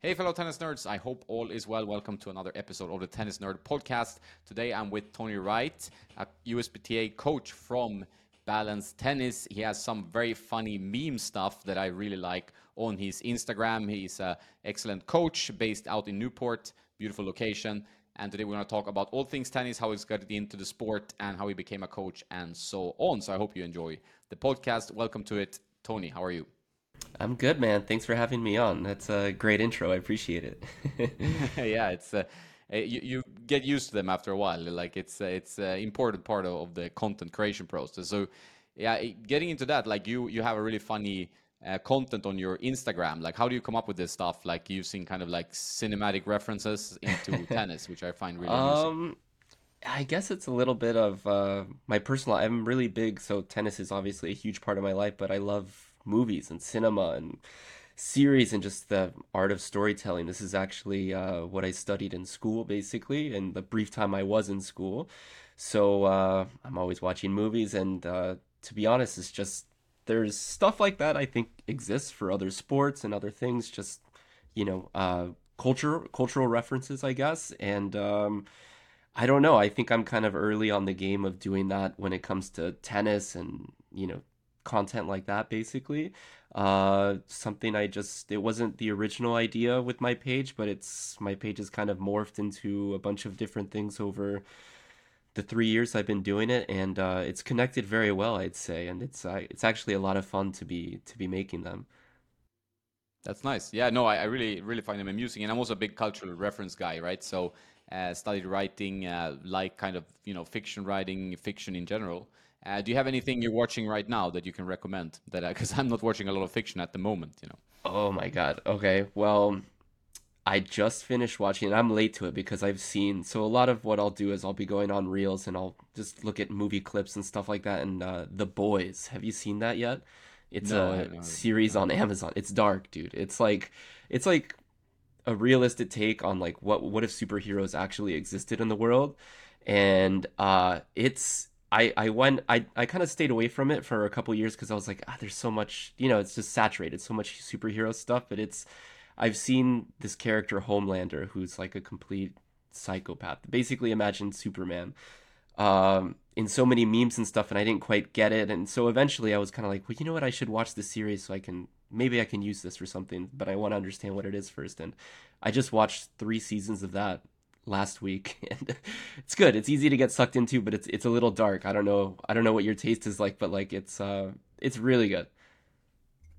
Hey, fellow tennis nerds. I hope all is well. Welcome to another episode of the Tennis Nerd Podcast. Today I'm with Tony Wright, a USPTA coach from Balanced Tennis. He has some very funny meme stuff that I really like on his Instagram. He's an excellent coach based out in Newport, beautiful location. And today we're going to talk about all things tennis, how he's got into the sport, and how he became a coach, and so on. So I hope you enjoy the podcast. Welcome to it. Tony, how are you? I'm good, man. Thanks for having me on. That's a great intro. I appreciate it. yeah, it's uh, eh, you, you get used to them after a while. Like it's uh, it's an important part of, of, the content creation process. So yeah, eh, getting into that, like you you have a really funny uh, content on your Instagram. Like how do you come up with this stuff? Like using kind of like cinematic references into tennis, which I find really um, I guess it's a little bit of uh, my personal. I'm really big, so tennis is obviously a huge part of my life. But I love movies and cinema and series and just the art of storytelling. This is actually uh, what I studied in school, basically, in the brief time I was in school. So uh, I'm always watching movies, and uh, to be honest, it's just there's stuff like that I think exists for other sports and other things. Just you know, uh, culture cultural references, I guess, and. Um, I don't know. I think I'm kind of early on the game of doing that when it comes to tennis and, you know, content like that basically. Uh something i just it wasn't the original idea with my page but it's my page has kind of morphed into a bunch of different things over the three years i've been doing it and uh it's connected very well i'd say and it's uh, it's actually a lot of fun to be to be making them. That's nice. Yeah no I, I really really find them amusing and i'm also a big cultural reference guy right? So uh, studied writing uh, like kind of you know fiction writing fiction in general uh, do you have anything you're watching right now that you can recommend? That because I'm not watching a lot of fiction at the moment, you know. Oh my god. Okay. Well, I just finished watching. I'm late to it because I've seen. So a lot of what I'll do is I'll be going on reels and I'll just look at movie clips and stuff like that. And uh, The Boys. Have you seen that yet? It's no, a series on Amazon. It's dark, dude. It's like it's like a realistic take on like what what if superheroes actually existed in the world, and uh, it's I, I went I, I kind of stayed away from it for a couple years because I was like ah there's so much you know it's just saturated so much superhero stuff but it's I've seen this character Homelander who's like a complete psychopath. Basically imagine Superman um, in so many memes and stuff and I didn't quite get it and so eventually I was kind of like well you know what? I should watch this series so I can maybe I can use this for something but I want to understand what it is first and I just watched three seasons of that last week and it's good. It's easy to get sucked into but it's it's a little dark. I don't know i don't know what your taste is like but like it's uh it's really good.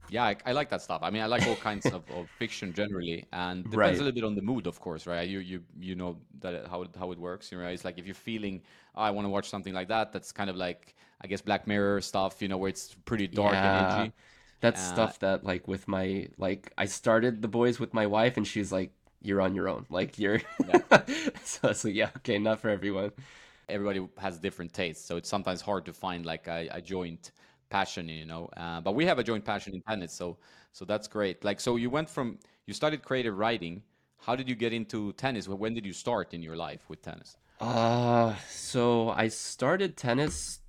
Yeah i, I like that stuff. I mean i like all kinds of, of fiction generally and depends right. a little bit on the mood of course right? You you you know that how it, how it works you know it's like if you're feeling oh, i want to watch something like that that's kind of like i guess black mirror stuff you know where it's pretty dark yeah. and edgy. That's uh, stuff that like with my like i started the boys with my wife and she's like you're on your own. Like you're yeah. so so yeah, okay, not for everyone. Everybody has different tastes, so it's sometimes hard to find like a, a joint passion, you know. Uh, but we have a joint passion in tennis, so so that's great. Like so, you went from you started creative writing. How did you get into tennis? When did you start in your life with tennis? Uh so I started tennis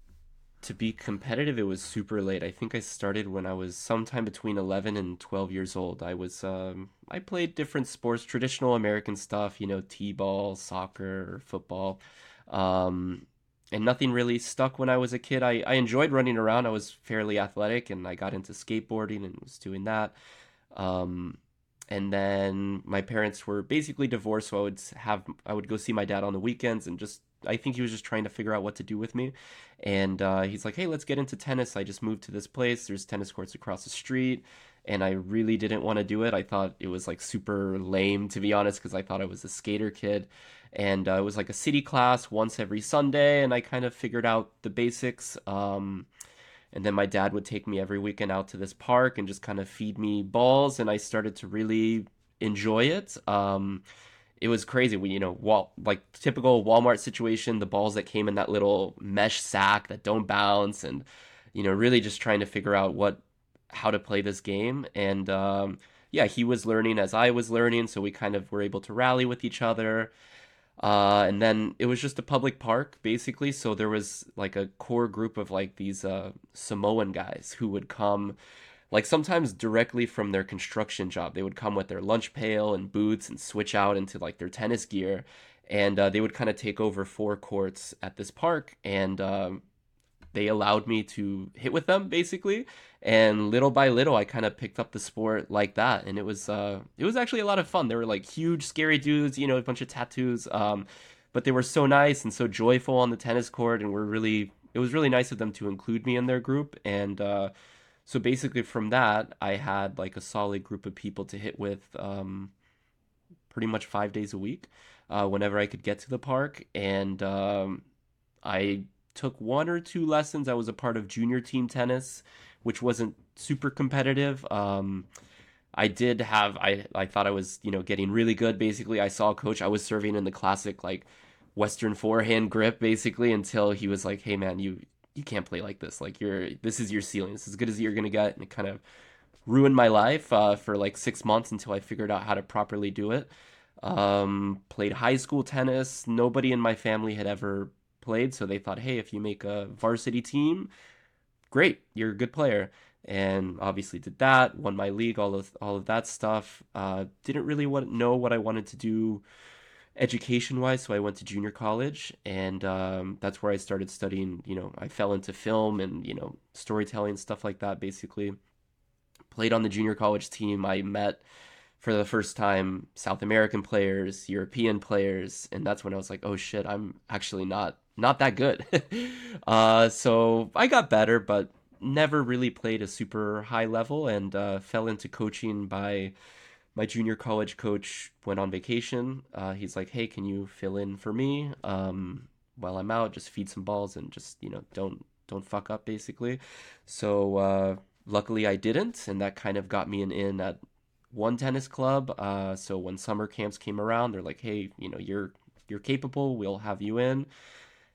to be competitive, it was super late. I think I started when I was sometime between 11 and 12 years old. I was um, I played different sports, traditional American stuff, you know, t-ball, soccer, football. Um, and nothing really stuck when I was a kid. I, I enjoyed running around. I was fairly athletic and I got into skateboarding and was doing that. Um, and then my parents were basically divorced, so I would have I would go see my dad on the weekends and just I think he was just trying to figure out what to do with me. And uh, he's like, hey, let's get into tennis. I just moved to this place. There's tennis courts across the street. And I really didn't want to do it. I thought it was like super lame, to be honest, because I thought I was a skater kid. And uh, it was like a city class once every Sunday. And I kind of figured out the basics. Um, and then my dad would take me every weekend out to this park and just kind of feed me balls. And I started to really enjoy it. Um, it was crazy We, you know wall like typical Walmart situation, the balls that came in that little mesh sack that don't bounce, and you know really just trying to figure out what how to play this game. And um, yeah, he was learning as I was learning, so we kind of were able to rally with each other. Uh, and then it was just a public park basically, so there was like a core group of like these uh, Samoan guys who would come like sometimes directly from their construction job. They would come with their lunch pail and boots and switch out into like their tennis gear, and uh, they would kind of take over four courts at this park, and um, they allowed me to hit with them basically. And little by little, I kind of picked up the sport like that, and it was uh, it was actually a lot of fun. They were like huge, scary dudes, you know, a bunch of tattoos. Um, but they were so nice and so joyful on the tennis court, and were really it was really nice of them to include me in their group and uh, so basically from that i had like a solid group of people to hit with um, pretty much five days a week uh, whenever i could get to the park and um, i took one or two lessons i was a part of junior team tennis which wasn't super competitive um, I did have I I thought I was you know getting really good. Basically, I saw a coach. I was serving in the classic like Western forehand grip basically until he was like, "Hey man, you you can't play like this. Like you're this is your ceiling. It's as good as you're gonna get." And it kind of ruined my life uh, for like six months until I figured out how to properly do it. Um, played high school tennis. Nobody in my family had ever played, so they thought, "Hey, if you make a varsity team, great, you're a good player." And obviously did that. Won my league. All of all of that stuff. Uh, didn't really want, know what I wanted to do education wise. So I went to junior college, and um, that's where I started studying. You know, I fell into film and you know storytelling stuff like that. Basically, played on the junior college team. I met for the first time South American players, European players, and that's when I was like, oh shit, I'm actually not not that good. uh, so I got better, but never really played a super high level, and uh, fell into coaching by my junior college coach went on vacation. Uh, he's like, "Hey, can you fill in for me um, while I'm out? Just feed some balls and just you know don't don't fuck up, basically." So uh, luckily, I didn't, and that kind of got me an in at one tennis club. Uh, so when summer camps came around, they're like, "Hey, you know, you're you're capable. We'll have you in."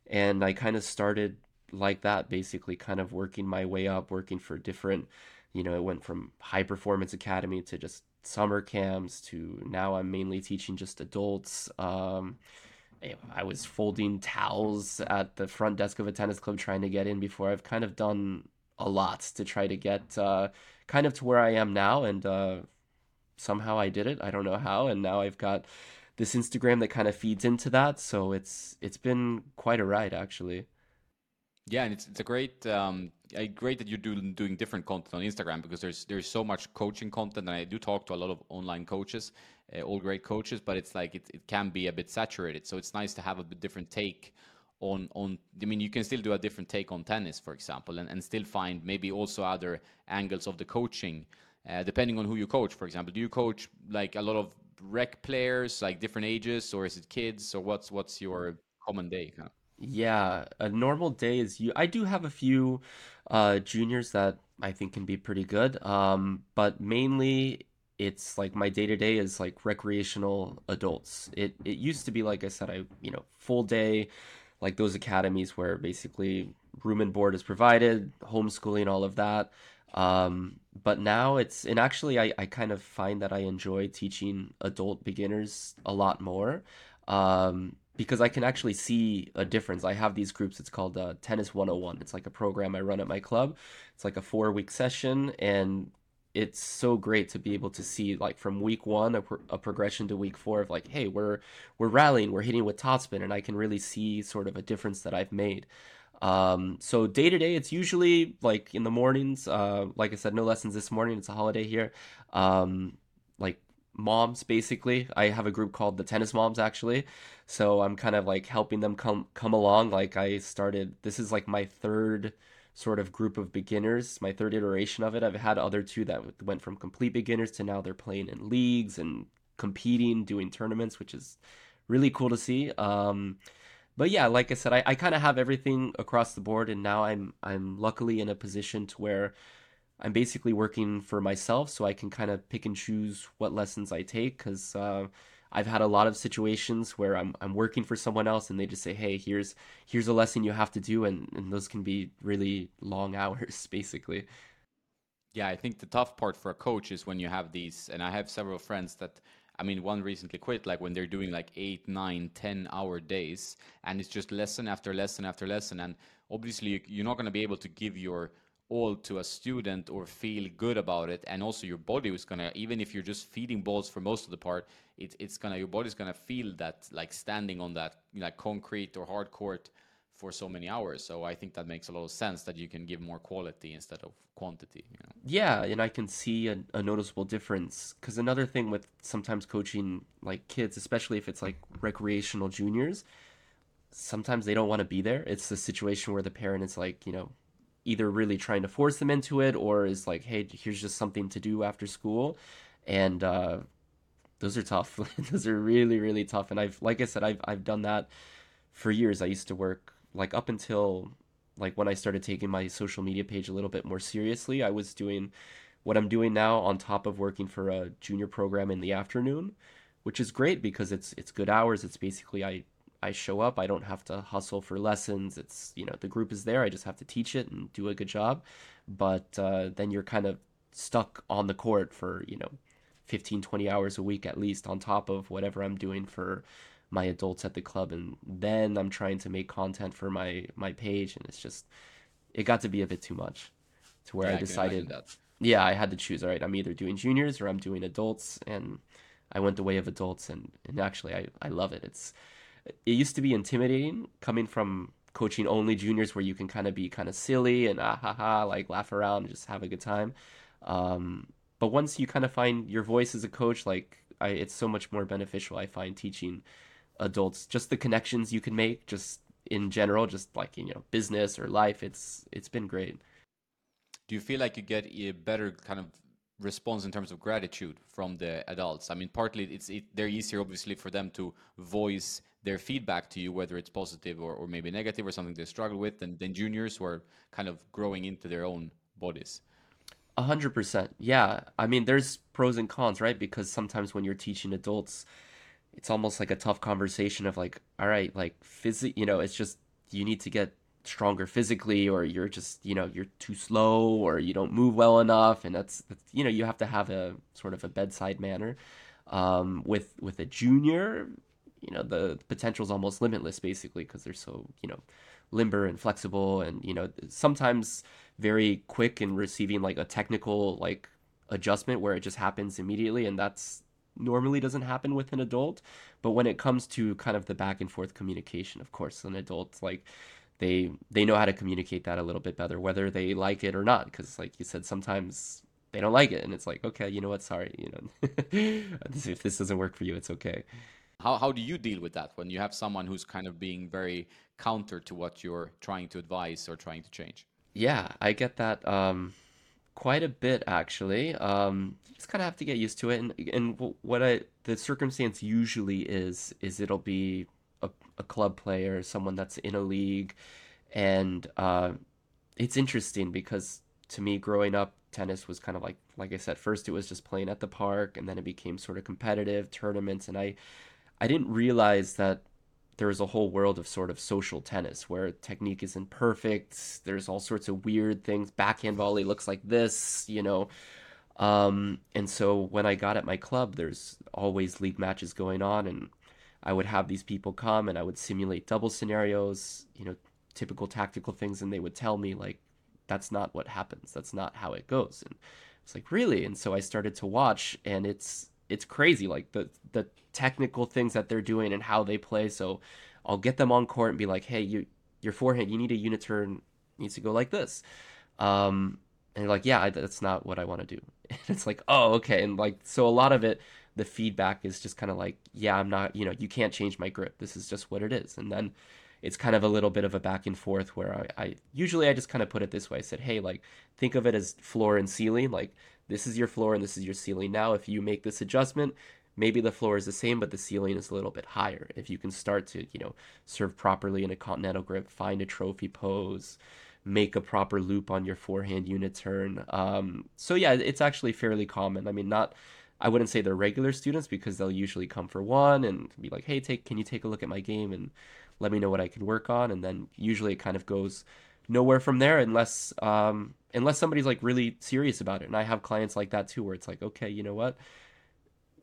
And I kind of started like that, basically, kind of working my way up, working for different. You know, it went from high performance academy to just summer camps to now I'm mainly teaching just adults. Um, I was folding towels at the front desk of a tennis club trying to get in before. I've kind of done a lot to try to get uh, kind of to where I am now, and uh, somehow I did it. I don't know how, and now I've got this Instagram that kind of feeds into that. So it's it's been quite a ride actually. Yeah, and it's it's a great um, great that you're doing doing different content on Instagram because there's there's so much coaching content, and I do talk to a lot of online coaches, uh, all great coaches, but it's like it, it can be a bit saturated. So it's nice to have a bit different take on on. I mean, you can still do a different take on tennis, for example, and, and still find maybe also other angles of the coaching, uh, depending on who you coach. For example, do you coach like a lot of rec players, like different ages, or is it kids, or what's what's your common day? Kind of? Yeah, a normal day is you. I do have a few uh, juniors that I think can be pretty good, um, but mainly it's like my day to day is like recreational adults. It it used to be like I said, I you know full day, like those academies where basically room and board is provided, homeschooling, all of that. Um, but now it's and actually I I kind of find that I enjoy teaching adult beginners a lot more. Um, because I can actually see a difference. I have these groups. It's called uh, Tennis 101. It's like a program I run at my club. It's like a four week session, and it's so great to be able to see like from week one a, pro- a progression to week four of like, hey, we're we're rallying, we're hitting with topspin, and I can really see sort of a difference that I've made. Um, so day to day, it's usually like in the mornings. Uh, like I said, no lessons this morning. It's a holiday here. Um, like moms basically i have a group called the tennis moms actually so i'm kind of like helping them come come along like i started this is like my third sort of group of beginners my third iteration of it i've had other two that went from complete beginners to now they're playing in leagues and competing doing tournaments which is really cool to see um, but yeah like i said i, I kind of have everything across the board and now i'm i'm luckily in a position to where I'm basically working for myself, so I can kind of pick and choose what lessons I take. Because uh, I've had a lot of situations where I'm I'm working for someone else, and they just say, "Hey, here's here's a lesson you have to do," and and those can be really long hours, basically. Yeah, I think the tough part for a coach is when you have these, and I have several friends that. I mean, one recently quit, like when they're doing like eight, nine, ten hour days, and it's just lesson after lesson after lesson. And obviously, you're not going to be able to give your all to a student or feel good about it and also your body is gonna even if you're just feeding balls for most of the part it, it's gonna your body's gonna feel that like standing on that like concrete or hard court for so many hours so i think that makes a lot of sense that you can give more quality instead of quantity you know? yeah and i can see a, a noticeable difference because another thing with sometimes coaching like kids especially if it's like recreational juniors sometimes they don't want to be there it's the situation where the parent is like you know either really trying to force them into it or is like, hey, here's just something to do after school. And uh, those are tough. those are really, really tough. And I've, like I said, I've, I've done that for years. I used to work like up until like when I started taking my social media page a little bit more seriously, I was doing what I'm doing now on top of working for a junior program in the afternoon, which is great because it's it's good hours. It's basically I I show up. I don't have to hustle for lessons. It's, you know, the group is there. I just have to teach it and do a good job. But uh, then you're kind of stuck on the court for, you know, 15, 20 hours a week at least on top of whatever I'm doing for my adults at the club. And then I'm trying to make content for my, my page. And it's just, it got to be a bit too much to where yeah, I decided, I yeah, I had to choose. All right, I'm either doing juniors or I'm doing adults. And I went the way of adults. And, and actually, I, I love it. It's, it used to be intimidating coming from coaching only juniors where you can kind of be kind of silly and ah ha ha like laugh around and just have a good time um, but once you kind of find your voice as a coach like I, it's so much more beneficial i find teaching adults just the connections you can make just in general just like you know business or life it's it's been great do you feel like you get a better kind of response in terms of gratitude from the adults i mean partly it's it, they're easier obviously for them to voice their feedback to you, whether it's positive or, or maybe negative or something they struggle with, than, than juniors who are kind of growing into their own bodies. A hundred percent. Yeah. I mean, there's pros and cons, right? Because sometimes when you're teaching adults, it's almost like a tough conversation of like, all right, like physic, you know, it's just you need to get stronger physically, or you're just, you know, you're too slow, or you don't move well enough, and that's, that's you know, you have to have a sort of a bedside manner. Um, with with a junior, you know the potential is almost limitless basically because they're so you know limber and flexible and you know sometimes very quick in receiving like a technical like adjustment where it just happens immediately and that's normally doesn't happen with an adult but when it comes to kind of the back and forth communication of course an adult like they they know how to communicate that a little bit better whether they like it or not because like you said sometimes they don't like it and it's like okay you know what sorry you know if this doesn't work for you it's okay how, how do you deal with that when you have someone who's kind of being very counter to what you're trying to advise or trying to change? Yeah, I get that um, quite a bit actually. Um, you just kind of have to get used to it, and and what I the circumstance usually is is it'll be a, a club player, someone that's in a league, and uh, it's interesting because to me, growing up, tennis was kind of like like I said, first it was just playing at the park, and then it became sort of competitive tournaments, and I I didn't realize that there was a whole world of sort of social tennis where technique isn't perfect. There's all sorts of weird things. Backhand volley looks like this, you know. Um, and so when I got at my club, there's always league matches going on, and I would have these people come and I would simulate double scenarios, you know, typical tactical things, and they would tell me like, that's not what happens. That's not how it goes. And it's like really, and so I started to watch, and it's it's crazy like the the technical things that they're doing and how they play. So I'll get them on court and be like, hey, you your forehand, you need a unit turn needs to go like this. Um, and they're like, yeah, that's not what I want to do. And it's like, oh, okay. And like, so a lot of it, the feedback is just kind of like, yeah, I'm not, you know, you can't change my grip. This is just what it is. And then it's kind of a little bit of a back and forth where I, I usually I just kind of put it this way. I said, hey, like, think of it as floor and ceiling. Like, this is your floor and this is your ceiling. Now, if you make this adjustment, maybe the floor is the same, but the ceiling is a little bit higher. If you can start to, you know, serve properly in a continental grip, find a trophy pose, make a proper loop on your forehand unit turn. Um, so yeah, it's actually fairly common. I mean, not, I wouldn't say they're regular students because they'll usually come for one and be like, hey, take, can you take a look at my game and let me know what I can work on? And then usually it kind of goes nowhere from there unless um, unless somebody's like really serious about it. And I have clients like that too, where it's like, okay, you know what,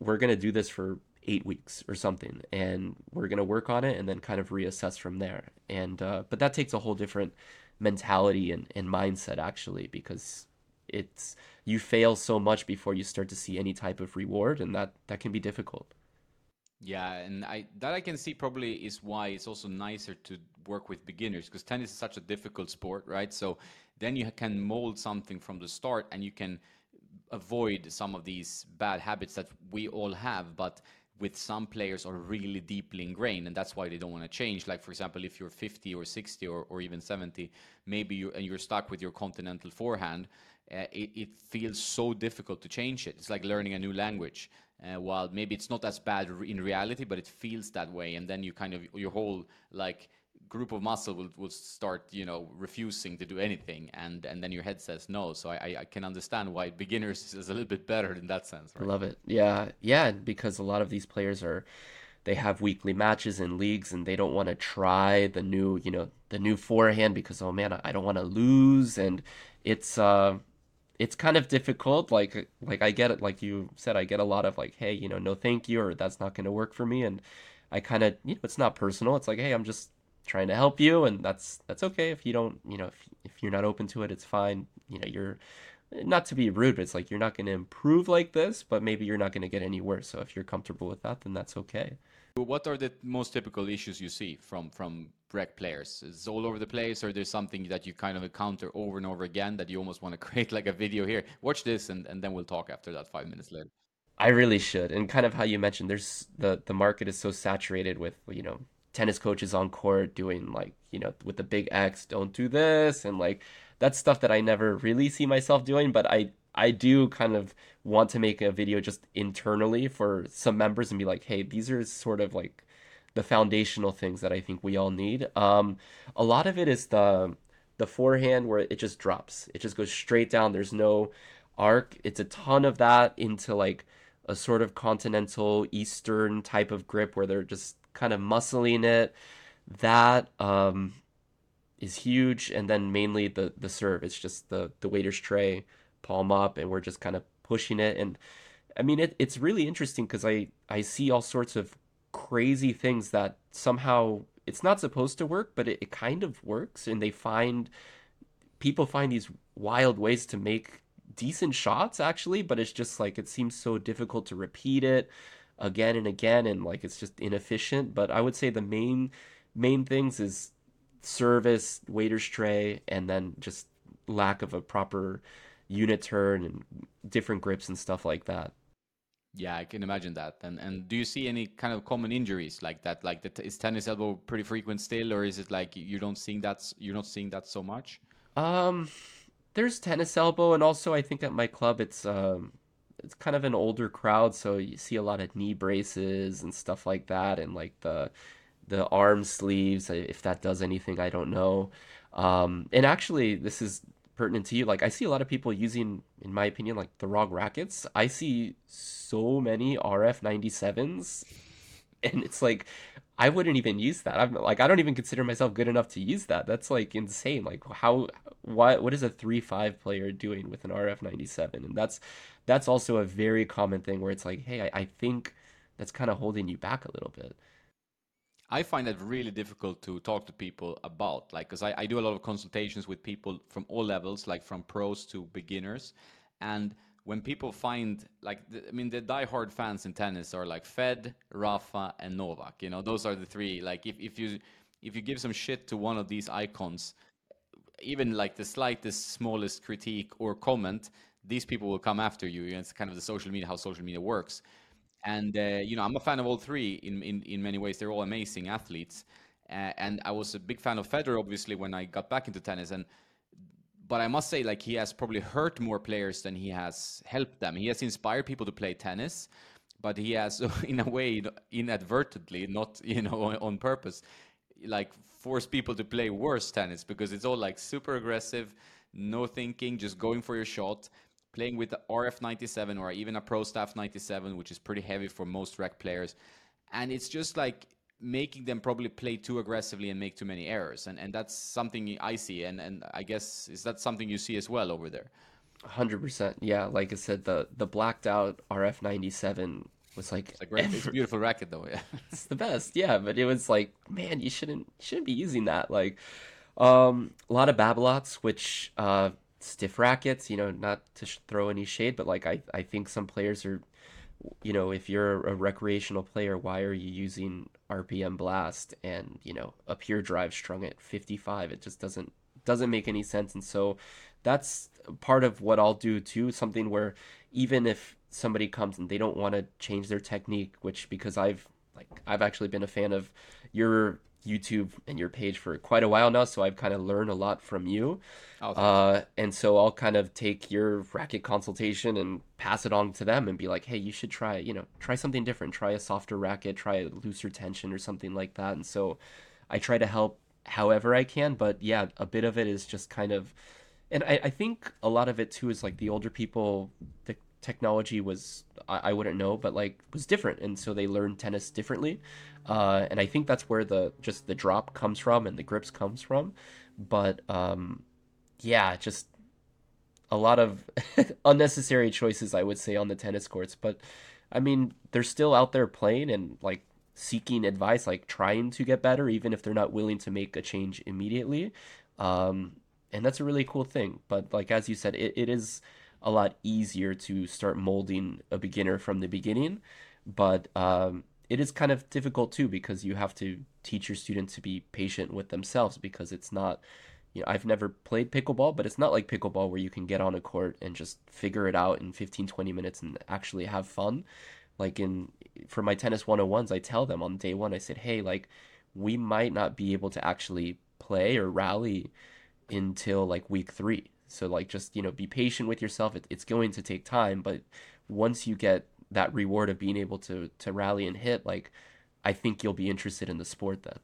we're gonna do this for eight weeks or something, and we're gonna work on it, and then kind of reassess from there. And uh, but that takes a whole different mentality and, and mindset actually because it's you fail so much before you start to see any type of reward and that that can be difficult yeah and i that i can see probably is why it's also nicer to work with beginners because tennis is such a difficult sport right so then you can mold something from the start and you can avoid some of these bad habits that we all have but with some players are really deeply ingrained and that's why they don't want to change. Like for example if you're 50 or 60 or, or even 70 maybe you and you're stuck with your continental forehand uh, it, it, feels so difficult to change it. It's like learning a new language. Uh, while maybe it's not as bad in reality but it feels that way and then you kind of your whole like group of muscle will, will start you know refusing to do anything and and then your head says no. So i i can understand why beginners is a little bit better in that sense right? love it. Yeah. Yeah because a lot of these players are they have weekly matches in leagues and they don't want to try the new you know the new forehand because oh man i don't want to lose. And it's uh it's kind of difficult. Like like i get it. Like you said i get a lot of like hey you know no thank you or that's not going to work for me. And i kind of you know it's not personal. It's like hey i'm just trying to help you and that's that's okay. If you don't you know if, if you're not open to it it's fine. You know you're not to be rude but it's like you're not going to improve like this but maybe you're not going to get any worse. So if you're comfortable with that then that's okay. What are the most typical issues you see from from rec players? Is all over the place or there's something that you kind of encounter over and over again that you almost want to create like a video here? Watch this and, and then we'll talk after that five minutes later. I really should. And kind of how you mentioned, there's the the market is so saturated with you know tennis coaches on court doing like you know with the big X, don't do this, and like that's stuff that I never really see myself doing, but I I do kind of want to make a video just internally for some members and be like, hey, these are sort of like the foundational things that I think we all need. Um, a lot of it is the the forehand where it just drops. It just goes straight down. There's no arc. It's a ton of that into like a sort of continental eastern type of grip where they're just kind of muscling it. That um, is huge, and then mainly the the serve. It's just the the waiter's tray, palm up, and we're just kind of pushing it. And I mean, it, it's really interesting because I I see all sorts of crazy things that somehow it's not supposed to work, but it, it kind of works, and they find people find these wild ways to make decent shots actually, but it's just like it seems so difficult to repeat it again and again and like it's just inefficient. But i would say the main main things is service waiter's tray and then just lack of a proper unit turn and different grips and stuff like that. Yeah i can imagine that. And and do you see any kind of common injuries like that? Like the, is tennis elbow pretty frequent still or is it like you don't seeing that you're not seeing that so much? Um there's tennis elbow and also i think at my club it's um it's kind of an older crowd, so you see a lot of knee braces and stuff like that, and like the the arm sleeves. If that does anything, I don't know. Um, and actually, this is pertinent to you. Like I see a lot of people using, in my opinion, like the wrong rackets. I see so many RF 97s, and it's like I wouldn't even use that. I'm like I don't even consider myself good enough to use that. That's like insane. Like how what what is a 3-5 player doing with an RF 97? And that's that's also a very common thing where it's like, hey, I, I think that's kind of holding you back a little bit. I find that really difficult to talk to people about, like, because I, I do a lot of consultations with people from all levels, like from pros to beginners. And when people find, like, I mean, the die-hard fans in tennis are like Fed, Rafa, and Novak. You know, those are the three. Like, if, if you if you give some shit to one of these icons, even like the slightest, smallest critique or comment, these people will come after you. It's kind of the social media, how social media works. And uh, you know, I'm a fan of all three in in, in many ways. They're all amazing athletes, uh, and I was a big fan of Federer, obviously, when I got back into tennis. And but I must say, like he has probably hurt more players than he has helped them. He has inspired people to play tennis, but he has, in a way, inadvertently, not you know on, on purpose, like forced people to play worse tennis because it's all like super aggressive, no thinking, just going for your shot playing with the RF97 or even a Pro Staff 97, which is pretty heavy for most rec players. And it's just like making them probably play too aggressively and make too many errors. And and that's something I see. And and I guess is that something you see as well over there? Hundred percent. Yeah, like I said, the the blacked out RF ninety seven was like it's a great, it's a beautiful racket though. Yeah, it's the best. Yeah, but it was like, man, you shouldn't shouldn't be using that. Like, Um, a lot of Babolat's, which uh, stiff rackets. You know, not to sh- throw any shade, but like I, I think some players are, you know, if you're a recreational player, why are you using RPM blast and you know a pure drive strung at 55? It just doesn't doesn't make any sense. And so that's part of what I'll do too. Something where even if somebody comes and they don't want to change their technique, which because I've like I've actually been a fan of your YouTube and your page for quite a while now, so I've kind of learned a lot from you. Oh. Uh, and so I'll kind of take your racket consultation and pass it on to them and be like, hey, you should try, you know, try something different. Try a softer racket, try a looser tension or something like that. And so I try to help however I can. But yeah, a bit of it is just kind of, and I, I think a lot of it too is like the older people, the technology was, I, I wouldn't know, but like was different. And so they learned tennis differently. Uh, and I think that's where the just the drop comes from and the grips comes from. But um, yeah, just a lot of unnecessary choices, I would say, on the tennis courts. But I mean, they're still out there playing and like seeking advice, like trying to get better, even if they're not willing to make a change immediately. Um, and that's a really cool thing. But like as you said, it, it is a lot easier to start molding a beginner from the beginning. But um, it is kind of difficult too because you have to teach your students to be patient with themselves because it's not you know, I've never played pickleball, but it's not like pickleball where you can get on a court and just figure it out in 15, 20 minutes and actually have fun. Like in for my tennis 101s, I tell them on day 1 I said, "Hey, like we might not be able to actually play or rally until like week 3." So like just, you know, be patient with yourself. It, it's going to take time, but once you get that reward of being able to to rally and hit, like I think you'll be interested in the sport then.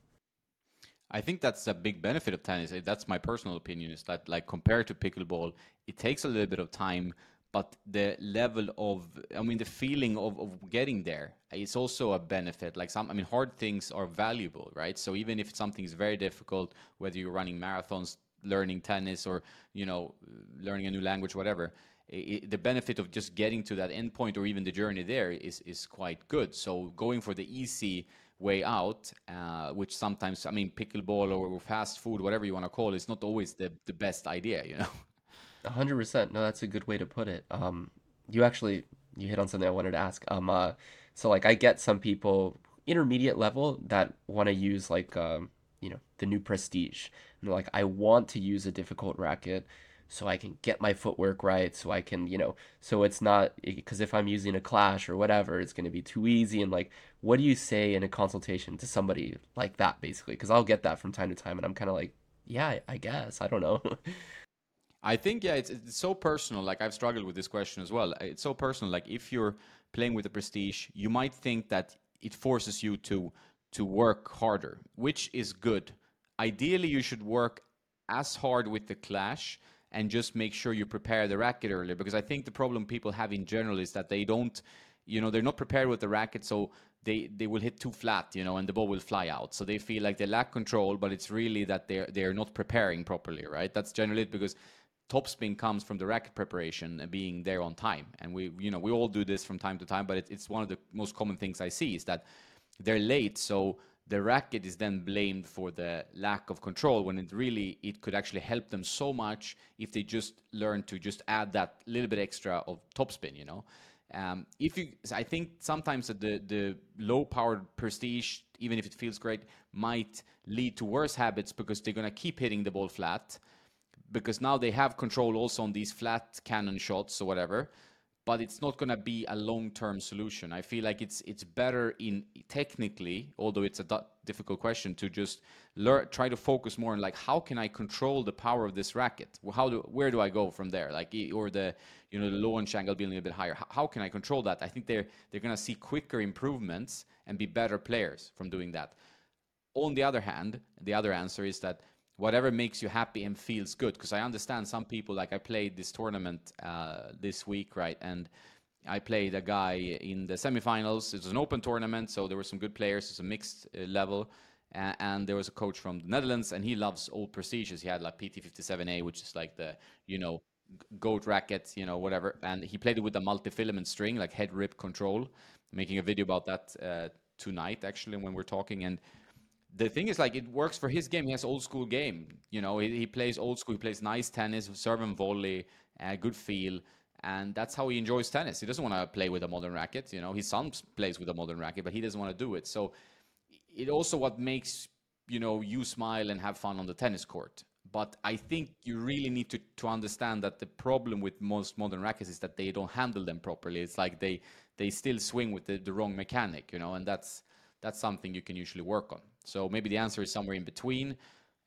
I think that's a big benefit of tennis. Eh, That's my personal opinion. Is that like compared to pickleball, it takes a little bit of time, but the level of, I mean, the feeling of, of getting there is also a benefit. Like some, I mean, hard things are valuable, right? So even if something is very difficult, whether you're running marathons, learning tennis, or you know, learning a new language, whatever, i the benefit of just getting to that end point or even the journey there is is quite good. So going for the easy way out, uh, which sometimes, I mean, pickleball or fast food, whatever you want to call it, is not always the, the best idea, you know? 100%. No, that's a good way to put it. Um, you actually you hit on something I wanted to ask. Um, uh, so like I get some people intermediate level that want to use like um, you know, the new Prestige. And like, I want to use a difficult racket so I can get my footwork right, so I can, you know, so it's not because if I'm using a Clash or whatever, it's going to be too easy. And like, what do you say in a consultation to somebody like that, basically? Because I'll get that from time to time, and I'm kind of like, yeah, I guess I don't know. I think, yeah, it's, it's so personal. Like, I've struggled with this question as well. It's so personal. Like, if you're playing with the Prestige, you might think that it forces you to to work harder, which is good. Ideally, you should work as hard with the Clash and just make sure you prepare the racket earlier because I think the problem people have in general is that they don't, you know, they're not prepared with the racket, so they they will hit too flat, you know, and the ball will fly out. So they feel like they lack control, but it's really that they're they're not preparing properly, right? That's generally it because topspin comes from the racket preparation and being there on time. And we, you know, we all do this from time to time, but it, it's one of the most common things I see is that they're late, so the racket is then blamed for the lack of control when it really it could actually help them so much if they just learn to just add that little bit extra of topspin you know? Um, if you i think sometimes that the the low powered prestige even if it feels great might lead to worse habits because they're going to keep hitting the ball flat because now they have control also on these flat cannon shots or whatever but it's not going to be a long-term solution. I feel like it's it's better in technically, although it's a difficult question, to just learn, try to focus more on like how can I control the power of this racket? How do where do I go from there? Like or the you know the launch angle being a little bit higher. How, how can I control that? I think they're they're going to see quicker improvements and be better players from doing that. On the other hand, the other answer is that whatever makes you happy and feels good. Because I understand some people, like I played this tournament uh, this week, right? And I played a guy in the semifinals. It was an open tournament, so there were some good players. It's a mixed uh, level. Uh, and there was a coach from the Netherlands, and he loves old prestiges. He had like PT57A, which is like the, you know, goat racket, you know, whatever. And he played it with a multi-filament string, like head rip control. making a video about that uh, tonight, actually, when we're talking. And the thing is like it works for his game. He has old school game. You know, he, he plays old school. He plays nice tennis, serve and volley, uh, good feel, and that's how he enjoys tennis. He doesn't want to play with a modern racket. You know, his son plays with a modern racket, but he doesn't want to do it. So it also what makes you know you smile and have fun on the tennis court. But I think you really need to, to understand that the problem with most modern rackets is that they don't handle them properly. It's like they they still swing with the, the wrong mechanic, you know, and that's that's something you can usually work on. So maybe the answer is somewhere in between,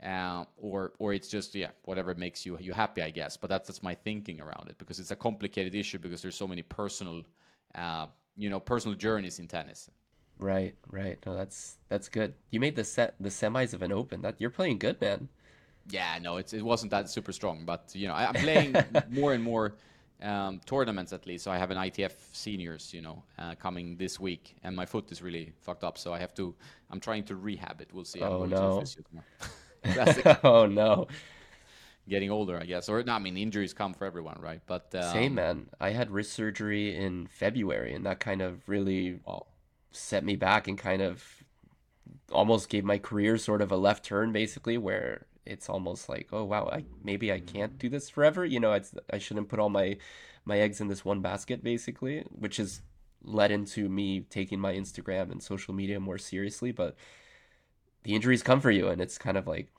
uh, or or it's just yeah whatever makes you you happy, I guess. But that's that's my thinking around it because it's a complicated issue because there's so many personal, uh, you know, personal journeys in tennis. Right, right. No, that's that's good. You made the set the semis of an open. That you're playing good, man. Yeah, no, it's it wasn't that super strong, but you know, I, am playing more and more um, tournaments at least. So I have an ITF seniors, you know, uh, coming this week, and my foot is really fucked up. So I have to. I'm trying to rehab it. We'll see. Oh no. oh no. Getting older, I guess, or no, I mean, injuries come for everyone, right? But um, same man. I had wrist surgery in February, and that kind of really set me back and kind of almost gave my career sort of a left turn, basically, where it's almost like, oh wow, I maybe I can't do this forever. You know, it's I shouldn't put all my my eggs in this one basket, basically, which has led into me taking my Instagram and social media more seriously. But the injuries come for you, and it's kind of like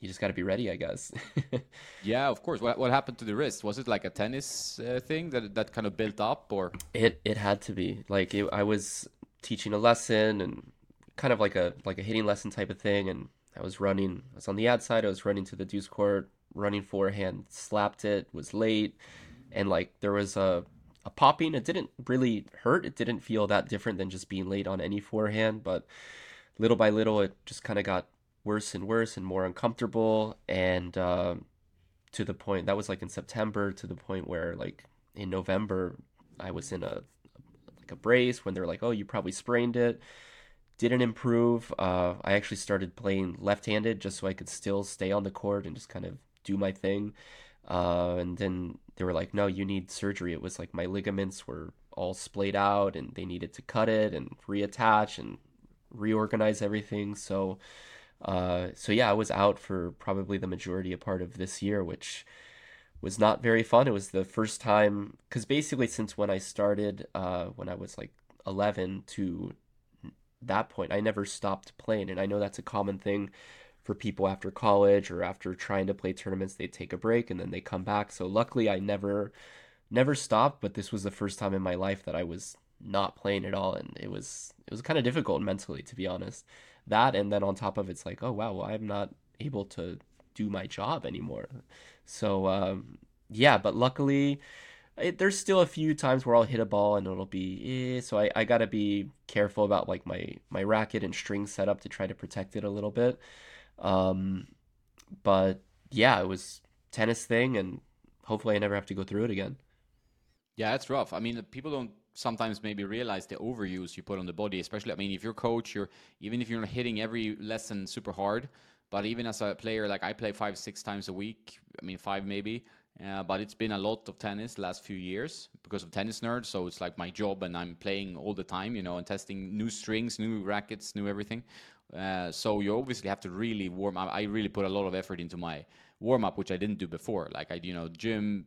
you just got to be ready, I guess. yeah, of course. What what happened to the wrist? Was it like a tennis uh, thing that that kind of built up, or it it had to be like it, I was teaching a lesson and kind of like a like a hitting lesson type of thing, and I was running, I was on the outside, I was running to the deuce court, running forehand, slapped it, was late, and like there was a, a popping. It didn't really hurt. It didn't feel that different than just being late on any forehand, but little by little, it just kind of got worse and worse and more uncomfortable. And uh, to the point that was like in September, to the point where like in November, I was in a like a brace when they're like, "Oh, you probably sprained it." Didn't improve. Uh, I actually started playing left-handed just so I could still stay on the court and just kind of do my thing. Uh, and then they were like, "No, you need surgery." It was like my ligaments were all splayed out, and they needed to cut it and reattach and reorganize everything. So, uh, so yeah, I was out for probably the majority of part of this year, which was not very fun. It was the first time because basically since when I started, uh, when I was like 11 to that point, I never stopped playing. And I know that's a common thing for people after college or after trying to play tournaments. They take a break and then they come back. So luckily, I never, never stopped. But this was the first time in my life that I was not playing at all, and it was it was kind of difficult mentally, to be honest. That and then on top of it's like, oh wow, well, I'm not able to do my job anymore. So um, yeah, but luckily it, there's still a few times where I'll hit a ball and it'll be eh, so I, I gotta be careful about like my my racket and string setup to try to protect it a little bit. Um, but yeah, it was tennis thing, and hopefully I never have to go through it again. Yeah, it's rough. I mean, people don't sometimes maybe realize the overuse you put on the body, especially. I mean, if you're coach, you're even if you're not hitting every lesson super hard, but even as a player, like I play five, six times a week. I mean, five maybe. Uh, but it's been a lot of tennis last few years because of tennis nerd. So it's like my job, and I'm playing all the time, you know, and testing new strings, new rackets, new everything. Uh, so you obviously have to really warm up. I really put a lot of effort into my warm up, which I didn't do before. Like I, you know, gym,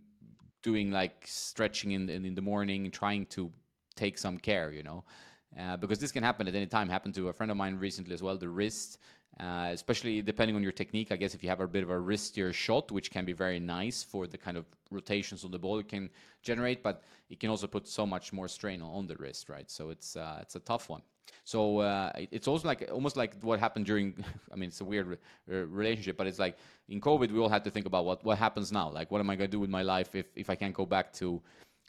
doing like stretching in in, in the morning, trying to take some care, you know. Uh, because this can happen at any time. Happened to a friend of mine recently as well. The wrist, uh, especially depending on your technique. I guess if you have a bit of a wristier shot, which can be very nice for the kind of rotations on the ball it can generate, but it can also put so much more strain on the wrist, right? So it's uh, it's a tough one. So uh, it's also like almost like what happened during. I mean, it's a weird re- relationship, but it's like in COVID, we all had to think about what what happens now. Like, what am I going to do with my life if if I can't go back to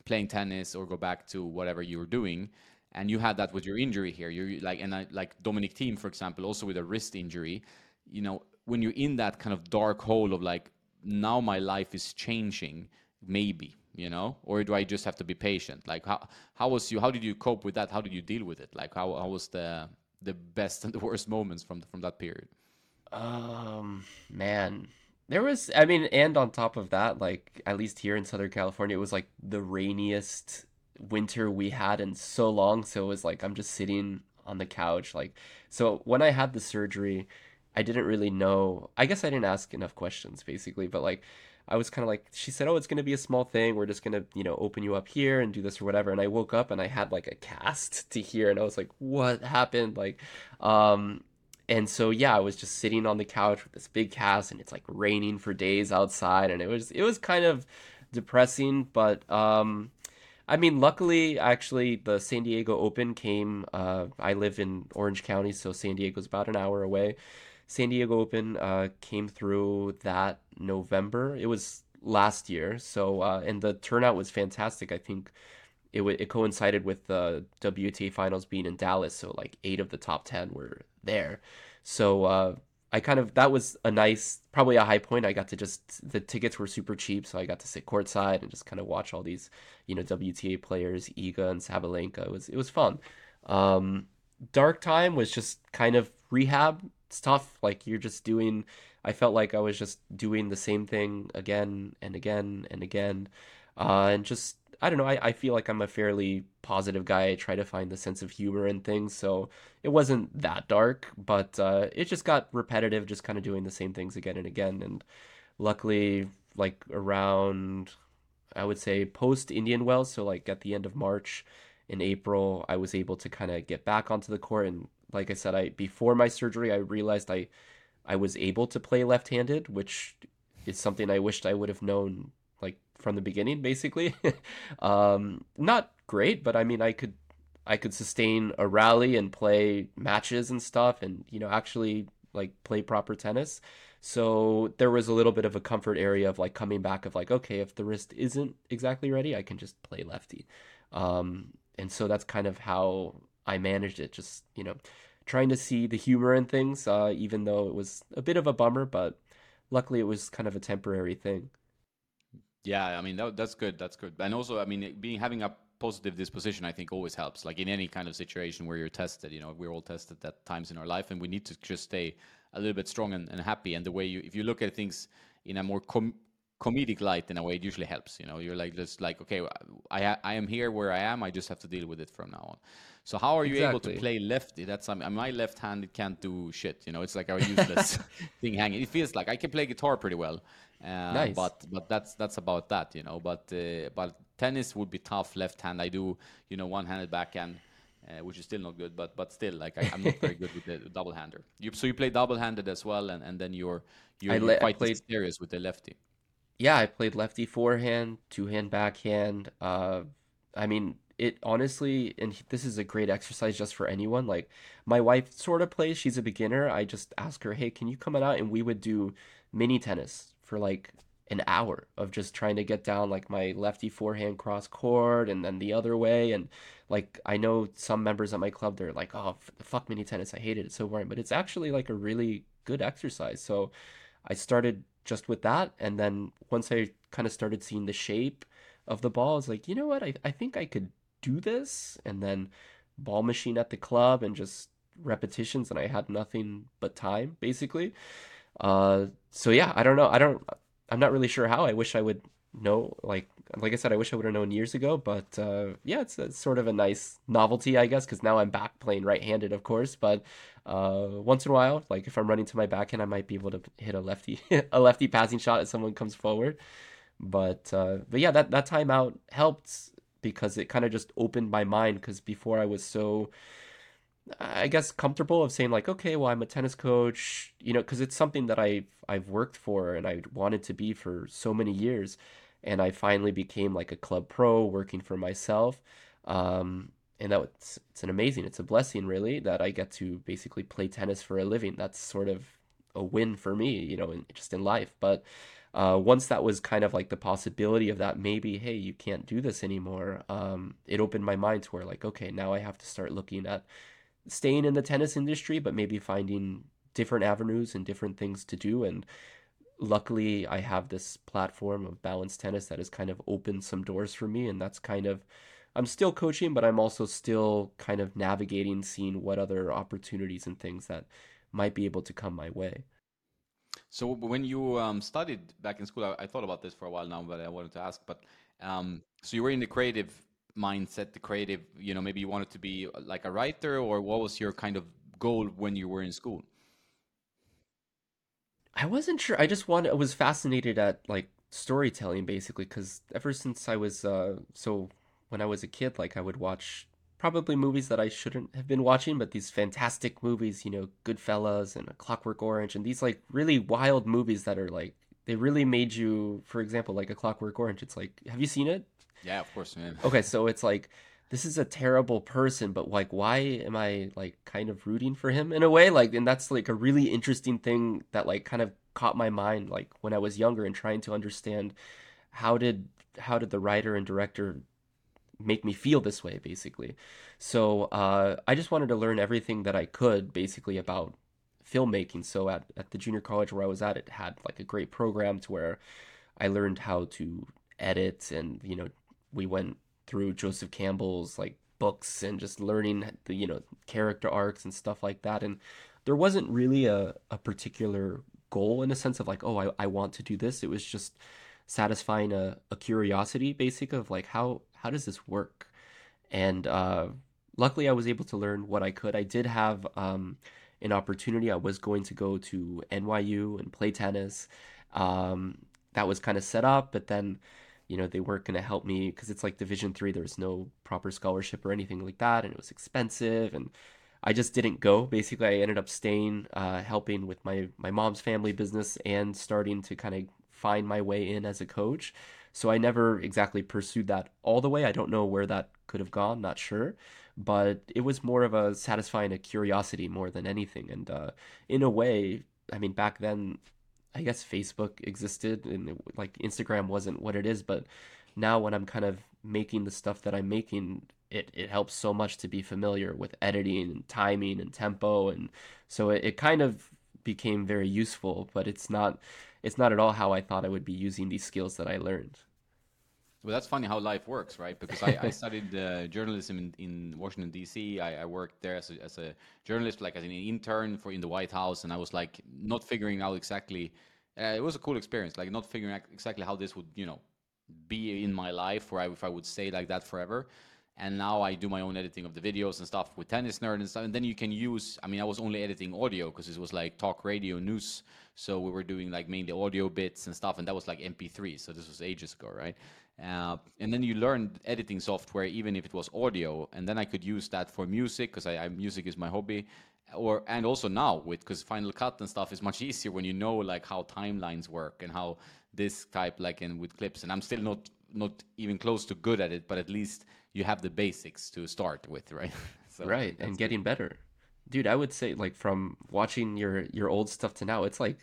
playing tennis or go back to whatever you were doing? And you had that with your injury here. You're like, and I, like Dominic Thiem, for example, also with a wrist injury. You know, when you're in that kind of dark hole of like, now my life is changing, maybe, you know, or do I just have to be patient? Like, how how was you? How did you cope with that? How did you deal with it? Like, how how was the the best and the worst moments from from that period? Um, man, there was, I mean, and on top of that, like at least here in Southern California, it was like the rainiest winter we had in so long. So it was like I'm just sitting on the couch. Like, so when I had the surgery, I didn't really know. I guess I didn't ask enough questions, basically. But like, I was kind of like, she said, "Oh, it's gonna be a small thing. We're just gonna, you know, open you up here and do this or whatever." And I woke up and I had like a cast to here, and I was like, "What happened?" Like, um, and so yeah, I was just sitting on the couch with this big cast, and it's like raining for days outside, and it was it was kind of depressing, but um, I mean, luckily, actually, the San Diego Open came. Uh, I live in Orange County, so San Diego's about an hour away. San Diego Open uh, came through that November. It was last year, so uh, and the turnout was fantastic. I think it w- it coincided with the WTA finals being in Dallas, so like eight of the top ten were there. So uh, I kind of that was a nice, probably a high point. I got to just the tickets were super cheap, so I got to sit courtside and just kind of watch all these, you know, WTA players, Iga and Sabalenka. It was it was fun. Um, Dark time was just kind of rehab stuff. Like you're just doing. I felt like I was just doing the same thing again and again and again, uh, and just I don't know. I, I feel like I'm a fairly positive guy. I try to find the sense of humor in things. So it wasn't that dark, but uh, it just got repetitive, just kind of doing the same things again and again. And luckily, like around, I would say post Indian Wells, so like at the end of March in April, I was able to kind of get back onto the court. And like I said, I before my surgery, I realized I I was able to play left-handed, which is something I wished I would have known from the beginning, basically. um, not great, but I mean, I could I could sustain a rally and play matches and stuff, and you know, actually like play proper tennis. So there was a little bit of a comfort area of like coming back of like, okay, if the wrist isn't exactly ready, I can just play lefty. Um, and so that's kind of how I managed it. Just you know, trying to see the humor in things, uh, even though it was a bit of a bummer, but luckily it was kind of a temporary thing. Yeah, I mean that, that's good. That's good. And also, I mean, being having a positive disposition, I think, always helps. Like in any kind of situation where you're tested, you know, we're all tested at times in our life, and we need to just stay a little bit strong and, and happy. And the way you, if you look at things in a more com- comedic light, in a way, it usually helps. You know, you're like just like, okay, I I am here where I am. I just have to deal with it from now on. So how are you exactly. able to play lefty? That's I mean, my left hand it can't do shit. You know, it's like a useless thing hanging. It feels like I can play guitar pretty well, uh, nice. But but that's that's about that, you know. But uh, but tennis would be tough left hand. I do you know one handed backhand, uh, which is still not good. But but still like I, am not very good with the double hander. You, so you play double handed as well, and, and then you're you're, you're quite played, serious with the lefty. Yeah, I played lefty forehand, two hand backhand. Uh, I mean, it honestly, and this is a great exercise just for anyone. Like my wife sort of plays; she's a beginner. I just ask her, "Hey, can you come out?" And we would do mini tennis for like an hour of just trying to get down like my lefty forehand cross court and then the other way. And like I know some members at my club they're like oh fuck mini tennis I hate it it's so boring. But it's actually like a really good exercise. So I started just with that. And then once I kind of started seeing the shape of the ball I was like you know what? I, I think I could do this. And then ball machine at the club and just repetitions and I had nothing but time basically uh, so yeah, I don't know. I don't. I'm not really sure how. I wish I would know. Like like I said, I wish I would have known years ago. But uh, yeah, it's, it's, sort of a nice novelty, I guess, because now I'm back playing right-handed, of course. But uh, once in a while, like if I'm running to my backhand, I might be able to hit a lefty a lefty passing shot as someone comes forward. But uh, but yeah, that that timeout helped because it kind of just opened my mind. Because before I was so I guess comfortable of saying like, okay, well, I'm a tennis coach, you know, because it's something that I've I've worked for and I wanted to be for so many years, and I finally became like a club pro working for myself, um, and that was it's an amazing, it's a blessing really that I get to basically play tennis for a living. That's sort of a win for me, you know, in, just in life. But uh, once that was kind of like the possibility of that, maybe hey, you can't do this anymore. Um, it opened my mind to where like, okay, now I have to start looking at staying in the tennis industry, but maybe finding different avenues and different things to do. And luckily, I have this platform of Balanced Tennis that has kind of opened some doors for me. And that's kind of, I'm still coaching, but I'm also still kind of navigating, seeing what other opportunities and things that might be able to come my way. So when you um, studied back in school, I, I, thought about this for a while now, but I wanted to ask. But um, so you were in the creative mindset, the creative? You know, maybe you wanted to be uh, like a writer, or what was your kind of goal when you were in school? I wasn't sure. I just wanted, I was fascinated at like storytelling basically because ever since I was uh so when I was a kid, like I would watch probably movies that I shouldn't have been watching, but these fantastic movies, you know, Goodfellas and A Clockwork Orange, and these like really wild movies that are like they really made you, for example, like A Clockwork Orange. It's like, have you seen it? Yeah, of course, man. Okay, so it's like this is a terrible person, but like why am I like kind of rooting for him in a way? Like and that's like a really interesting thing that like kind of caught my mind like when I was younger and trying to understand how did how did the writer and director make me feel this way basically. So uh I just wanted to learn everything that I could basically about filmmaking. So at, at the junior college where I was at, it had like a great program to where I learned how to edit and you know we went through Joseph Campbell's like books and just learning the you know character arcs and stuff like that. And there wasn't really a, a particular goal in a sense of like oh I, I want to do this. It was just satisfying a, a curiosity basic of like how how does this work? And uh, luckily I was able to learn what I could. I did have um, an opportunity. I was going to go to NYU and play tennis. Um, that was kind of set up but then you know they weren't going to help me because it's like division three there was no proper scholarship or anything like that and it was expensive and i just didn't go. Basically i ended up staying uh, helping with my my mom's family business and starting to kind of find my way in as a coach. So i never exactly pursued that all the way. I don't know where that could have gone not sure but it was more of a satisfying a curiosity more than anything and uh, in a way i mean back then I guess Facebook existed and it, like Instagram wasn't what it is, but now when I'm kind of making the stuff that I'm making, it, it helps so much to be familiar with editing and timing and tempo and so it, it kind of became very useful, but it's not it's not at all how I thought I would be using these skills that I learned. Well, that's funny how life works, right? Because I, I studied uh, journalism in, in Washington D.C. I, I worked there as a, as a journalist, like as an intern for in the White House, and I was like not figuring out exactly. Uh, it was a cool experience, like not figuring out exactly how this would, you know, be in my life, or I, if I would stay like that forever. And now I do my own editing of the videos and stuff with Tennis Nerd and stuff. And then you can use. I mean, I was only editing audio because it was like talk radio news. So we were doing like mainly audio bits and stuff, and that was like MP3. So this was ages ago, right? Uh, and then you learn editing software, even if it was audio, and then I could use that for music because I, I, music is my hobby, or and also now with because Final Cut and stuff is much easier when you know like how timelines work and how this type like and with clips. And I'm still not not even close to good at it, but at least you have the basics to start with, right? so right, and getting better, dude. I would say like from watching your your old stuff to now, it's like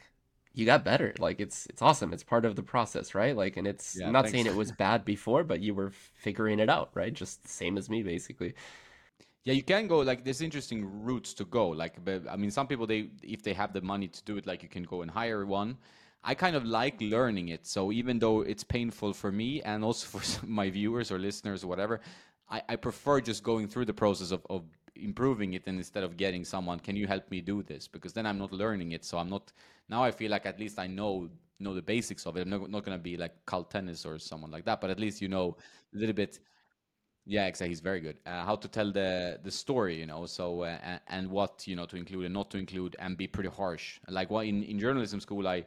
you got better. Like it's it's awesome. It's part of the process, right? Like, and it's yeah, I'm not thanks. saying it was bad before, but you were figuring it out, right? Just same as me, basically. Yeah, you can go like there's interesting routes to go. Like, I mean, some people they if they have the money to do it, like you can go and hire one. I kind of like learning it. So even though it's painful for me and also for my viewers or listeners or whatever, I, I prefer just going through the process of, of improving it and instead of getting someone, can you help me do this? Because then I'm not learning it. So I'm not now I feel like at least I know know the basics of it. I'm not, not going to be like Carl Tennis or someone like that, but at least you know a little bit. Yeah, exactly. He's very good. Uh, how to tell the the story, you know. So uh, and, and, what you know to include and not to include, and be pretty harsh. Like what in in journalism school, I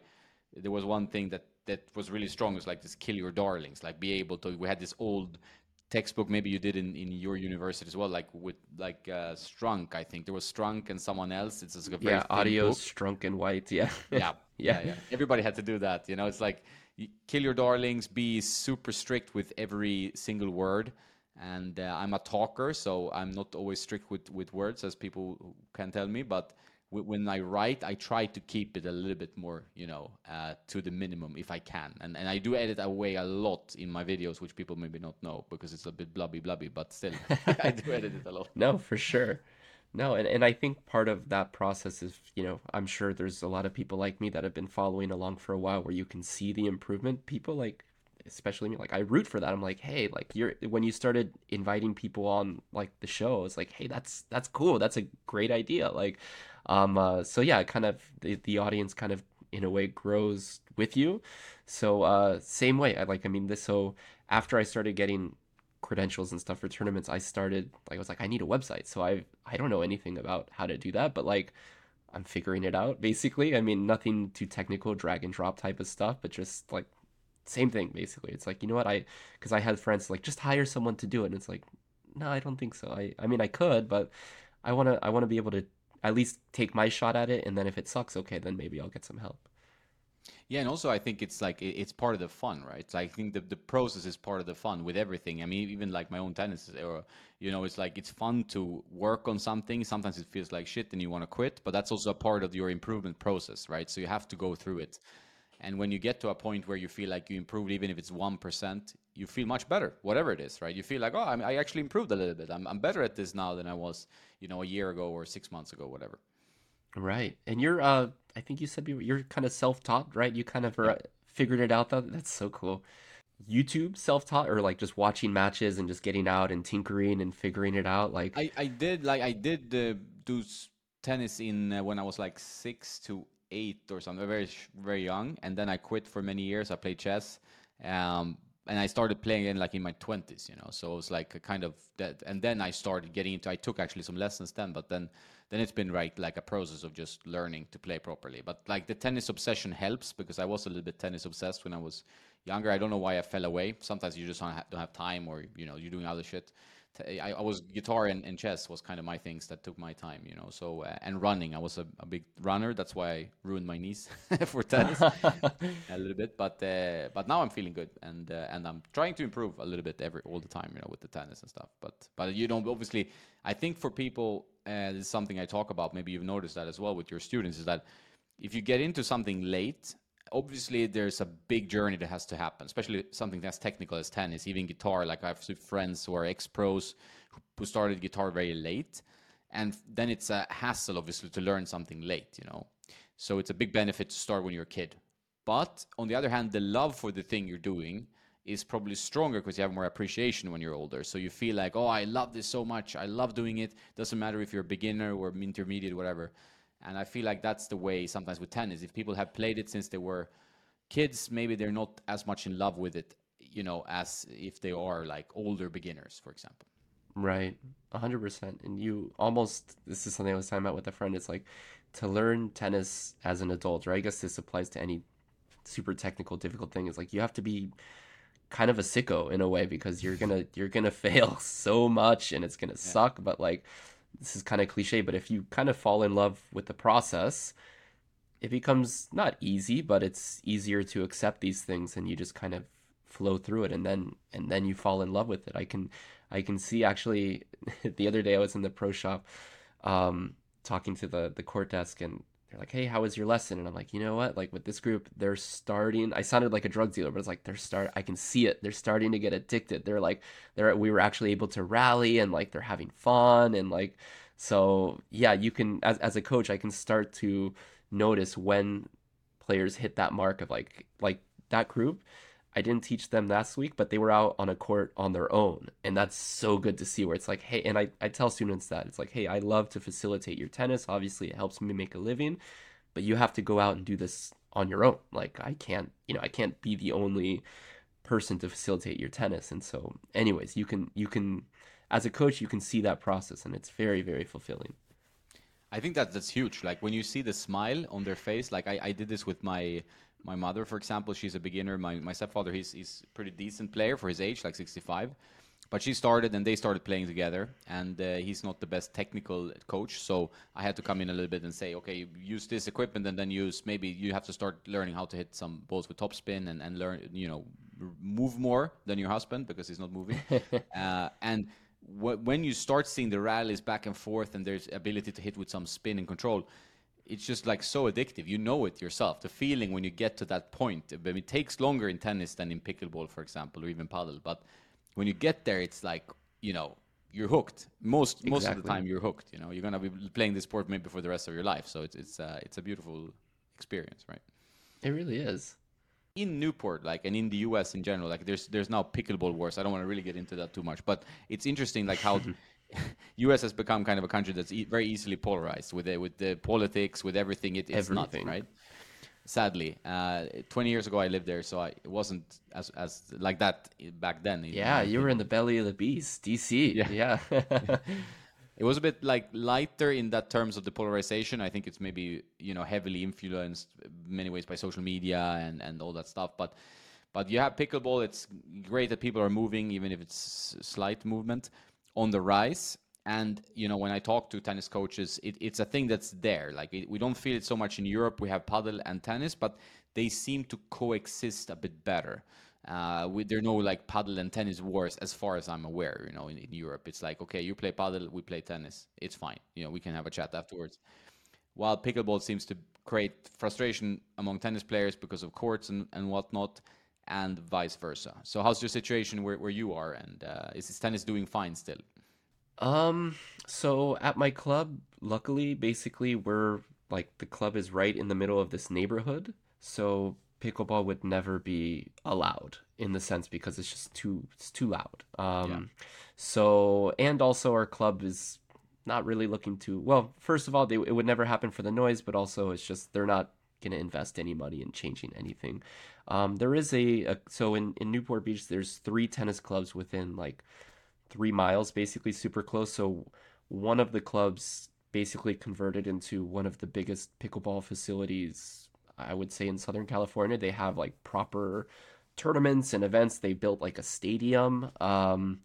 there was one thing that that was really strong. It's like this kill your darlings. Like be able to. We had this old textbook maybe you did in, in your university as well like with like uh, strunk i think there was strunk and someone else it's just a very yeah audio strunk and white yeah. yeah yeah yeah yeah everybody had to do that you know it's like kill your darlings be super strict with every single word and uh, i'm a talker so i'm not always strict with with words as people can tell me but when I write, I try to keep it a little bit more, you know, uh, to the minimum if I can. And and I do edit away a lot in my videos, which people maybe not know because it's a bit blubby blubby, but still, I do edit it a lot. No, for sure. No, and, and I think part of that process is, you know, I'm sure there's a lot of people like me that have been following along for a while where you can see the improvement. People like especially me like i root for that i'm like hey like you're when you started inviting people on like the show it's like hey that's that's cool that's a great idea like um, uh, so yeah, kind of the, the audience kind of in a way grows with you. So uh, same way, I like. I mean, this. So after I started getting credentials and stuff for tournaments, I started like I was like I need a website. So I I don't know anything about how to do that, but like I'm figuring it out basically. I mean, nothing too technical, drag and drop type of stuff, but just like same thing basically. It's like, you know what? I cuz I had friends like just hire someone to do it and it's like no, I don't think so. I I mean, I could, but I want to I want to be able to at least take my shot at it and then if it sucks, okay, then maybe I'll get some help. Yeah, and also I think it's like it's part of the fun, right? So I think the the process is part of the fun with everything. I mean, even like my own tennis, or you know, it's like it's fun to work on something. Sometimes it feels like shit and you want to quit, but that's also a part of your improvement process, right? So you have to go through it. And when you get to a point where you feel like you improved, even if it's one percent, you feel much better, whatever it is, right? You feel like, oh, I, I actually improved a little bit. I'm I'm better at this now than I was, you know, a year ago or six months ago, whatever. Right. And you're uh I think you said you- you're kind of self-taught, right? You kind of Yeah. uh, figured it out though. That's so cool. YouTube self-taught or like just watching matches and just getting out and tinkering and figuring it out like I, I did like I did uh, do tennis in uh, when I was like six to eight or something, very very young, and then I quit for many years. I played chess, um, and I started playing in like in my twenties, you know. So it was like a kind of that, and then I started getting into. I took actually some lessons then, but then then it's been right like a process of just learning to play properly. But like the tennis obsession helps because I was a little bit tennis obsessed when I was younger. I don't know why I fell away. Sometimes you just don't have time, or you know you're doing other shit. T- I, I was guitar and, and chess was kind of my things that took my time, you know. So uh, and running, I was a, a big runner. That's why I ruined my knees for tennis a little bit. But uh, but now I'm feeling good, and uh, and I'm trying to improve a little bit every all the time, you know, with the tennis and stuff. But but you know, obviously, I think for people, uh, this is something I talk about. Maybe you've noticed that as well with your students, is that if you get into something late, obviously there's a big journey that has to happen, especially something as technical as tennis, even guitar. Like I have friends who are ex pros who, who started guitar very late, and then it's a hassle, obviously, to learn something late, you know. So it's a big benefit to start when you're a kid. But on the other hand, the love for the thing you're doing is probably stronger because you have more appreciation when you're older. So you feel like, oh, I love this so much. I love doing it. Doesn't matter if you're a beginner or intermediate, whatever. And I feel like that's the way sometimes with tennis. If people have played it since they were kids, maybe they're not as much in love with it, you know, as if they are like older beginners, for example. Right. A hundred percent. And you almost this is something I was talking about with a friend. It's like to learn tennis as an adult, or I guess this applies to any super technical, difficult thing, is like you have to be kind of a sicko in a way because you're gonna you're gonna fail so much and it's gonna Yeah. suck, but like this is kind of cliche, but if you kind of fall in love with the process, it becomes not easy, but it's easier to accept these things and you just kind of flow through it and then and then you fall in love with it. I can I can see actually the other day I was in the pro shop um talking to the the court desk and they're like, "Hey, how was your lesson?" And I'm like, "You know what? Like with this group, they're starting. I sounded like a drug dealer, but it's like they're start. I can see it. They're starting to get addicted. They're like, they're we were actually able to rally and like they're having fun and like, so yeah, you can as as a coach, I can start to notice when players hit that mark of like like that group. I didn't teach them last week, but they were out on a court on their own. And that's so good to see where it's like, hey, and I, I tell students that it's like, hey, I love to facilitate your tennis. Obviously, it helps me make a living, but you have to go out and do this on your own. Like, I can't, you know, I can't be the only person to facilitate your tennis. And so, anyways, you can, you can, as a coach, you can see that process and it's very, very fulfilling. I think that that's huge. Like when you see the smile on their face, like I, I did this with my my mother, for example. She's a beginner. My my stepfather, he's he's a pretty decent player for his age, like 65. But she started and they started playing together. And uh, he's not the best technical coach, so I had to come in a little bit and say, okay, use this equipment and then use maybe you have to start learning how to hit some balls with topspin and and learn you know move more than your husband because he's not moving. uh, and wh- when you start seeing the rallies back and forth and there's ability to hit with some spin and control it's just like so addictive you know it yourself the feeling when you get to that point I mean, it takes longer in tennis than in pickleball for example or even paddle but when you get there it's like you know you're hooked most most of the time you're hooked you know you're gonna be playing this sport maybe for the rest of your life so it's it's uh, it's a beautiful experience right It really is. in Newport, like, and in the U.S. in general, like, there's there's now pickleball wars. I don't want to really get into that too much, but it's interesting, like, how U.S. has become kind of a country that's e- very easily polarized with the, with the politics, with everything. It's nothing, right? sadly. Uh, 20 years ago, I lived there, so I, it wasn't as, as like that back then. Yeah, you were in the belly of the beast, DC. Yeah. yeah. it was a bit like lighter in that terms of the polarization. I think it's maybe you know heavily influenced many ways by social media and and all that stuff. But but you have pickleball. It's great that people are moving, even if it's slight movement on the rise. And you know, when I talk to tennis coaches, it, it's a thing that's there. Like it, we don't feel it so much in Europe. We have paddle and tennis, but they seem to coexist a bit better. Uh, we, there are no like paddle and tennis wars, as far as I'm aware. You know, in, in Europe, it's like okay, you play paddle, we play tennis. It's fine. You know, we can have a chat afterwards. While pickleball seems to create frustration among tennis players because of courts and, and whatnot and vice versa. So how's your situation where, where you are, and uh, is tennis doing fine still? Um, so at my club, luckily, basically, we're like the club is right in the middle of this neighborhood, so pickleball would never be allowed in the sense because it's just too it's too loud. Um, yeah. so and also our club is not really looking to well first of all they, it would never happen for the noise but also it's just they're not going to invest any money in changing anything um, there is a, a, so in, in Newport Beach, there's three tennis clubs within like three miles, basically super close. So one of the clubs basically converted into one of the biggest pickleball facilities, I would say, in Southern California. They have like proper tournaments and events. They built like a stadium. Um,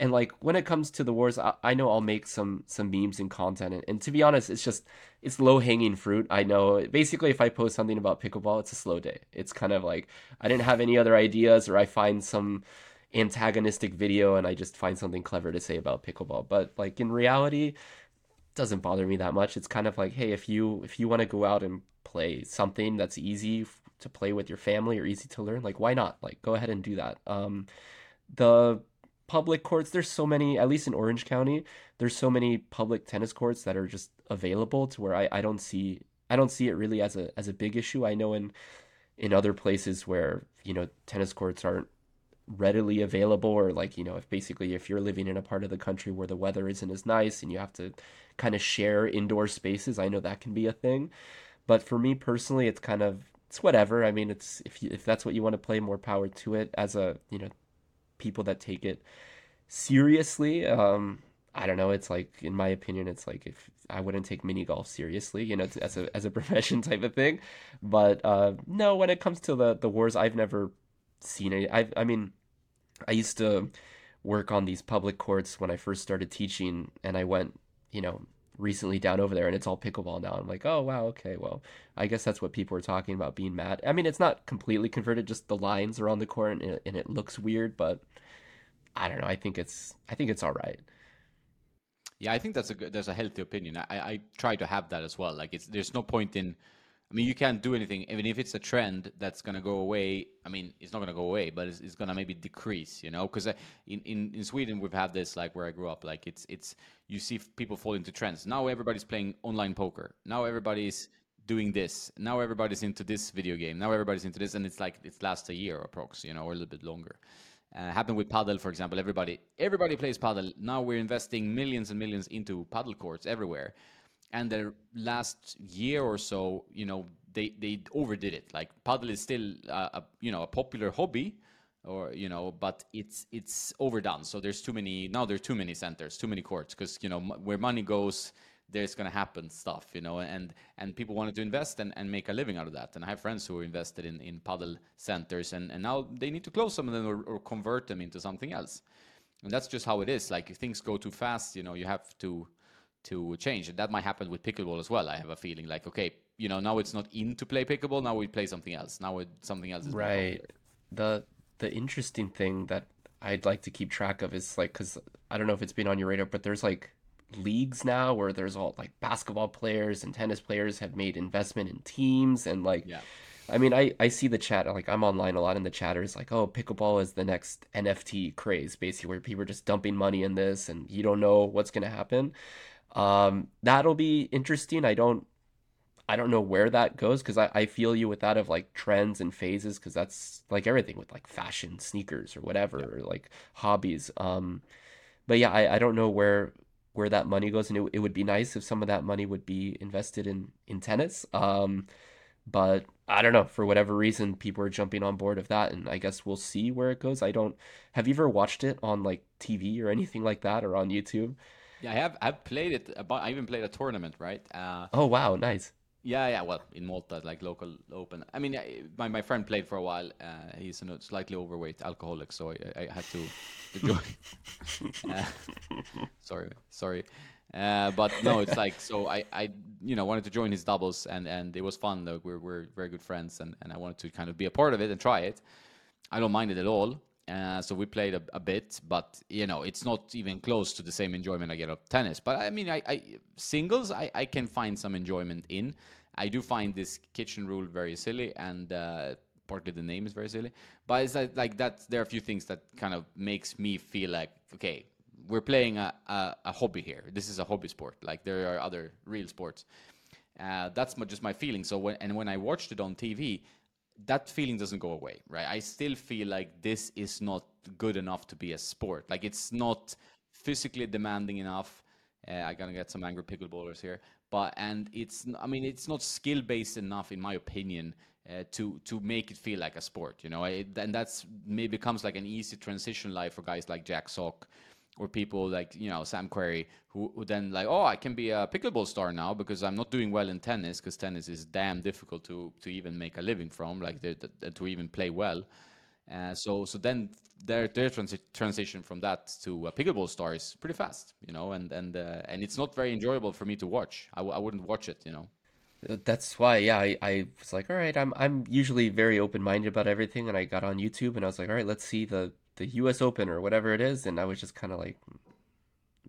and like when it comes to the wars I, I, know i'll make some some memes and content and, and to be honest it's just it's low hanging fruit i know. Basically if i post something about pickleball it's a slow day. It's kind of like i didn't have any other ideas or i find some antagonistic video and i just find something clever to say about pickleball. But like in reality it doesn't bother me that much. It's kind of like hey if you if you want to go out and play something that's easy to play with your family or easy to learn like why not? Like go ahead and do that. Um the public courts. There's so many, at least in Orange County, there's so many public tennis courts that are just available to where I, I don't see I don't see it really as a as a big issue. I know in in other places where you know tennis courts aren't readily available or like you know if basically if you're living in a part of the country where the weather isn't as nice and you have to kind of share indoor spaces i know that can be a thing but for me personally it's kind of it's whatever i mean it's if you, if that's what you want to play more power to it as a you know people that take it seriously. Um, I don't know. It's like, in my opinion, it's like if I wouldn't take mini golf seriously, you know, as a as a profession type of thing. But uh, no, when it comes to the the wars, I've never seen it. I I mean, I used to work on these public courts when I first started teaching, and I went, you know, recently down over there, and it's all pickleball now. I'm like, oh wow, okay, well, I guess that's what people are talking about being mad. I mean, it's not completely converted; just the lines are on the court, and it, and it looks weird, but I don't know. I think it's I think it's all right. Yeah, I think that's a good, there's a healthy opinion. I, I try to have that as well. Like it's there's no point in I mean, you can't do anything. Even if it's a trend that's going to go away, I mean, it's not going to go away, but it's, it's going to maybe decrease, you know? Because uh, in, in, in Sweden, we've had this, like where I grew up, like it's, it's, you see people fall into trends. Now everybody's playing online poker. Now everybody's doing this. Now everybody's into this video game. Now everybody's into this. And it's like, it lasts a year approx, you know, or a little bit longer. Uh, happened with paddle, for example. Everybody, everybody plays paddle. Now we're investing millions and millions into paddle courts everywhere. And the last year or so, you know, they they overdid it. Like paddle is still a, a you know a popular hobby, or you know, but it's it's overdone. So there's too many now. There's too many centers, too many courts, because you know where money goes, there's going to happen stuff, you know, and and people wanted to invest and, and make a living out of that. And I have friends who are invested in in paddle centers, and and now they need to close some of them or, or convert them into something else. And that's just how it is. Like if things go too fast, you know, you have to to change. And that might happen with pickleball as well. I have a feeling like, okay, you know, now it's not in to play pickleball. Now we play something else. Now it, something else is right. The the interesting thing that I'd like to keep track of is like because I don't know if it's been on your radar, but there's like leagues now where there's all like basketball players and tennis players have made investment in teams and like yeah. I mean I I see the chat like I'm online a lot in the chatters like oh pickleball is the next NFT craze basically where people are just dumping money in this and you don't know what's going to happen. Um that'll be interesting. I don't I don't know where that goes because I, I feel you with that of like trends and phases because that's like everything with like fashion, sneakers or whatever, yeah. or like hobbies. Um, but yeah, I, I don't know where where that money goes, and it, it would be nice if some of that money would be invested in in tennis. Um, but I don't know, for whatever reason, people are jumping on board of that, and I guess we'll see where it goes. I don't. Have you ever watched it on like TV or anything like that, or on YouTube? Yeah, I have. I've played it. About, I even played a tournament, right? Uh, Oh wow, nice. yeah, yeah. Well, in Malta, like local open. I mean, I, my my friend played for a while. Uh, he's a slightly overweight alcoholic, so I, I had to, to join. Uh, sorry, sorry. Uh, but no, it's like so. I, I, you know, wanted to join his doubles, and and it was fun. Though we're we're very good friends, and and I wanted to kind of be a part of it and try it. I don't mind it at all. Uh, so we played a, a bit, but you know, it's not even close to the same enjoyment I get of tennis. But I mean, I, I singles, I, I can find some enjoyment in. I do find this kitchen rule very silly, and uh, partly the name is very silly. But it's like, like that. There are a few things that kind of makes me feel like, okay, we're playing a, a, a hobby here. This is a hobby sport. Like there are other real sports. Uh, that's my, just my feeling. So when and when I watched it on TV, that feeling doesn't go away, right? I still feel like this is not good enough to be a sport. Like it's not physically demanding enough. Uh, I'm gonna get some angry pickleballers here, but and it's I mean it's not skill based enough in my opinion uh, to to make it feel like a sport. You know, it, and that's maybe becomes like an easy transition life for guys like Jack Sock or people like you know Sam Querrey who, who then like oh I can be a pickleball star now because I'm not doing well in tennis because tennis is damn difficult to to even make a living from like the, to even play well. Uh, so so then their their transi- transition from that to a pickleball star is pretty fast, you know, and and uh, and it's not very enjoyable for me to watch. I, w- I wouldn't watch it, you know. Uh, That's why, yeah, I, I was like, all right, I'm I'm usually very open-minded about everything, and I got on YouTube and I was like, all right, let's see the the US Open or whatever it is, and I was just kind of like,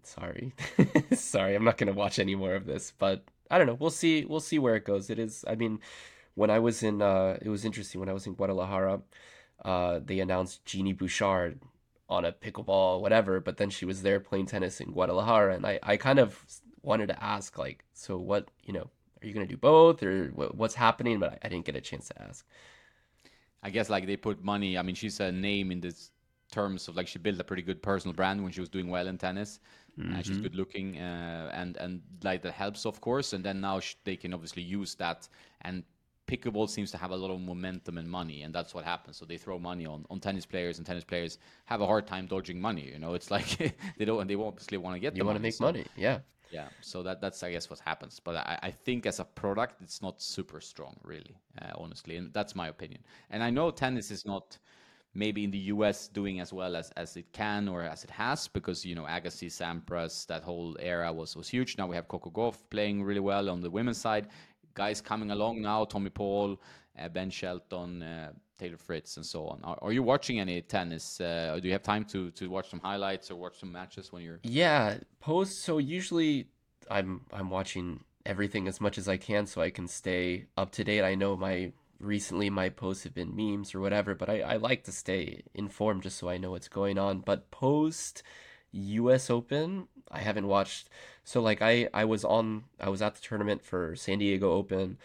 sorry, sorry, I'm not gonna watch any more of this, but I don't know, we'll see, we'll see where it goes. It is, I mean, when I was in, uh, it was interesting when I was in Guadalajara, uh, they announced Genie Bouchard on a pickleball, whatever, but then she was there playing tennis in Guadalajara, and I I kind of wanted to ask like, so what, you know. Are you gonna do both, or wh- what's happening? But I, I didn't get a chance to ask. I guess like they put money. I mean, she's a name in this terms of like she built a pretty good personal brand when she was doing well in tennis. Uh, she's good looking, uh, and and like that helps, of course. And then now sh- they can obviously use that. And pickleball seems to have a lot of momentum and money, and that's what happens. So they throw money on, on tennis players, and tennis players have a hard time dodging money. You know, it's like they don't and they obviously want to get You want to make So money, yeah. yeah, so that that's I guess what happens. But I, I think as a product, it's not super strong, really, uh, honestly, and that's my opinion. And I know tennis is not maybe in the US doing as well as, as it can or as it has because you know Agassi, Sampras, that whole era was was huge. Now we have Coco Gauff playing really well on the women's side. Guys coming along now, Tommy Paul, uh, Ben Shelton, uh, Taylor Fritz, and so on. Are, are you watching any tennis? Uh, do you have time to to watch some highlights or watch some matches when you're? Yeah, post. So usually I'm I'm watching everything as much as I can so I can stay up to date. I know my recently my posts have been memes or whatever, but I, I like to stay informed just so I know what's going on. But post US Open, I haven't watched. So like I I was on I was at the tournament for San Diego Open.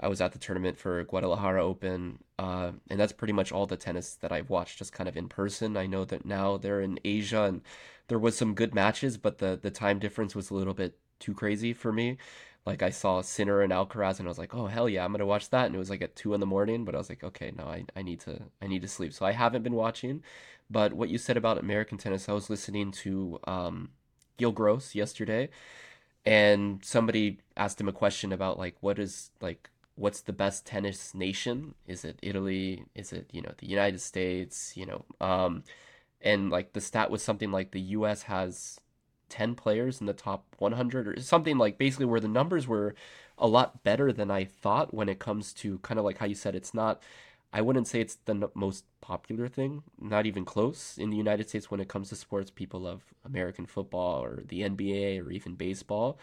I was at the tournament for Guadalajara Open, uh, and that's pretty much all the tennis that I've watched, just kind of in person. I know that now they're in Asia, and there was some good matches, but the the time difference was a little bit too crazy for me. Like I saw Sinner and Alcaraz, and I was like, oh hell yeah, I'm gonna watch that. And it was like at two in the morning, but I was like, okay, no, I, I need to I need to sleep. So I haven't been watching. But what you said about American tennis, I was listening to um, Gil Gross yesterday, and somebody asked him a question about like what is like what's the best tennis nation? Is it Italy? Is it, you know, the United States? You know, um, and like the stat was something like the US has 10 players in the top 100 or something like basically where the numbers were a lot better than I thought when it comes to kind of like how you said it's not I wouldn't say it's the most popular thing, not even close in the United States when it comes to sports. People love American football or the NBA or even baseball,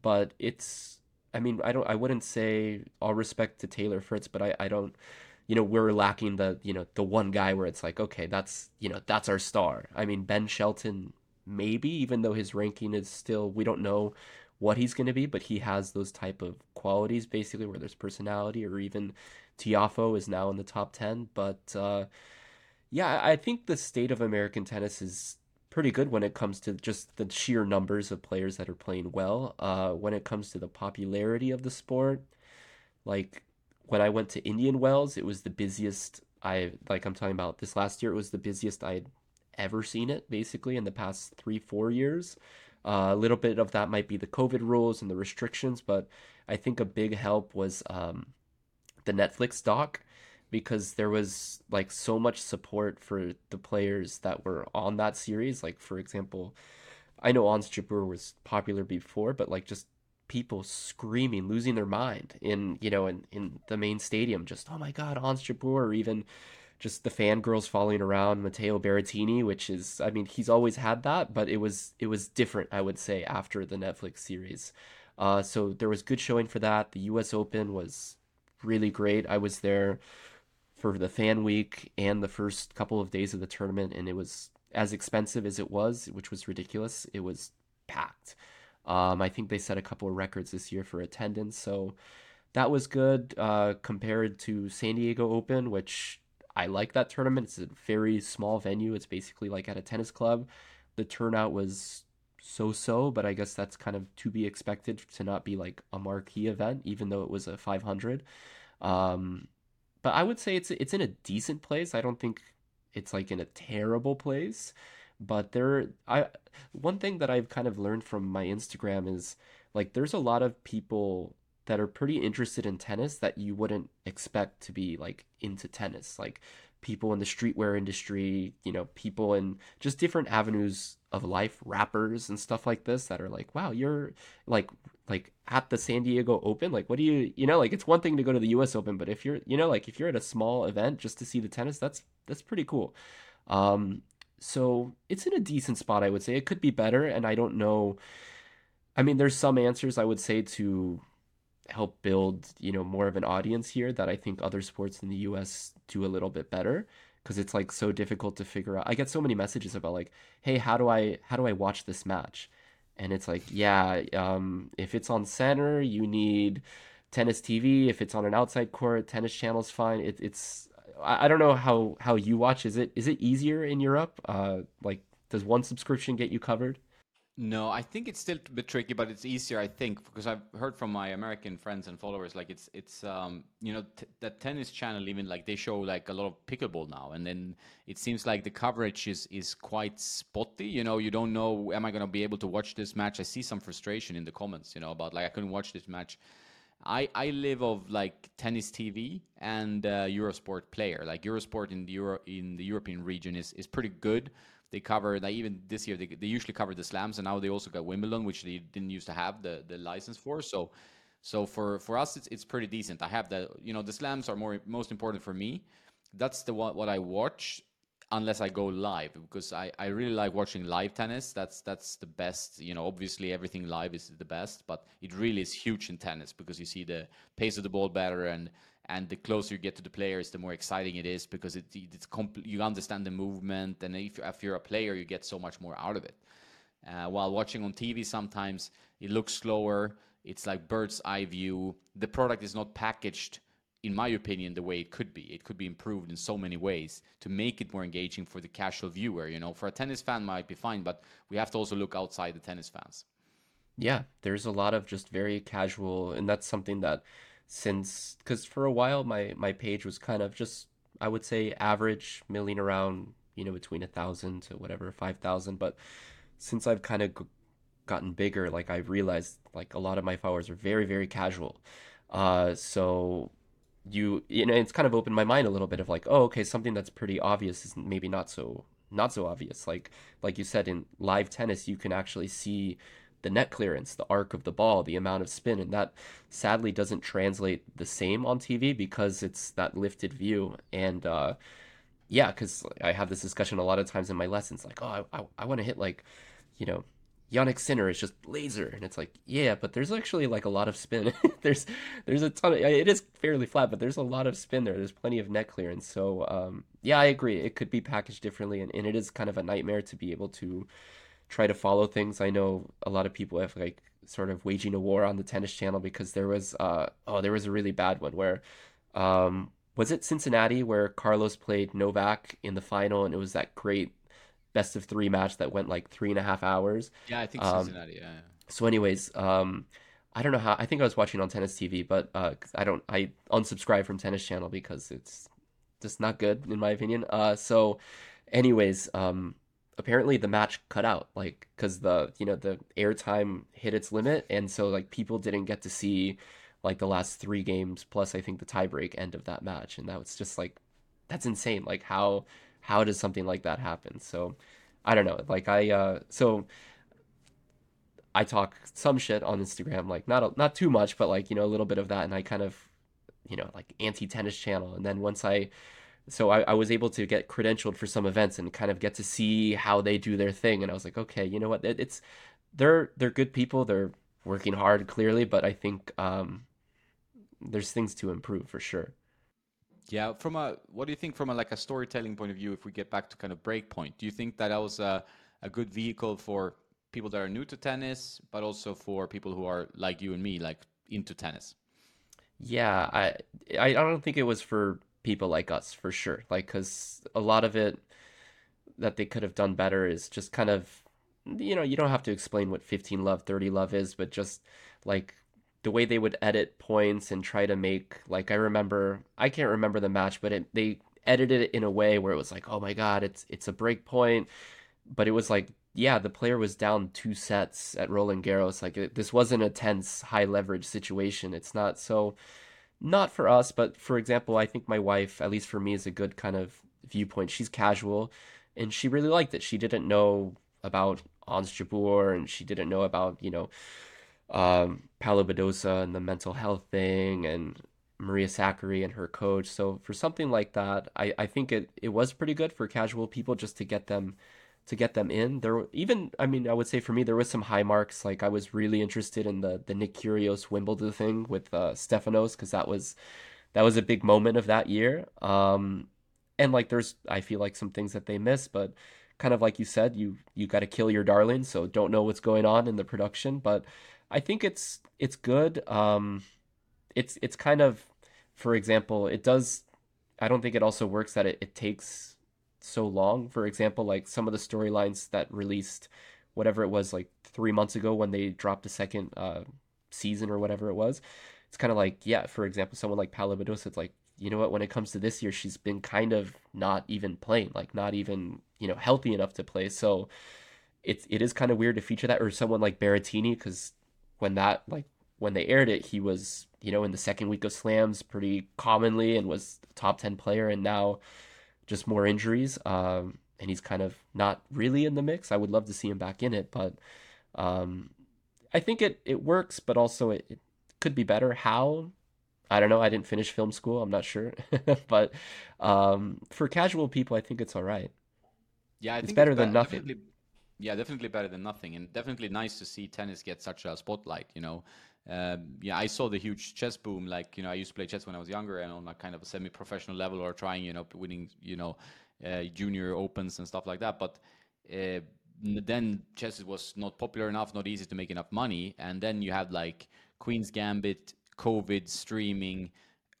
but it's I mean, I don't I wouldn't say all respect to Taylor Fritz, but I I don't you know, we're lacking the, you know, the one guy where it's like, okay, that's, you know, that's our star. I mean, Ben Shelton maybe even though his ranking is still we don't know what he's going to be, but he has those type of qualities basically where there's personality or even Tiafoe is now in the top 10, but uh yeah, I think the state of American tennis is pretty good when it comes to just the sheer numbers of players that are playing well. Uh, when it comes to the popularity of the sport, like when I went to Indian Wells, it was the busiest I like I'm talking about this last year. It was the busiest I'd ever seen it, basically in the past three four years. Uh, a little bit of that might be the COVID rules and the restrictions, but I think a big help was um, the Netflix doc because there was like so much support for the players that were on that series. Like for example, I know Ons Jabeur was popular before, but like just people screaming, losing their mind in you know in in the main stadium, just oh my god, Ons Jabeur, or even just the fangirls following around Matteo Berrettini, which is I mean he's always had that, but it was it was different I would say after the Netflix series. Uh, so there was good showing for that. The U.S. Open was really great. I was there for the fan week and the first couple of days of the tournament, and it was as expensive as it was, which was ridiculous. It was packed. Um, I think they set a couple of records this year for attendance, so that was good uh, compared to San Diego Open, which I like that tournament. It's a very small venue. It's basically like at a tennis club. The turnout was so-so, but I guess that's kind of to be expected to not be like a marquee event, even though it was a 500. Um, but I would say it's it's in a decent place. I don't think it's like in a terrible place. But there, I one thing that I've kind of learned from my Instagram is like there's a lot of people that are pretty interested in tennis that you wouldn't expect to be like into tennis. Like people in the streetwear industry, you know, people in just different avenues of life, rappers and stuff like this that are like, wow, you're like like at the San Diego Open, like what do you you know, like it's one thing to go to the US Open, but if you're you know, like if you're at a small event just to see the tennis, that's that's pretty cool. Um so it's in a decent spot, I would say. It could be better, and I don't know. I mean, there's some answers I would say to help build, you know, more of an audience here that I think other sports in the US do a little bit better because it's like so difficult to figure out. I get so many messages about like, "Hey, how do I how do I watch this match?" And it's like, "Yeah, um, if it's on center, you need tennis TV. If it's on an outside court, tennis channel's fine. It, it's I, I don't know how how you watch. Is it is it easier in Europe? Uh, like, does one subscription get you covered? No, I think it's still a bit tricky, but it's easier, I think, because I've heard from my American friends and followers, like it's it's um you know t- that tennis channel even like they show like a lot of pickleball now, and then it seems like the coverage is is quite spotty. You know, you don't know am I going to be able to watch this match? I see some frustration in the comments, you know, about like I couldn't watch this match I, I live of like tennis TV and uh, Eurosport player. Like Eurosport in the Euro in the European region is, is pretty good. They cover like even this year they, they usually cover the slams and now they also got Wimbledon, which they didn't used to have the, the license for. So so for, for us it's it's pretty decent. I have the you know the slams are more most important for me. That's the what what I watch unless I go live because I, I really like watching live tennis. That's that's the best. You know, obviously everything live is the best, but it really is huge in tennis because you see the pace of the ball better and and the closer you get to the players, the more exciting it is because it, it's compl- you understand the movement and if, if you're a player, you get so much more out of it. Uh, while watching on TV, sometimes it looks slower. It's like bird's eye view. The product is not packaged in my opinion, the way it could be. It could be improved in so many ways to make it more engaging for the casual viewer. You know, for a tennis fan might be fine, but we have to also look outside the tennis fans. Yeah, there's a lot of just very casual, and that's something that since because for a while my my page was kind of just I would say average, milling around you know between a thousand to whatever five thousand, but since I've kind of gotten bigger, like I've realized like a lot of my followers are very very casual. Uh, so you you know it's kind of opened my mind a little bit of like oh okay something that's pretty obvious is maybe not so not so obvious like like you said in live tennis you can actually see the net clearance the arc of the ball the amount of spin and that sadly doesn't translate the same on TV because it's that lifted view and uh yeah because I have this discussion a lot of times in my lessons like oh I, I, I want to hit like you know Jannik Sinner is just laser, and it's like, yeah, but there's actually like a lot of spin. there's there's a ton of it is fairly flat, but there's a lot of spin there. There's plenty of net clearance. So um, yeah, I agree. It could be packaged differently, and, and it is kind of a nightmare to be able to try to follow things. I know a lot of people have like sort of waging a war on the tennis channel because there was uh oh there was a really bad one where um was it Cincinnati where Carlos played Novak in the final and it was that great best of three match that went like three and a half hours. Yeah, I think um, Cincinnati. Yeah, So, anyways, um, I don't know how. I think I was watching on Tennis TV, but uh, I don't. I unsubscribe from Tennis Channel because it's just not good in my opinion. Uh, so, anyways, um, apparently the match cut out, like because the you know the airtime hit its limit, and so like people didn't get to see like the last three games plus I think the tiebreak end of that match, and that was just like that's insane. Like how how does something like that happen? So I don't know. Like I uh, so I talk some shit on Instagram, like not a, not too much, but like you know a little bit of that, and I kind of you know like anti tennis channel, and then once I so I, I was able to get credentialed for some events and kind of get to see how they do their thing, and I was like, okay, you know what, it, it's they're they're good people, they're working hard clearly, but I think um, there's things to improve for sure. Yeah, from a what do you think from a like a storytelling point of view? If we get back to kind of breakpoint, do you think that that was a a good vehicle for people that are new to tennis, but also for people who are like you and me, like into tennis? Yeah, I I don't think it was for people like us for sure. Like, because a lot of it that they could have done better is just kind of, you know, you don't have to explain what 15 love, 30 love is, but just like the way they would edit points and try to make like I remember I can't remember the match, but it, they edited it in a way where it was like, oh my god, it's it's a break point, but it was like yeah, the player was down two sets at Roland Garros. Like this wasn't a tense, high leverage situation. It's not so, not for us, but for example, I think my wife, at least for me, is a good kind of viewpoint. She's casual, and she really liked it. She didn't know about Ons Jabeur, and she didn't know about you know, um, Paula Badosa and the mental health thing, and Maria Sakkari and her coach. So for something like that, I I think it it was pretty good for casual people just to get them to get them in. There even I mean I would say for me there was some high marks. Like I was really interested in the the Nick Kyrgios Wimbledon thing with uh, Stefanos because that was that was a big moment of that year. Um, and like there's I feel like some things that they miss, but kind of like you said, you you got to kill your darling, so don't know what's going on in the production, but I think it's it's good. Um, it's it's kind of for example, it does I don't think it also works that it, it takes so long. For example, like some of the storylines that released whatever it was like three months ago when they dropped the second uh, season or whatever it was. It's kind of like, yeah, for example, someone like Paula Badosa, it's like, you know what, when it comes to this year, she's been kind of not even playing, like not even, you know, healthy enough to play. So it's, it is kind of weird to feature that or someone like Berrettini, because when that, like, when they aired it, he was, you know, in the second week of slams pretty commonly and was top 10 player. And now just more injuries. Um, and he's kind of not really in the mix. I would love to see him back in it, but um, I think it, it works, but also it, it could be better. How? I don't know. I didn't finish film school. I'm not sure. but um, for casual people, I think it's all right. Yeah, I it's better it's than nothing. Definitely, yeah, definitely better than nothing, and definitely nice to see tennis get such a spotlight. You know, um, yeah, I saw the huge chess boom. Like, you know, I used to play chess when I was younger and on a kind of a semi-professional level or trying, you know, winning, you know, uh, junior opens and stuff like that. But uh, then chess was not popular enough, not easy to make enough money. And then you had like Queen's Gambit, COVID, streaming,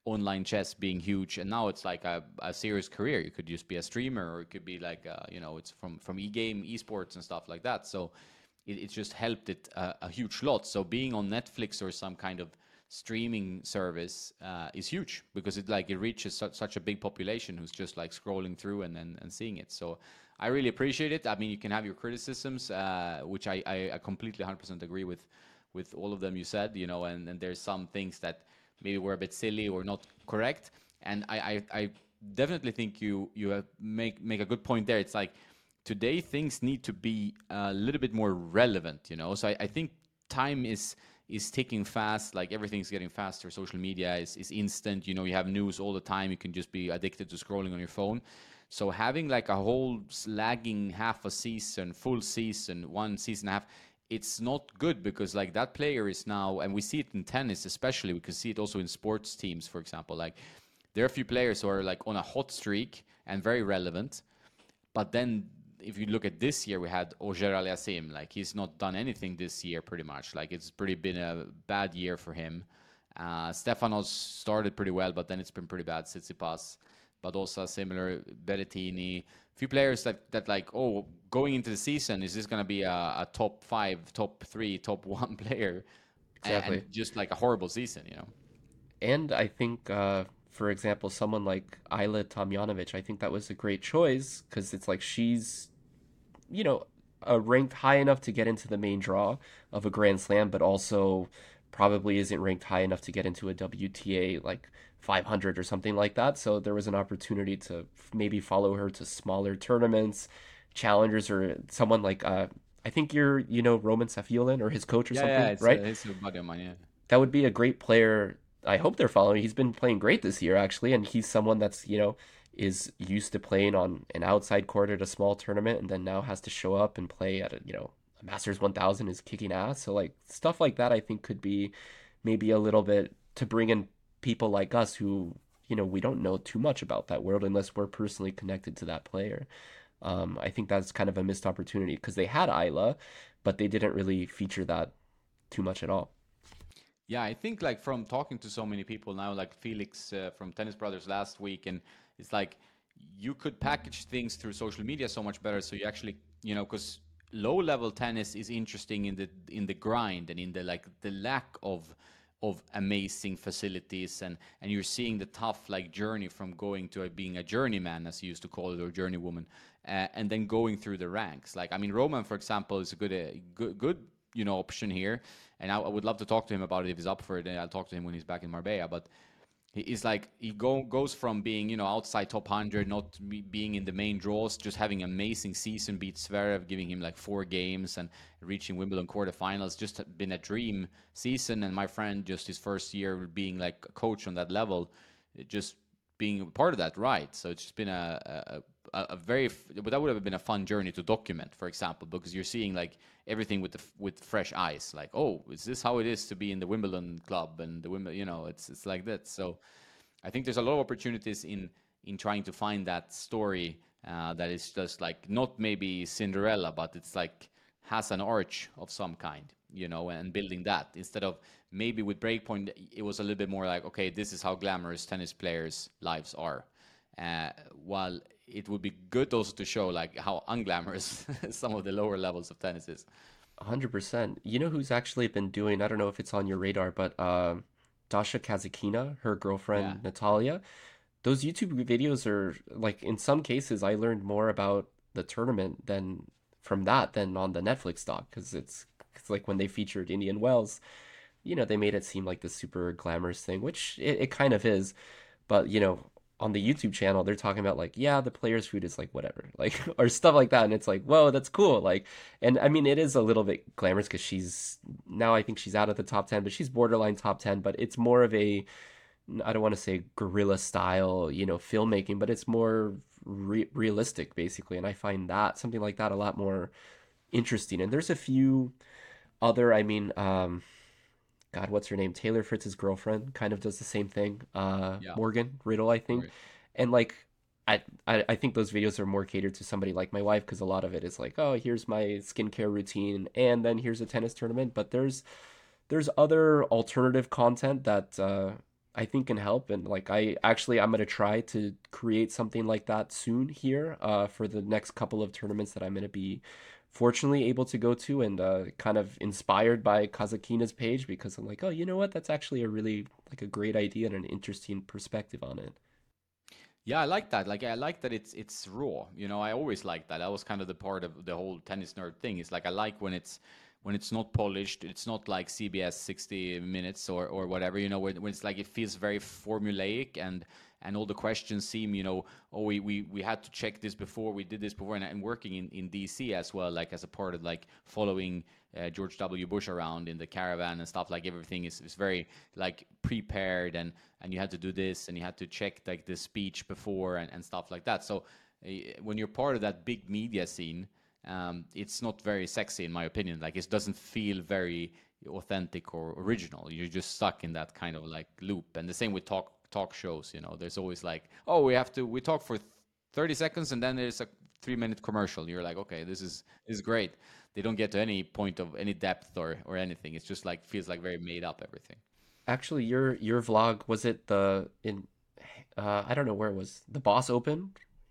online chess being huge. And now it's like a, a serious career. You could just be a streamer or it could be like, uh, you know, it's from, from e-game, esports and stuff like that. So, it, just helped it a, a, huge lot. So being on Netflix or some kind of streaming service uh, is huge because it like it reaches such, such a big population who's just like scrolling through and, and, and seeing it. So I really appreciate it. I mean, you can have your criticisms, uh, which I, I, I completely 100% agree with with all of them you said, you know, and, and there's some things that maybe were a bit silly or not correct. And I, I, I definitely think you you make make a good point there. It's like today things need to be a little bit more relevant you know? So i, I think time is is ticking fast like everything's getting faster. Social media is, is instant you know? You have news all the time. You can just be addicted to scrolling on your phone. So having like a whole lagging half a season full season one season half it's not good because like that player is now and we see it in tennis especially we can see it also in sports teams for example. Like there are a few players who are like on a hot streak and very relevant but then if you look at this year, we had Auger Aliassime. Like he's not done anything this year, pretty much. Like it's pretty been a bad year for him. Uh, Stefanos started pretty well, but then it's been pretty bad. Tsitsipas, but also similar. Berrettini, few players that that like oh going into the season is this going to be a, a, top five, top three, top one player? Exactly. and just like a horrible season, you know. And I think, uh, for example, someone like Ajla Tomljanovic, I think that was a great choice because it's like she's, you know, uh, ranked high enough to get into the main draw of a Grand Slam, but also probably isn't ranked high enough to get into a WTA like 500 or something like that. So there was an opportunity to maybe follow her to smaller tournaments, challengers, or someone like uh, I think you're you know Roman Safiullin or his coach or Yeah, something, yeah, right? a, it's a buddy of mine. Yeah. that would be a great player. I hope they're following. He's been playing great this year, actually, and he's someone that's you know is used to playing on an outside court at a small tournament, and then now has to show up and play at a you know a Masters 1000 is kicking ass. So like stuff like that, I think could be maybe a little bit to bring in people like us who you know we don't know too much about that world unless we're personally connected to that player. Um, I think that's kind of a missed opportunity because they had Ajla, but they didn't really feature that too much at all. Yeah, I think like from talking to so many people now, like Felix uh, from Tennis Brothers last week, and it's like you could package things through social media so much better. So you actually, you know, because low level tennis is interesting in the in the grind and in the like the lack of of amazing facilities and and you're seeing the tough like journey from going to a, being a journeyman as you used to call it or journeywoman uh, and then going through the ranks like i mean roman for example is a good uh, good good you know option here. And I, I would love to talk to him about it if he's up for it. And i'll talk to him when he's back in marbella. But he is like he go, goes from being you know outside top 100 not be, being in the main draws just having amazing season beat Zverev giving him like four games and reaching Wimbledon quarterfinals just been a dream season. And my friend just his first year being like a coach on that level just being part of that right so it's just been a, a, a very but that would have been a fun journey to document for example because you're seeing like everything with the with fresh eyes like oh is this how it is to be in the Wimbledon club and the women you know it's it's like that. So I think there's a lot of opportunities in in trying to find that story uh, that is just like not maybe Cinderella but it's like has an arch of some kind you know and building that instead of maybe with breakpoint it was a little bit more like okay this is how glamorous tennis players lives are. Uh, while it would be good also to show like how unglamorous some of the lower levels of tennis is. 100%. You know who's actually been doing, I don't know if it's on your radar, but um Dasha Kasatkina, her girlfriend Yeah. Natalia, those YouTube videos are like in some cases I learned more about the tournament than from that than on the Netflix doc because it's it's like when they featured Indian Wells, you know, they made it seem like this super glamorous thing, which it, it kind of is. But, you know, on the YouTube channel, they're talking about like, yeah, the player's food is like whatever, like or stuff like that, and it's like, whoa, that's cool. Like, and I mean, it is a little bit glamorous because she's now I think she's out of the top ten, but she's borderline top ten. But it's more of a, I don't want to say guerrilla style, you know, filmmaking, but it's more re- realistic basically, and I find that something like that a lot more interesting. And there's a few other, I mean, um, God, what's her name? Taylor Fritz's girlfriend kind of does the same thing. Uh, Yeah. Morgan Riddle, I think. Right. And like, I, I I think those videos are more catered to somebody like my wife because a lot of it is like, oh, here's my skincare routine, and then here's a tennis tournament. But there's there's other alternative content that uh, I think can help, and like I actually I'm gonna try to create something like that soon here uh, for the next couple of tournaments that I'm gonna be fortunately able to go to and uh, kind of inspired by Kasatkina's page because I'm like, oh, you know what? That's actually a really like a great idea and an interesting perspective on it. Yeah, I like that. Like I like that it's it's raw. You know, I always like that. That was kind of the part of the whole tennis nerd thing. It's like I like when it's when it's not polished. It's not like CBS 60 minutes or or whatever. You know, when, when it's like it feels very formulaic and and all the questions seem, you know, oh we we, we had to check this before, we did this before, and I'm working in in DC as well, like as a part of like following uh, George W. Bush around in the caravan and stuff. Like everything is, is very like prepared, and and you had to do this, and you had to check like the speech before and, and stuff like that. So uh, when you're part of that big media scene, um, it's not very sexy in my opinion. Like it doesn't feel very authentic or original. You're just stuck in that kind of like loop. And the same with talk talk shows. You know, there's always like, oh, we have to we talk for 30 seconds and then there's a three minute commercial. You're like, okay, this is this is great. They don't get to any point of any depth or or anything. It's just like feels like very made up everything. Actually, your your vlog was it the in uh, I don't know where it was the Boss Open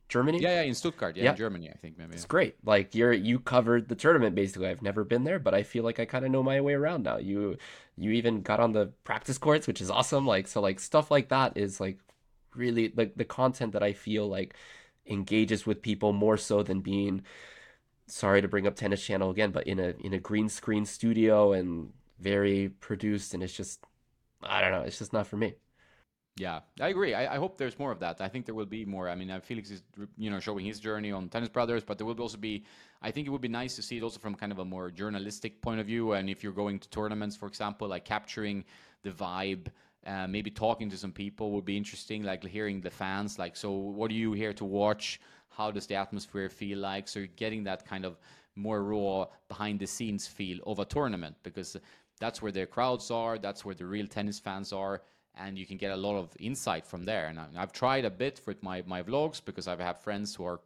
Germany. Yeah, yeah, in Stuttgart, yeah, Yeah. in Germany, I think maybe. It's great. Like you're you covered the tournament basically. I've never been there, but I feel like I kind of know my way around now. You you even got on the practice courts, which is awesome. Like so like stuff like that is like really like the content that I feel like engages with people more so than being sorry to bring up Tennis Channel again, but in a in a green screen studio and very produced and it's just I don't know, it's just not for me. Yeah, I agree. I, I hope there's more of that. I think there will be more. I mean, uh, Felix is, you know, showing his journey on Tennis Brothers, but there will also be. I think it would be nice to see it also from kind of a more journalistic point of view. And if you're going to tournaments, for example, like capturing the vibe, uh, maybe talking to some people would be interesting. Like hearing the fans, like, so what are you here to watch? How does the atmosphere feel like? So you're getting that kind of more raw behind the scenes feel of a tournament because that's where their crowds are. That's where the real tennis fans are and you can get a lot of insight from there. And I- I've tried a bit with my my vlogs because I have friends who are,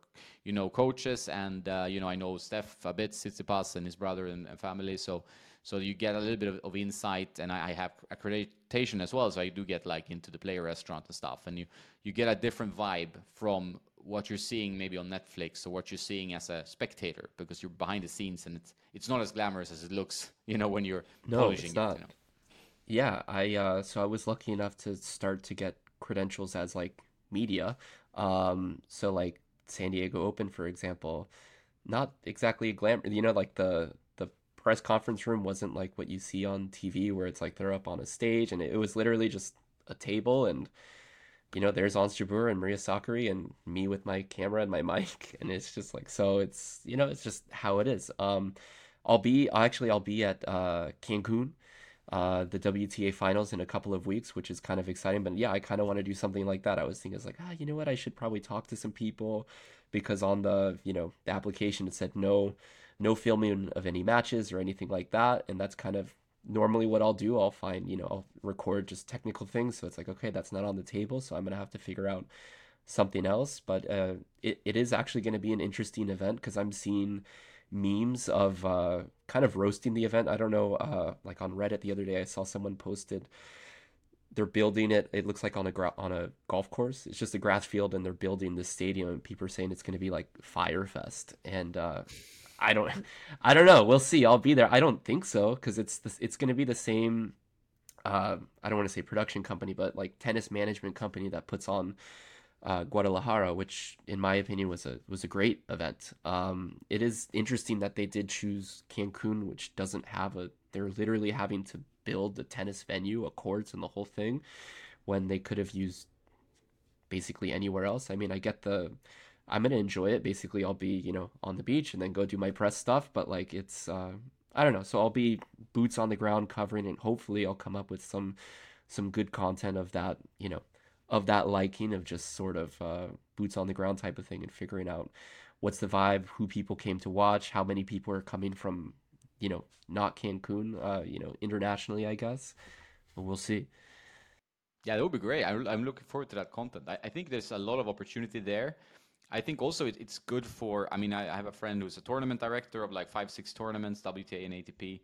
you know, coaches, and uh, you know I know Steph a bit, Tsitsipas and his brother and, and family. So so you get a little bit of, of insight, and I, I have accreditation as well, so I do get like into the player restaurant and stuff, and you you get a different vibe from what you're seeing maybe on Netflix or what you're seeing as a spectator because you're behind the scenes and it's it's not as glamorous as it looks, you know, when you're No, polishing it's it. not. You know? Yeah, I uh so I was lucky enough to start to get credentials as like media. Um so like San Diego Open for example, not exactly a glam, you know, like the the press conference room wasn't like what you see on TV where it's like they're up on a stage and it, it was literally just a table and you know, there's Ons and Maria Sakkari and me with my camera and my mic and it's just like so it's you know, it's just how it is. Um I'll be actually I'll be at uh Cancun uh, the WTA finals in a couple of weeks, which is kind of exciting. But yeah, I kind of want to do something like that. I was thinking, it's like, ah, you know what? I should probably talk to some people because on the, you know, the application it said no, no filming of any matches or anything like that. And that's kind of normally what I'll do. I'll find, you know, I'll record just technical things. So it's like, okay, that's not on the table. So I'm gonna have to figure out something else. But uh, it, it is actually to be an interesting event because I'm seeing memes of uh, kind of roasting the event. I don't know, uh, like on Reddit the other day, I saw someone posted they're building it. It looks like on a gra- on a golf course. It's just a grass field, and they're building this stadium. And people are saying it's going to be like Fyre Fest, and uh, I don't, I don't know. We'll see. I'll be there. I don't think so because it's the, it's going to be the same. Uh, I don't want to say production company, but like tennis management company that puts on uh, Guadalajara, which in my opinion was a was a great event. Um, it is interesting that they did choose Cancun, which doesn't have a. They're literally having to build a tennis venue, a courts, and the whole thing, when they could have used basically anywhere else. I mean, I get the. I'm gonna enjoy it. Basically, I'll be you know on the beach and then go do my press stuff. But like it's uh, I don't know. So I'll be boots on the ground covering, and hopefully I'll come up with some some good content of that. You know of that liking of just sort of uh, boots on the ground type of thing and figuring out what's the vibe, who people came to watch, how many people are coming from, you know, not Cancun, uh, you know, internationally, I guess. But we'll see. Yeah, that would be great. I, I'm looking forward to that content. I, I think there's a lot of opportunity there. I think also it, it's good for. I mean, I have a friend who's a tournament director of like five, six tournaments, WTA and ATP,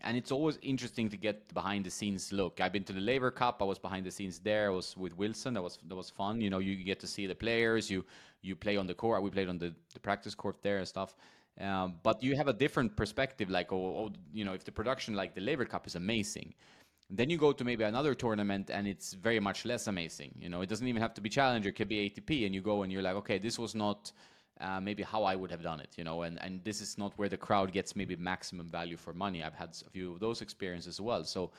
and it's always interesting to get behind the scenes look. I've been to the Laver Cup. I was behind the scenes there. I was with Wilson. That was that was fun. You know, you get to see the players. You you play on the court. We played on the, the practice court there and stuff. Um, but you have a different perspective. Like, oh, oh, you know, if the production like the Laver Cup is amazing, then you go to maybe another tournament and it's very much less amazing. You know, it doesn't even have to be Challenger, it could be ATP, and you go and you're like, okay, this was not uh, maybe how I would have done it. You know, and and this is not where the crowd gets maybe maximum value for money. I've had a few of those experiences as well. So.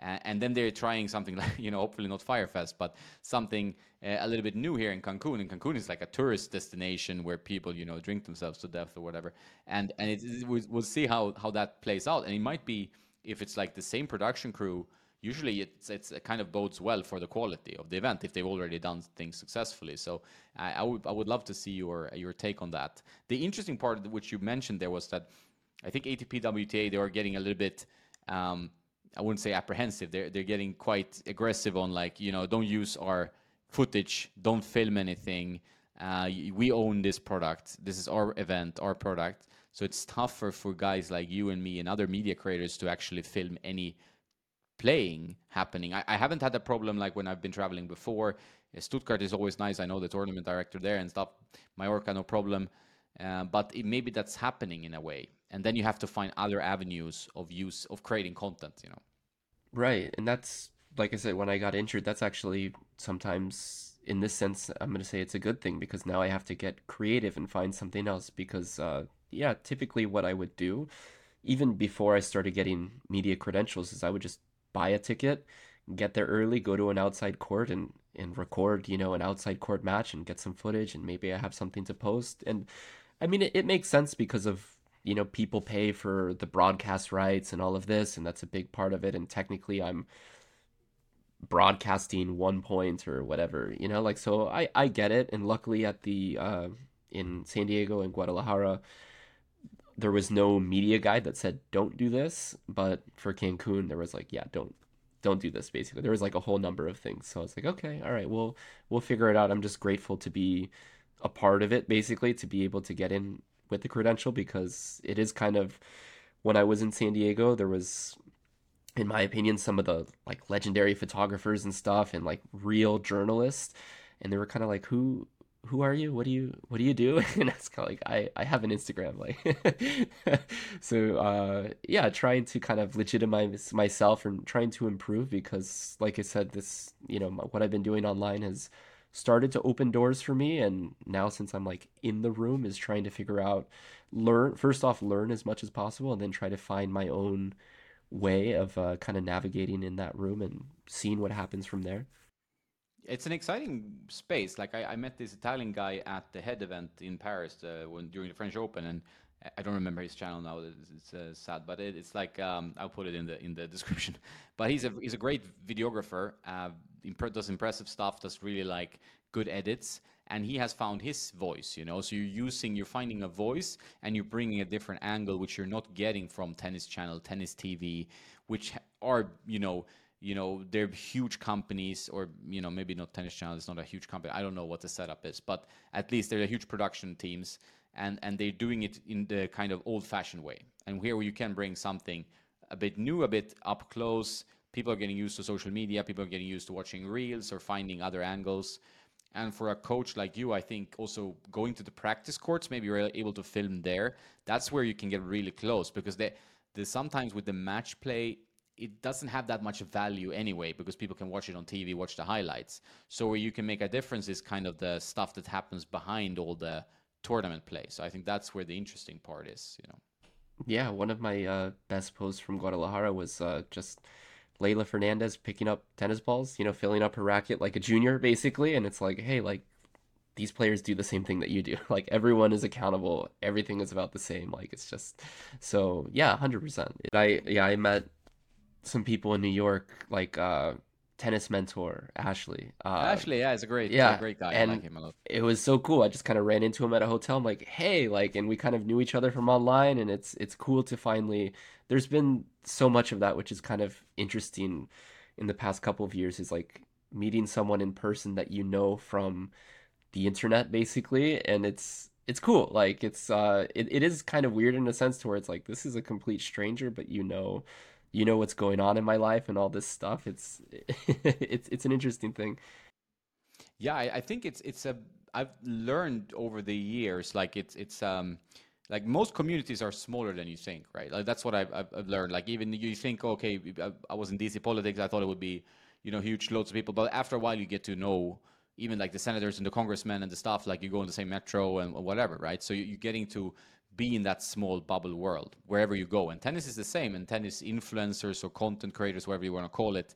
Uh, and then they're trying something like, you know, hopefully not Fyrefest, but something uh, a little bit new here in Cancun. And Cancun is like a tourist destination where people, you know, drink themselves to death or whatever. And and it, it, we'll, we'll see how how that plays out. And it might be if it's like the same production crew usually it's it's it kind of bodes well for the quality of the event if they've already done things successfully. So I, I would I would love to see your your take on that. The interesting part which you mentioned there was that I think ATP WTA they are getting a little bit. Um, I wouldn't say apprehensive. They're they're getting quite aggressive on like you know don't use our footage, don't film anything. Uh, we own this product. This is our event, our product. So it's tougher for guys like you and me and other media creators to actually film any playing happening. I, I haven't had a problem like when I've been traveling before. Uh, Stuttgart is always nice. I know the tournament director there and stuff. Mallorca, no problem. Uh, but it, maybe that's happening in a way, and then you have to find other avenues of use of creating content. You know. Right, and that's like I said when I got injured. That's actually sometimes in this sense I'm going to say it's a good thing because now I have to get creative and find something else because uh, yeah, typically what I would do even before I started getting media credentials is I would just buy a ticket, get there early, go to an outside court and and record, you know, an outside court match and get some footage and maybe I have something to post. And I mean it, it makes sense because of you know people pay for the broadcast rights and all of this and that's a big part of it and technically I'm broadcasting one point or whatever you know like so i i get it and luckily at the uh in san diego and guadalajara there was no media guide that said don't do this, but for Cancun there was like, yeah, don't don't do this basically. There was like a whole number of things. So I was like, okay, all right, we'll we'll figure it out. I'm just grateful to be a part of it basically to be able to get in with the credential because it is kind of when I was in San Diego, there was in my opinion some of the like legendary photographers and stuff and like real journalists and they were kind of like who who are you? What do you what do you do? And it's kind of like I I have an Instagram like so uh yeah, trying to kind of legitimize myself and trying to improve because like I said this, you know, what I've been doing online has started to open doors for me and now since I'm like in the room is trying to figure out learn first off learn as much as possible and then try to find my own way of uh, kind of navigating in that room and seeing what happens from there it's an exciting space. Like I, I, met this Italian guy at the head event in Paris uh, when during the French Open, and I don't remember his channel now. It's, it's uh, sad, but it, it's like um, I'll put it in the in the description. But he's a he's a great videographer. Uh, imp- does impressive stuff. Does really like good edits, and he has found his voice. You know, so you're using you're finding a voice, and you're bringing a different angle, which you're not getting from Tennis Channel, Tennis TV, which are you know you know they're huge companies or you know maybe not tennis channel is not a huge company i don't know what the setup is but at least they're huge production teams and and they're doing it in the kind of old fashioned way. And here you can bring something a bit new a bit up close. People are getting used to social media people are getting used to watching reels or finding other angles. And for a coach like you i think also going to the practice courts maybe you're able to film there that's where you can get really close because they the sometimes with the match play it doesn't have that much value anyway because people can watch it on TV, watch the highlights. So where you can make a difference is kind of the stuff that happens behind all the tournament play. So I think that's where the interesting part is, you know. Yeah, one of my uh, best posts from Guadalajara was uh, just Leylah Fernandez picking up tennis balls, you know, filling up her racket like a junior basically, and it's like, hey, like these players do the same thing that you do. Like everyone is accountable. Everything is about the same. Like it's just so yeah, hundred percent. I yeah I met some people in New York, like uh, tennis mentor Ashley. Uh, Ashley, yeah, he's a great, yeah, a great guy. And like It was so cool. I just kind of ran into him at a hotel. I'm like, hey, like, and we kind of knew each other from online, and it's it's cool to finally. There's been so much of that, which is kind of interesting in the past couple of years. Is like meeting someone in person that you know from the internet, basically, and it's it's cool. Like it's uh, it, it is kind of weird in a sense to where it's like this is a complete stranger, but you know you know what's going on in my life and all this stuff. It's it's it's an interesting thing. Yeah, I, I think it's it's a I've learned over the years like it's it's um like most communities are smaller than you think, right? Like that's what I've, I've learned. Like even you think, okay, I was in DC politics, I thought it would be, you know, huge loads of people, but after a while you get to know even like the senators and the congressmen and the stuff. Like you go in the same metro and whatever, right? So you're getting to be in that small bubble world wherever you go. And tennis is the same. And tennis influencers or content creators, whatever you want to call it,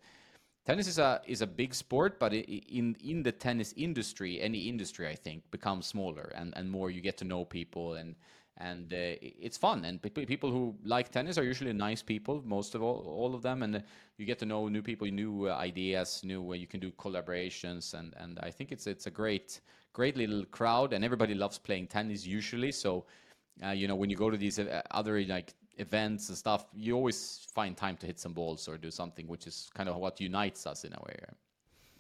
tennis is a is a big sport. But in in the tennis industry, any industry, I think, becomes smaller and and more. You get to know people and and uh, it's fun. And people who like tennis are usually nice people, most of all, all of them. And uh, you get to know new people, new uh, ideas, new uh, you can do collaborations. And and I think it's it's a great great little crowd, and everybody loves playing tennis usually. So uh, you know, when you go to these uh, other like events and stuff, you always find time to hit some balls or do something, which is kind of what unites us in a way.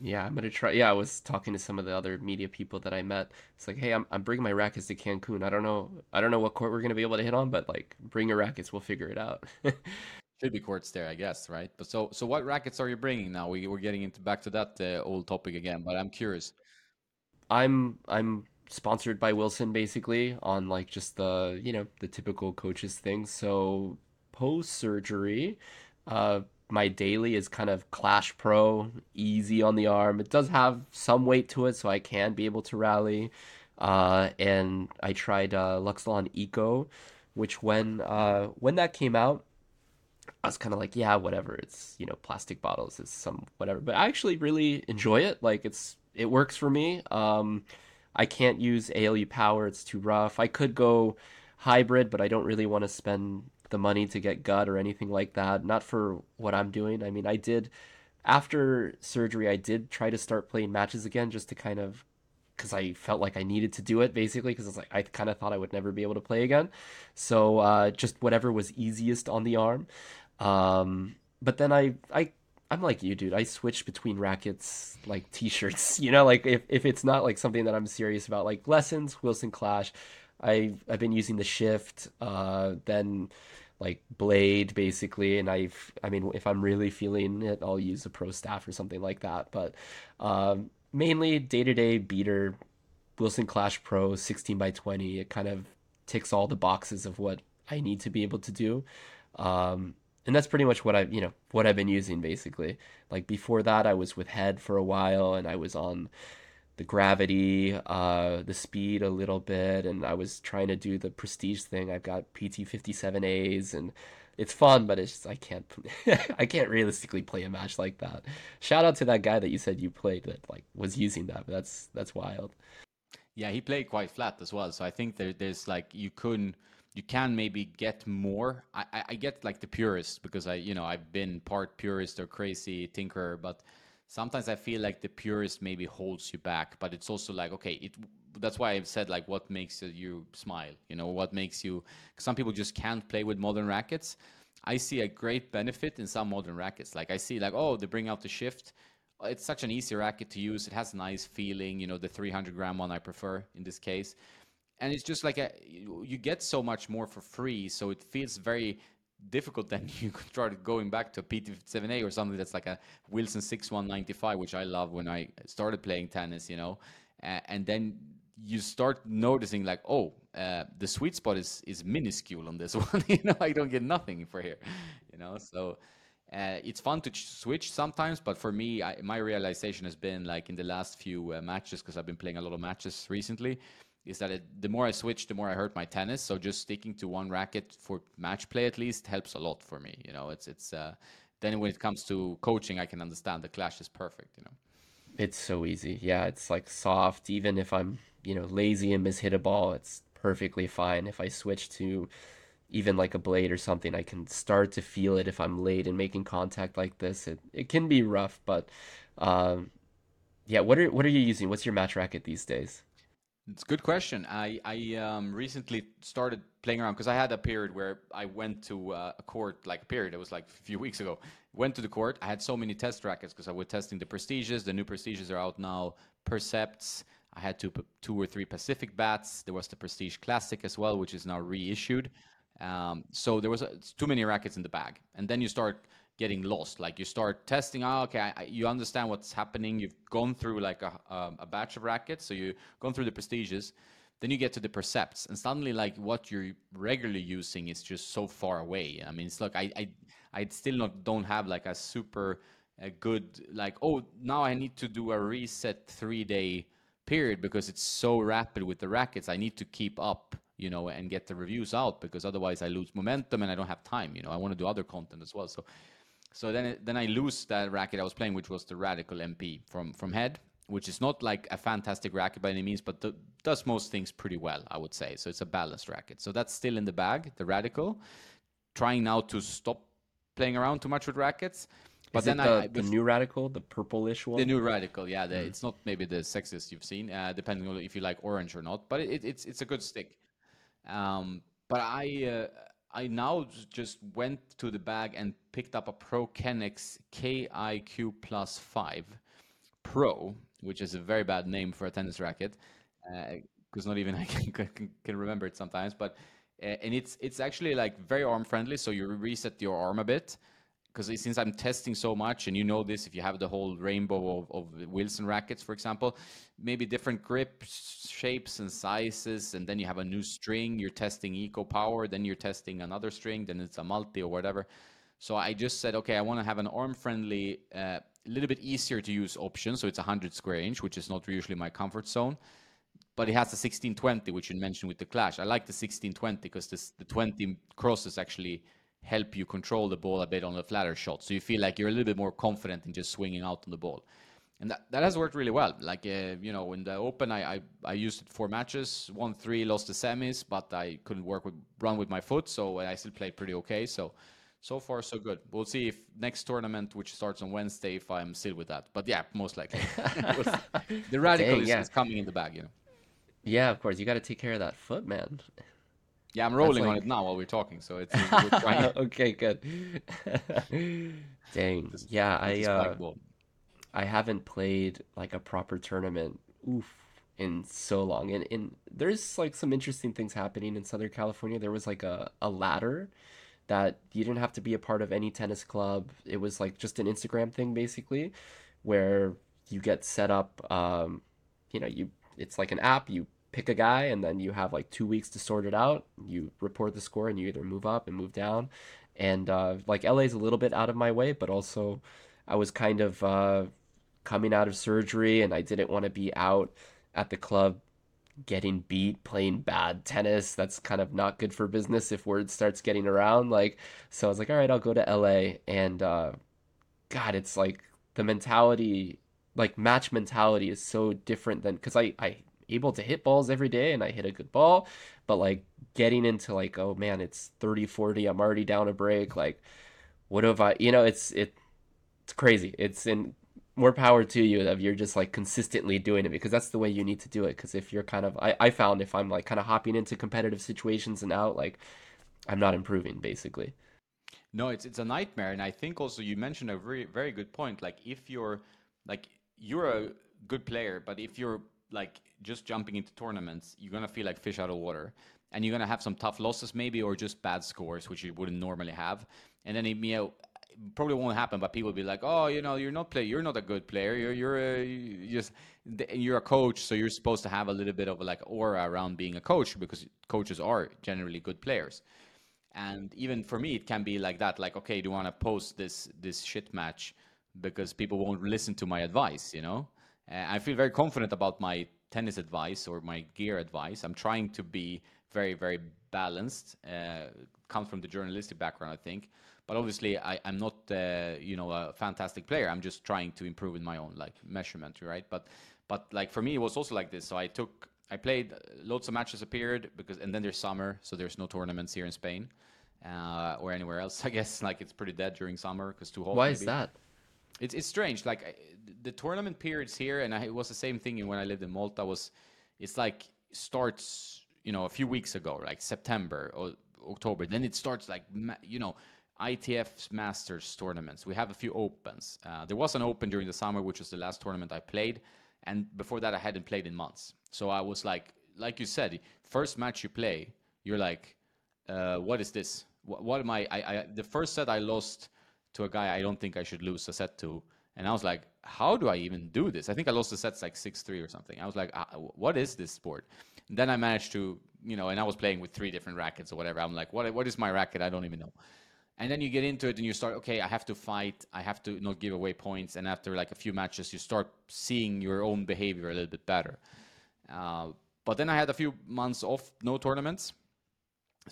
Yeah, I'm gonna try. Yeah, I was talking to some of the other media people that I met. It's like, hey, I'm I'm bringing my rackets to Cancun. I don't know, I don't know what court we're gonna be able to hit on, but like, bring your rackets, we'll figure it out. Should be courts there, I guess, right? But so so what rackets are you bringing now? We we're getting into back to that uh, old topic again, but I'm curious. I'm I'm sponsored by Wilson basically on like just the you know the typical coaches thing. So post surgery, uh, my daily is kind of Clash Pro, easy on the arm. It does have some weight to it, so I can be able to rally. Uh, and I tried uh, Eco, which when uh, when that came out, I was kind of like, yeah, whatever. It's you know plastic bottles, it's some whatever. But I actually really enjoy it. Like it's it works for me. Um, I can't use ALU power; it's too rough. I could go hybrid, but I don't really want to spend the money to get gut or anything like that. Not for what I'm doing. I mean, I did after surgery. I did try to start playing matches again, just to kind of because I felt like I needed to do it basically because it's like I kind of thought I would never be able to play again. So uh, just whatever was easiest on the arm. Um, but then I I I'm like you, dude. I switch between rackets like t-shirts. You know, like if, if it's not like something that I'm serious about, like lessons, Wilson Clash. I I've been using the shift, uh, then like blade basically, and I've I mean if I'm really feeling it, I'll use a pro staff or something like that. But um, mainly day to day beater, Wilson Clash Pro 16 by 20. It kind of ticks all the boxes of what I need to be able to do. Um, and that's pretty much what I, you know, what I've been using basically. Like before that, I was with Head for a while, and I was on the gravity, uh, the speed a little bit, and I was trying to do the prestige thing. I've got PT fifty seven A's, and it's fun, but it's just, I can't, I can't realistically play a match like that. Shout out to that guy that you said you played that like was using that. But that's that's wild. Yeah, he played quite flat as well. So I think there, there's like you couldn't you can maybe get more. I, I, get like the purist because I you know I've been part purist or crazy tinkerer, but sometimes I feel like the purist maybe holds you back. But it's also like okay, it that's why I've said like what makes you smile. You know what makes you. Some people just can't play with modern rackets. I see a great benefit in some modern rackets. Like I see like oh they bring out the shift. It's such an easy racket to use. It has a nice feeling. You know the 300 gram one I prefer in this case and it's just like a, you get so much more for free so it feels very difficult then you start going back to a pt7a or something that's like a wilson 6195 which i love when i started playing tennis you know? Uh, and then you start noticing like oh uh, the sweet spot is is minuscule on this one you know? I don't get nothing for here you know? So uh, it's fun to switch sometimes, but for me, I, my realization has been like in the last few uh, matches because I've been playing a lot of matches recently is that it, the more I switch, the more I hurt my tennis. So just sticking to one racket for match play at least helps a lot for me. You know, it's it's uh, then when it comes to coaching, I can understand the clash is perfect. You know, it's so easy. Yeah, it's like soft. Even if I'm you know lazy and mishit a ball, it's perfectly fine. If I switch to even like a blade or something, I can start to feel it if I'm late and making contact like this. It it can be rough, but um, yeah. What are what are you using? What's your match racket these days? It's a good question. I I um, recently started playing around because I had a period where I went to uh, a court, like a period. It was like a few weeks ago. Went to the court. I had so many test rackets because I was testing the prestiges. The new prestiges are out now. Percepts. I had two two or three Pacific bats. There was the Prestige Classic as well, which is now reissued. Um, so there was a, too many rackets in the bag, and then you start getting lost. Like you start testing, oh, okay, I, you understand what's happening. You've gone through like a, a, a batch of rackets, so you've gone through the prestiges. Then you get to the percepts, and suddenly, like what you're regularly using is just so far away. I mean, it's like I, I, I still not don't have like a super a good like oh now I need to do a reset three day period because it's so rapid with the rackets. I need to keep up you know, and get the reviews out because otherwise I lose momentum and I don't have time. You know, I want to do other content as well. So so then, then I lose that racket I was playing, which was the Radical MP from from Head, which is not like a fantastic racket by any means, but the, does most things pretty well, I would say. So it's a balanced racket. So that's still in the bag, the Radical. Trying now to stop playing around too much with rackets. But is then the, I, the new Radical, the purplish one. The new Radical, yeah. The, mm. It's not maybe the sexiest you've seen, uh, depending on if you like orange or not. But it, it's it's a good stick. Um, but I. Uh, I now just went to the bag and picked up a Pro Kennex KIQ Plus 5 Pro, which is a very bad name for a tennis racket, because uh, not even I can, can, can, remember it sometimes. But and it's it's actually like very arm friendly. So you reset your arm a bit because since I'm testing so much, and you know this, if you have the whole rainbow of, of Wilson rackets, for example, maybe different grip shapes and sizes, and then you have a new string, you're testing eco power, then you're testing another string, then it's a multi or whatever. So I just said, okay, I want to have an arm friendly, a uh, little bit easier to use option. So it's 100 square inch, which is not usually my comfort zone. But it has the 1620, which you mentioned with the Clash. I like the 1620 because the 20 crosses actually help you control the ball a bit on the flatter shot. So you feel like you're a little bit more confident in just swinging out on the ball. And that, that has worked really well. Like, uh, you know, in the Open, I, I, I, used it four matches, won three, lost the semis, but I couldn't work with run with my foot, so I still played pretty okay. So, so far, so good. We'll see if next tournament, which starts on Wednesday, if I'm still with that. But yeah, most likely. the radical Dang, is, yeah. is coming in the bag, you know. Yeah, of course. You got to take care of that foot, man. Yeah, I'm rolling like... on it now while we're talking, so it's okay. Good. Dang. Yeah, I uh, I haven't played like a proper tournament. Oof, in so long, and and there's like some interesting things happening in Southern California. There was like a a ladder that you didn't have to be a part of any tennis club. It was like just an Instagram thing basically, where you get set up. Um, you know, you it's like an app. You pick a guy and then you have like two weeks to sort it out. You report the score and you either move up and move down. And uh, like LA is a little bit out of my way, but also I was kind of uh, coming out of surgery and I didn't want to be out at the club getting beat playing bad tennis that's kind of not good for business if word starts getting around like so i was like all right i'll go to la and uh god it's like the mentality like match mentality is so different than because i i able to hit balls every day and I hit a good ball, but like getting into like, oh man, it's 30, 40, I'm already down a break. Like, what have I, you know, it's, it, it's crazy. It's in more power to you if you're just like consistently doing it because that's the way you need to do it. Cause if you're kind of, I, I found if I'm like kind of hopping into competitive situations and out, like I'm not improving basically. No, it's, it's a nightmare. And I think also you mentioned a very, very good point. Like if you're like, you're a good player, but if you're like just jumping into tournaments, you're gonna feel like fish out of water, and you're gonna have some tough losses maybe, or just bad scores which you wouldn't normally have, and then it, you know, probably won't happen. But people will be like, oh, you know, you're not play, you're not a good player. You're you're a, you just you're a coach, so you're supposed to have a little bit of like aura around being a coach because coaches are generally good players. And even for me, it can be like that. Like, okay, do you want to post this this shit match because people won't listen to my advice? You know. Uh, I feel very confident about my tennis advice or my gear advice. I'm trying to be very, very balanced. Uh, comes from the journalistic background, I think. But obviously, I, am not, uh, you know, a fantastic player. I'm just trying to improve in my own like measurement, right? But, but like for me, it was also like this. So I took, I played loads of matches a period because, and then there's summer, so there's no tournaments here in Spain uh, or anywhere else. I guess like it's pretty dead during summer because too hot. Why maybe. is that? It's it's strange. Like the tournament periods here, and I, it was the same thing when I lived in Malta. Was it's like starts you know a few weeks ago, like September or October. Then it starts like you know ITF Masters tournaments. We have a few opens. Uh, there was an open during the summer, which was the last tournament I played, and before that I hadn't played in months. So I was like, like you said, first match you play, you're like, uh, what is this? What, what am I, I, I? The first set I lost to a guy I don't think I should lose a set to. And I was like, how do I even do this? I think I lost the sets like 6 3 or something. I was like, uh, what is this sport? And then I managed to, you know, and I was playing with three different rackets or whatever. I'm like, what, what is my racket? I don't even know. And then you get into it and you start, okay, I have to fight. I have to not give away points. And after like a few matches, you start seeing your own behavior a little bit better. Uh, but then I had a few months off, no tournaments.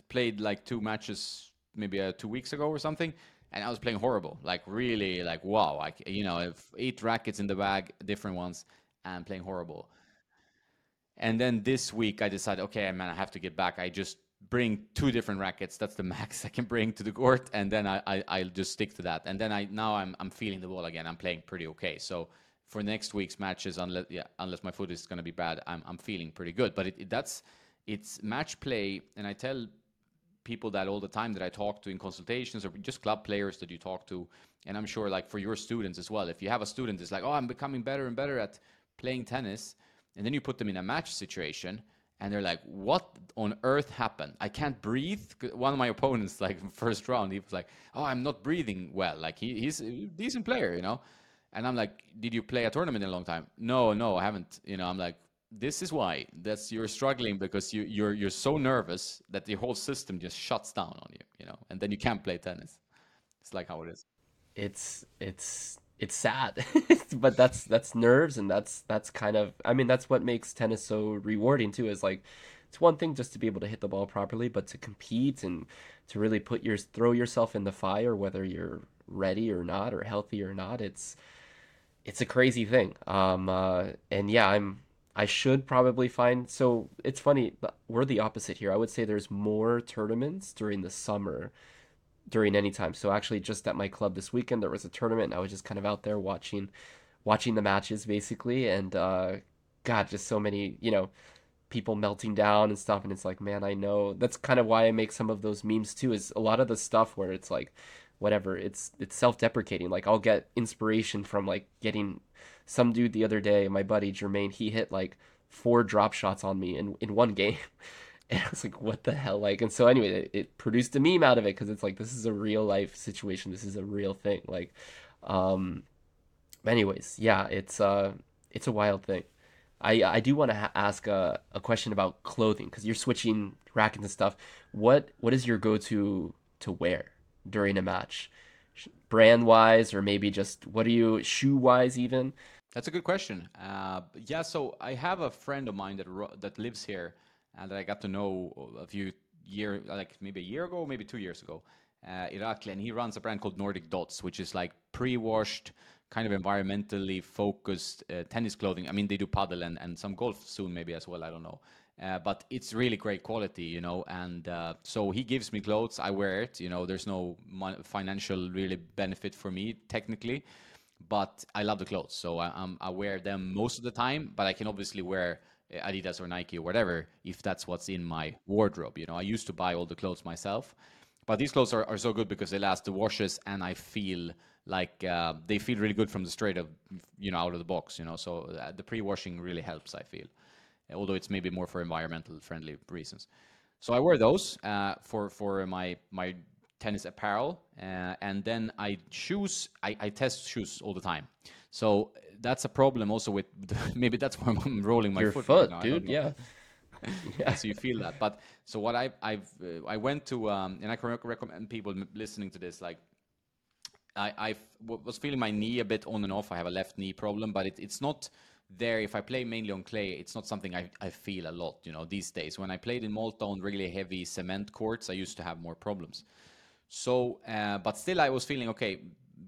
Played like two matches maybe uh, two weeks ago or something and I was playing horrible, like really, like wow, like you know, eight rackets in the bag, different ones, and playing horrible. And then this week I decided, okay, man, I have to get back. I just bring two different rackets. That's the max I can bring to the court, and then I, I I'll just stick to that. And then I now I'm I'm feeling the ball again. I'm playing pretty okay. So for next week's matches, unless yeah, unless my foot is going to be bad, I'm I'm feeling pretty good. But it, it, that's it's match play, and I tell people that all the time that I talk to in consultations or just club players that you talk to. And I'm sure like for your students as well, if you have a student that's like, oh, I'm becoming better and better at playing tennis, and then you put them in a match situation and they're like, "What on earth happened? I can't breathe." One of my opponents, like first round, he was like, "Oh, I'm not breathing well." Like he, he's a decent player, you know. And I'm like, "Did you play a tournament in a long time?" No, no, I haven't. You know, I'm like, "This is why. That's you're struggling because you you're you're so nervous that the whole system just shuts down on you, you know, and then you can't play tennis. It's like how it is. It's it's it's sad but that's that's nerves and that's that's kind of i mean that's what makes tennis so rewarding too is like it's one thing just to be able to hit the ball properly but to compete and to really put your throw yourself in the fire whether you're ready or not or healthy or not it's it's a crazy thing um uh, and yeah i'm i should probably find so it's funny we're the opposite here i would say there's more tournaments during the summer during any time. So actually, just at my club this weekend, there was a tournament, I was just kind of out there watching, watching the matches basically, and uh, God, just so many, you know, people melting down and stuff. And it's like, man, I know that's kind of why I make some of those memes too. Is a lot of the stuff where it's like, whatever, it's it's self-deprecating. Like I'll get inspiration from like getting some dude the other day, my buddy Jermaine, he hit like four drop shots on me in in one game. And I was like, what the hell? Like, and so anyway, it, it produced a meme out of it because it's like, this is a real life situation. This is a real thing. Like, um, anyways, yeah, it's, uh, it's a wild thing. I, I do want to ha- ask a, a question about clothing because you're switching rackets and stuff. What, what is your go-to to wear during a match? Brand wise, or maybe just what are you shoe wise even? That's a good question. Uh, yeah, so I have a friend of mine that that lives here and that I got to know a few year, like maybe a year ago, maybe two years ago, uh, Irakli, and he runs a brand called Nordic Dots, which is like pre-washed, kind of environmentally focused uh, tennis clothing. I mean, they do padel and, and some golf soon, maybe as well. I don't know. Uh, but it's really great quality, you know. And uh, so he gives me clothes, I wear it. You know, there's no financial really benefit for me technically, but I love the clothes, so I, um, I wear them most of the time. But I can obviously wear Adidas or Nike or whatever, if that's what's in my wardrobe. You know, I used to buy all the clothes myself, but these clothes are, are so good because they last the washes, and I feel like uh, they feel really good from the straight of you know out of the box. You know, so uh, the pre-washing really helps. I feel, although it's maybe more for environmental friendly reasons. So I wear those uh, for for my my tennis apparel, uh, and then I choose. I, I test shoes all the time. So that's a problem also with maybe that's why I'm rolling my Your foot. foot, right dude. Yeah. yeah. So you feel that, but so what I I've uh, I went to um, and I can recommend people listening to this like I I was feeling my knee a bit on and off. I have a left knee problem, but it, it's not there. If I play mainly on clay, it's not something I, I feel a lot. You know, these days when I played in Malta on really heavy cement courts, I used to have more problems. So, uh, but still, I was feeling okay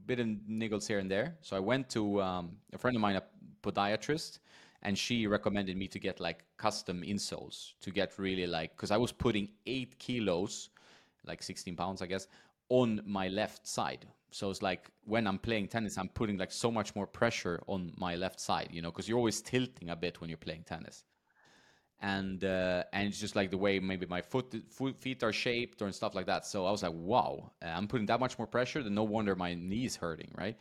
bit of niggles here and there. So I went to um, a friend of mine, a podiatrist, and she recommended me to get like custom insoles to get really like because I was putting eight kilos, like 16 pounds, I guess, on my left side. So it's like when I'm playing tennis, I'm putting like so much more pressure on my left side, you know, because you're always tilting a bit when you're playing tennis and uh, and it's just like the way maybe my foot, foot feet are shaped or and stuff like that. So I was like, wow, uh, I'm putting that much more pressure. Then no wonder my knees hurting, right?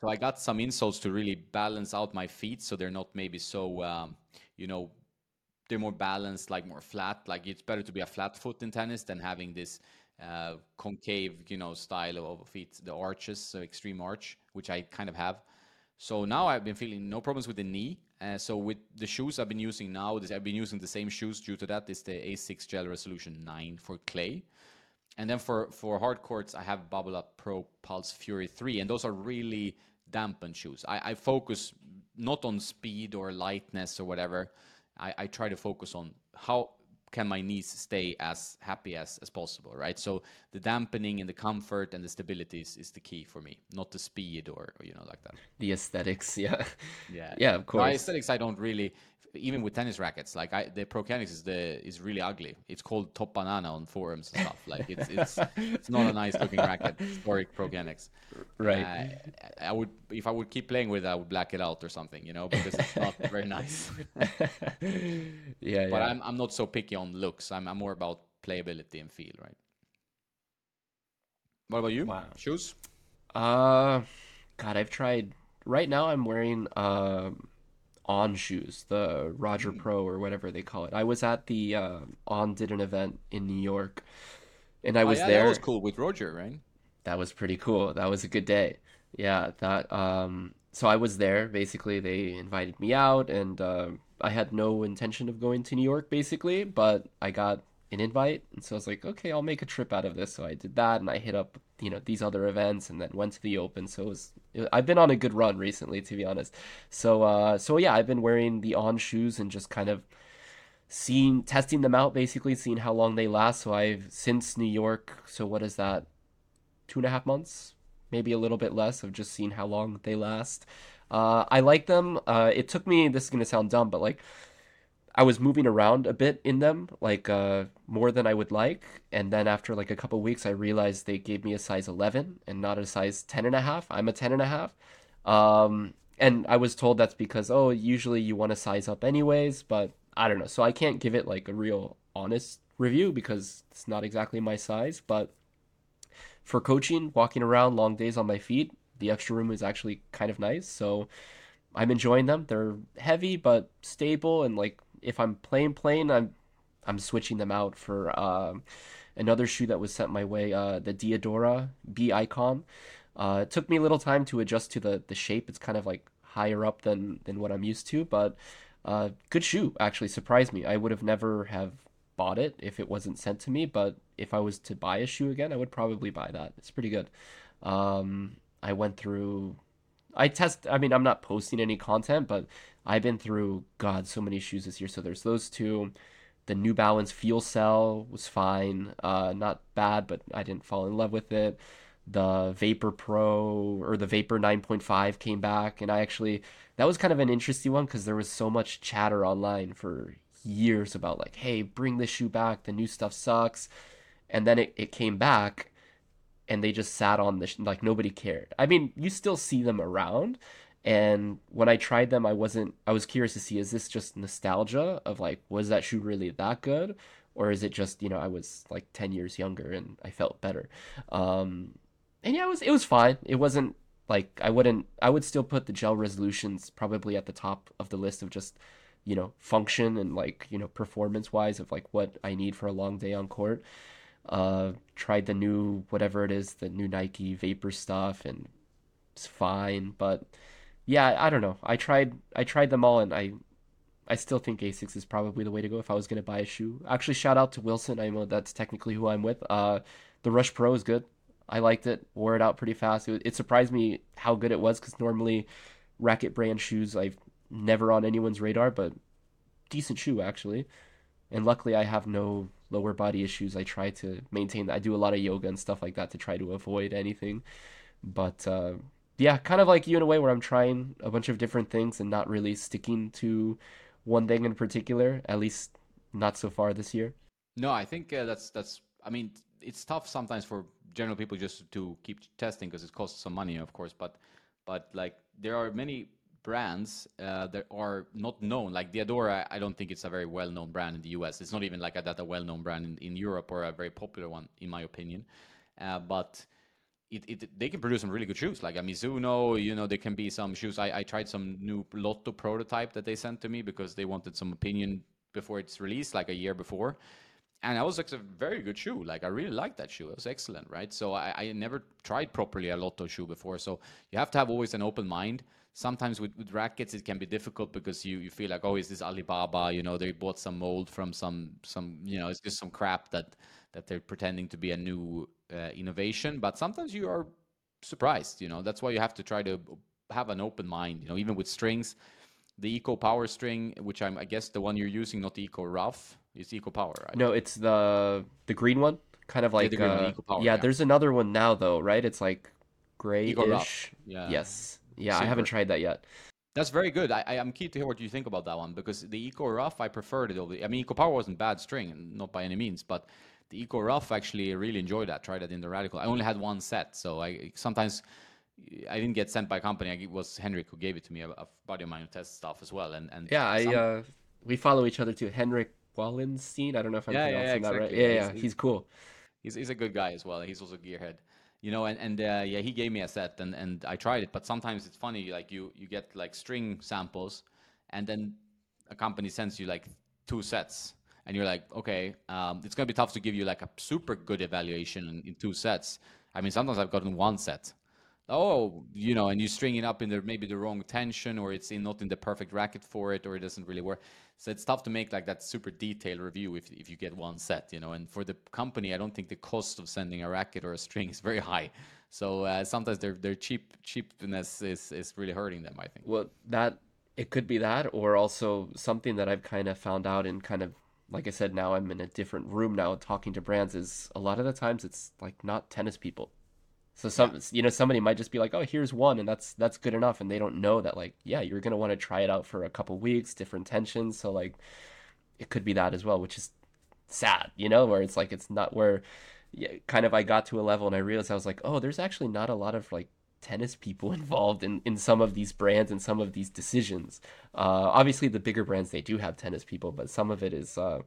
So I got some insoles to really balance out my feet, so they're not maybe so, um, you know, they're more balanced, like more flat. Like it's better to be a flat foot in tennis than having this uh, concave, you know, style of feet, the arches, so extreme arch, which I kind of have. So now I've been feeling no problems with the knee. Uh, so with the shoes I've been using now, this, I've been using the same shoes due to that. It's the Asics Gel Resolution 9 for clay. And then for, for hard courts, I have Babolat Pro Pulse Fury 3. And those are really dampened shoes. I, I focus not on speed or lightness or whatever. I, I try to focus on how can my knees stay as happy as, as possible, right? So the dampening and the comfort and the stability is, is the key for me, not the speed or, or you know like that. The aesthetics, yeah, yeah, yeah, of course. My aesthetics, I don't really even with tennis rackets, like I, the ProKennex is the is really ugly. It's called Top Banana on forums and stuff. Like it's it's it's not a nice looking racket. Historic ProKennex. Right. Uh, I would if I would keep playing with it, I would black it out or something, you know, because it's not very nice. yeah, But I'm I'm not so picky on looks. I'm I'm more about playability and feel, right? What about you? Wow. Shoes? Uh, God, I've tried. Right now, I'm wearing um On shoes, the Roger Pro or whatever they call it. I was at the uh, On did an event in New York, and I Oh was yeah, there. that was cool with Roger, right? That was pretty cool. That was a good day. Yeah, that um so I was there basically. They invited me out and um I had no intention of going to New York basically, but I got an invite and so I was like, okay, I'll make a trip out of this. So I did that and I hit up, you know, these other events and then went to the Open. So it was I've been on a good run recently to be honest. So uh so yeah, I've been wearing the on shoes and just kind of seeing testing them out basically, seeing how long they last. So I've since New York, so what is that? two and a half months, maybe a little bit less of just seeing how long they last. Uh, I like them. Uh, it took me, this is gonna sound dumb, but like I was moving around a bit in them, like uh, more than I would like. And then after like a couple weeks, I realized they gave me a size 11 and not a size 10 and a half. I'm a 10 and a half. Um, and I was told that's because, oh, usually you want to size up anyways, but I don't know. So I can't give it like a real honest review because it's not exactly my size, but for coaching, walking around long days on my feet, the extra room is actually kind of nice. So I'm enjoying them. They're heavy but stable, and like if I'm playing plane, I'm I'm switching them out for um, another shoe that was sent my way, uh, the Diadora B Icon. Uh, it took me a little time to adjust to the the shape. It's kind of like higher up than than what I'm used to, but uh, good shoe actually surprised me. I would have never have bought it if it wasn't sent to me, but if I was to buy a shoe again, I would probably buy that. It's pretty good. Um, I went through I test I mean I'm not posting any content, but I've been through god so many shoes this year. So there's those two. The New Balance Fuel Cell was fine. Uh not bad, but I didn't fall in love with it. The Vapor Pro or the Vapor 9.5 came back and I actually that was kind of an interesting one because there was so much chatter online for years about like, hey, bring this shoe back, the new stuff sucks. And then it, it came back and they just sat on the sh- like nobody cared. I mean, you still see them around, and when I tried them, I wasn't. I was curious to see is this just nostalgia of like was that shoe really that good, or is it just you know I was like ten years younger and I felt better. Um, and yeah, it was it was fine. It wasn't like I wouldn't. I would still put the gel resolutions probably at the top of the list of just you know function and like you know performance wise of like what I need for a long day on court uh tried the new whatever it is the new Nike Vapor stuff and it's fine but yeah I don't know. I tried I tried them all and I I still think Asics is probably the way to go if I was going to buy a shoe. Actually shout out to Wilson. I know that's technically who I'm with. Uh the Rush Pro is good. I liked it. Wore it out pretty fast. It, it surprised me how good it was because normally racket brand shoes I've never on anyone's radar but decent shoe actually. And luckily I have no lower body issues. I try to maintain. I do a lot of yoga and stuff like that to try to avoid anything. But uh, yeah, kind of like you in a way where I'm trying a bunch of different things and not really sticking to one thing in particular, at least not so far this year. No, I think uh, that's that's. I mean, it's tough sometimes for general people just to keep testing because it costs some money, of course. But but like there are many brands uh, that are not known. Like Diadora, I don't think it's a very well-known brand in the US. It's not even like a, that a well-known brand in, in Europe or a very popular one, in my opinion. Uh, but it, it they can produce some really good shoes, like a Mizuno. You know, there can be some shoes. I, I tried some new Lotto prototype that they sent to me because they wanted some opinion before it's released, like a year before. And that was like a very good shoe. Like I really liked that shoe. It was excellent, right? So I, I never tried properly a Lotto shoe before. So you have to have always an open mind sometimes with, with rackets it can be difficult because you, you feel like oh is this alibaba you know they bought some mold from some some you know it's just some crap that that they're pretending to be a new uh, innovation but sometimes you are surprised you know that's why you have to try to have an open mind you know even with strings the eco power string which i'm i guess the one you're using not the eco rough is eco power right No, it's the the green one, kind of Yeah, like the green one, uh, Eco Power, yeah. yeah. There's another one now though, right? It's like grayish. yeah Yes. Yeah, I haven't tried that yet. That's very good. I, I am keen to hear what you think about that one because the Eco Rough I preferred it over. I mean, Eco Power wasn't bad string, not by any means, but the Eco Rough actually really enjoyed that. Tried that in the Radical. I only had one set, so I sometimes I didn't get sent by company. I, it was Henrik who gave it to me, a, a buddy of mine who tests stuff as well. And and Yeah, I uh we follow each other too. Henrik Wallenstein. I don't know if I'm Yeah, yeah, yeah, pronouncing that right. Yeah, Yeah, he's, he's- cool. he's, he's a good guy as well. He's also gearhead, you know. And and uh, yeah, he gave me a set, and and I tried it. But sometimes it's funny, like you you get like string samples, and then a company sends you like two sets, and you're like, okay, um, it's gonna be tough to give you like a super good evaluation in, in two sets. I mean, sometimes I've gotten one set. Oh, you know, and you string it up in the maybe the wrong tension, or it's in, not in the perfect racket for it, or it doesn't really work. So it's tough to make like that super detailed review if if you get one set, you know. And for the company, I don't think the cost of sending a racket or a string is very high. So uh, sometimes their their cheap cheapness is is really hurting them. I think. Well, that it could be that, or also something that I've kind of found out in kind of like I said, now I'm in a different room now talking to brands. Is a lot of the times it's like not tennis people. So some yeah. you know somebody might just be like, oh, here's one, and that's that's good enough, and they don't know that like yeah, you're gonna want to try it out for a couple weeks, different tensions. So like, it could be that as well, which is sad, you know, where it's like it's not where yeah, kind of I got to a level and I realized I was like, oh, there's actually not a lot of like tennis people involved in, in some of these brands and some of these decisions. Uh, obviously, the bigger brands they do have tennis people, but some of it is, uh,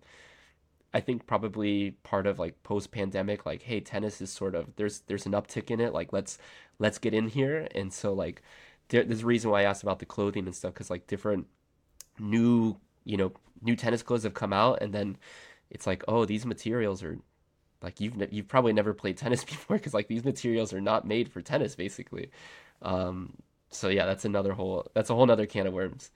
I think, probably part of like post pandemic. Like, hey, tennis is sort of there's there's an uptick in it. Like, let's let's get in here. And so like, there, there's a reason why I asked about the clothing and stuff because like different new you know new tennis clothes have come out, and then it's like, oh, these materials are like you've ne- you've probably never played tennis before because like these materials are not made for tennis basically. Um, so yeah, that's another whole that's a whole other can of worms.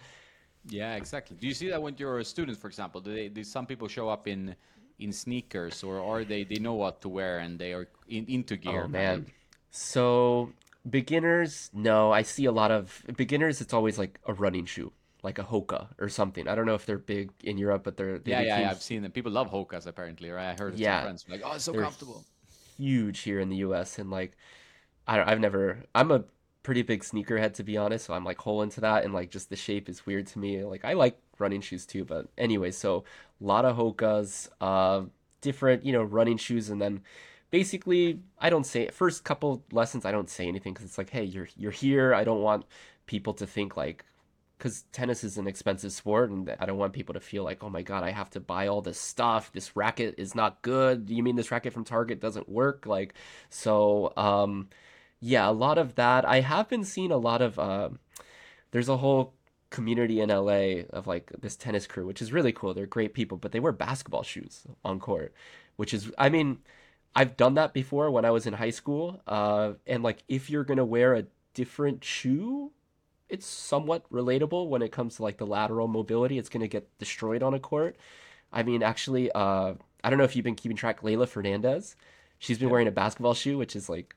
Yeah, exactly. Do you see that when you're a student, for example? Do they do some people show up in in sneakers or are they they know what to wear and they are in, into gear? Oh man. So beginners, no, I see a lot of beginners. It's always like a running shoe like a Hoka or something. I don't know if they're big in Europe, but they're they yeah, yeah, yeah, I've seen them. People love Hokas apparently, right? I heard it yeah, friends like, oh, it's so comfortable. Huge here in the U.S. and like, I don't, I've never. I'm a pretty big sneakerhead to be honest, so I'm like whole into that, and like just the shape is weird to me. Like I like running shoes too, but anyway, so a lot of Hokas, uh, different you know running shoes, and then basically I don't say first couple lessons I don't say anything because it's like hey you're you're here I don't want people to think like because tennis is an expensive sport and I don't want people to feel like, oh my God, I have to buy all this stuff. This racket is not good. You mean this racket from Target doesn't work? Like, so, um, yeah, a lot of that. I have been seeing a lot of, uh, there's a whole community in LA of like this tennis crew, which is really cool. They're great people, but they wear basketball shoes on court, which is, I mean, I've done that before when I was in high school. Uh, and like, if you're going to wear a different shoe, it's somewhat relatable when it comes to like the lateral mobility. It's going to get destroyed on a court. I mean, actually, uh, I don't know if you've been keeping track. Leylah Fernandez, she's been yeah. wearing a basketball shoe, which is like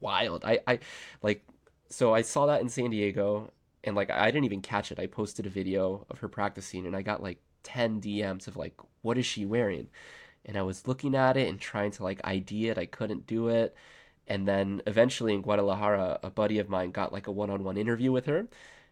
wild. I, I like, so I saw that in San Diego, and like I didn't even catch it. I posted a video of her practicing, and I got like ten DMs of like, what is she wearing? And I was looking at it and trying to like ID it. I couldn't do it. And then eventually in Guadalajara, a buddy of mine got like a one on one interview with her.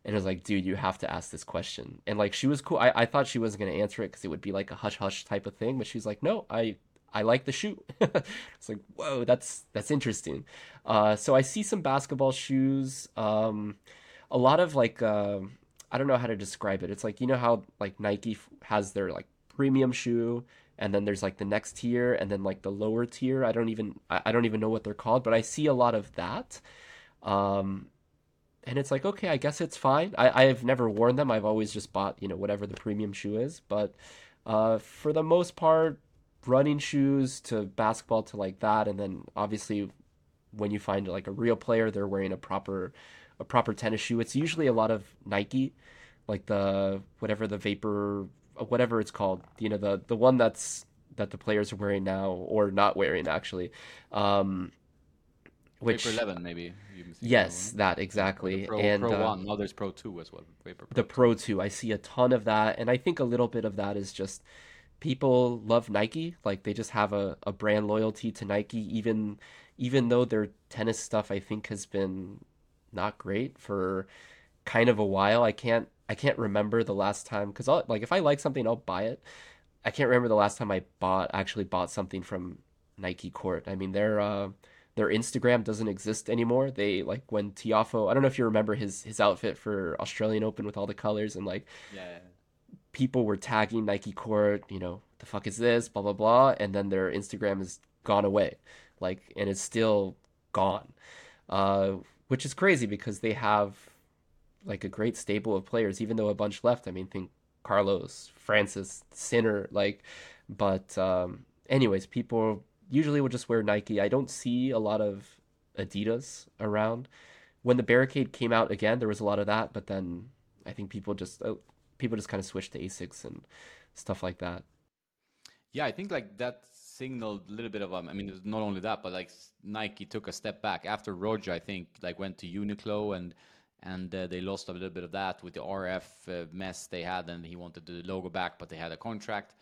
And was like, dude, you have to ask this question. And like, she was cool. I, I thought she wasn't going to answer it because it would be like a hush hush type of thing. But she's like, no, I, I like the shoe. it's like, whoa, that's, that's interesting. Uh, so I see some basketball shoes. Um, a lot of like, uh, I don't know how to describe it. It's like, you know how like Nike has their like premium shoe and then there's like the next tier and then like the lower tier. I don't even i don't even know what they're called but i see a lot of that. Um and it's like okay i guess it's fine. I i've never worn them. I've always just bought you know whatever the premium shoe is. But uh for the most part running shoes to basketball to like that and then obviously when you find like a real player they're wearing a proper a proper tennis shoe. It's usually a lot of nike like the whatever the vapor whatever it's called. You know, the the one that's that the players are wearing now or not wearing actually. Um, which Vapor Eleven maybe. yes, that, exactly. Pro, and Pro uh, One. No, there's Pro Two as well. Vapor Pro the Pro Two. I see a ton of that, and I think a little bit of that is just people love Nike. Like they just have a, a brand loyalty to Nike, even even though their tennis stuff I think has been not great for kind of a while. I can't I can't remember the last time because like if I like something, I'll buy it. I can't remember the last time I bought actually bought something from Nike Court. I mean, their uh, their Instagram doesn't exist anymore. They like when Tiafoe. I don't know if you remember his his outfit for Australian Open with all the colors and like yeah. people were tagging Nike Court. You know, the fuck is this? Blah blah blah. And then their Instagram is gone away, like, and it's still gone, uh, which is crazy because they have like a great stable of players, even though a bunch left. I mean, think Carlos, Frances, Sinner, like, but um, anyways, people usually will just wear Nike. I don't see a lot of Adidas around. When the Barricade came out again, there was a lot of that, but then I think people just uh, people just kind of switched to Asics and stuff like that. Yeah, I think like that signaled a little bit of um, I mean, not only that, but like Nike took a step back after Roger. I think like went to Uniqlo and and uh, they lost a little bit of that with the RF uh, mess they had, and he wanted the logo back, but they had a contract.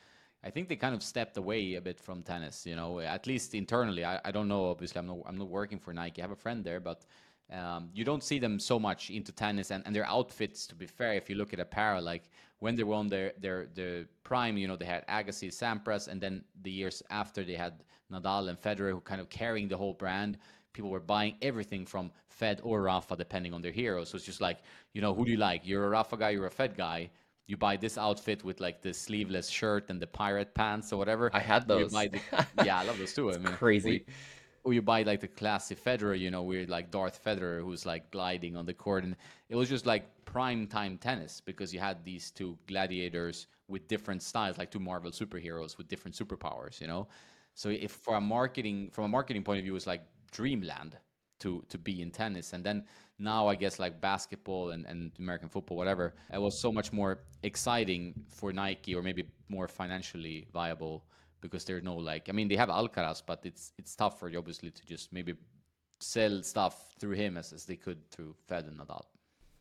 I think they kind of stepped away a bit from tennis, you know, at least internally. I, I don't know. Obviously, I'm not I'm not working for Nike. I have a friend there, but um, you don't see them so much into tennis and, and their outfits. To be fair, if you look at apparel, like when they were on their their their prime, you know, they had Agassi, Sampras, and then the years after they had Nadal and Federer, who kind of carrying the whole brand. People were buying everything from Fed or Rafa, depending on their hero. So it's just like, you know, who do you like? You're a Rafa guy, you're a Fed guy. You buy this outfit with like the sleeveless shirt and the pirate pants or whatever. I had those. The, yeah, I love those too. I mean, crazy. Or you buy like the classy Federer, you know, weird like Darth Federer who's like gliding on the court, and it was just like prime time tennis because you had these two gladiators with different styles, like two Marvel superheroes with different superpowers, you know. So if for a marketing from a marketing point of view, it's like dreamland to to be in tennis, and then now I guess like basketball and, and American football, whatever, it was so much more exciting for Nike or maybe more financially viable because there's no like I mean they have Alcaraz, but it's it's tougher obviously to just maybe sell stuff through him as, as they could through Fed and Nadal.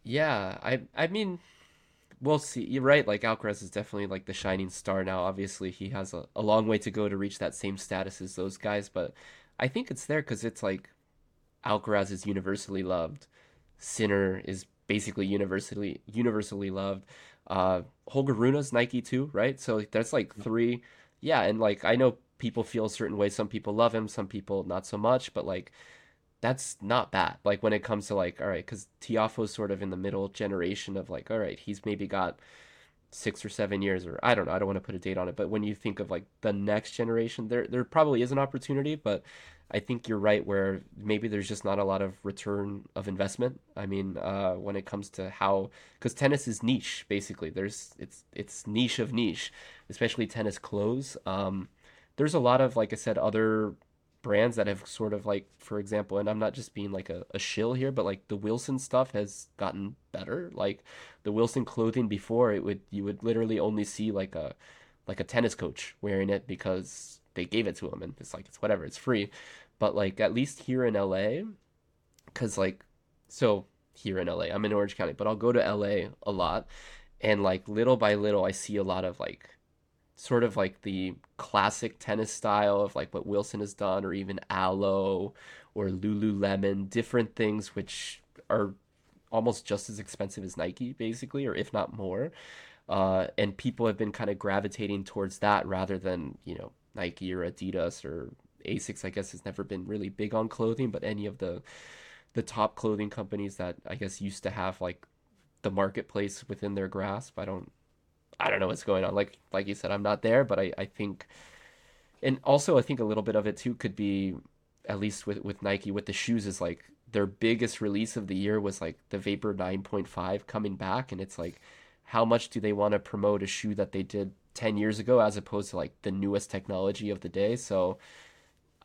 Yeah, I I mean we'll see. You're right, like Alcaraz is definitely like the shining star now. Obviously he has a, a long way to go to reach that same status as those guys, but I think it's there because it's like Alcaraz is universally loved. Sinner is basically universally universally loved. Uh Holger Rune's Nike too, right? So that's like three yeah, and like I know people feel a certain way. Some people love him, some people not so much. But like, that's not bad. Like when it comes to like, all right, because Tiafoe's sort of in the middle generation of like, all right, he's maybe got six or seven years, or I don't know. I don't want to put a date on it. But when you think of like the next generation, there there probably is an opportunity, but I think you're right where maybe there's just not a lot of return of investment. I mean, uh, when it comes to how because tennis is niche basically. There's it's it's niche of niche, especially tennis clothes. Um, there's a lot of like I said other brands that have sort of like for example and i'm not just being like a, a shill here but like the wilson stuff has gotten better. Like the wilson clothing before it would you would literally only see like a like a tennis coach wearing it because they gave it to him and it's like it's whatever it's free. But like at least here in LA cuz like so here in LA I'm in Orange County but I'll go to LA a lot. And like little by little I see a lot of like sort of like the classic tennis style of like what Wilson has done or even Alo or Lululemon different things which are almost just as expensive as Nike basically or if not more uh, and people have been kind of gravitating towards that rather than you know Nike or Adidas or Asics. I guess has never been really big on clothing, but any of the the top clothing companies that I guess used to have like the marketplace within their grasp. I don't I don't know what's going on. Like like you said, I'm not there, but I, I think and also I think a little bit of it too could be at least with with Nike with the shoes is like their biggest release of the year was like the Vapor 9.5 coming back and it's like how much do they want to promote a shoe that they did 10 years ago as opposed to like the newest technology of the day? So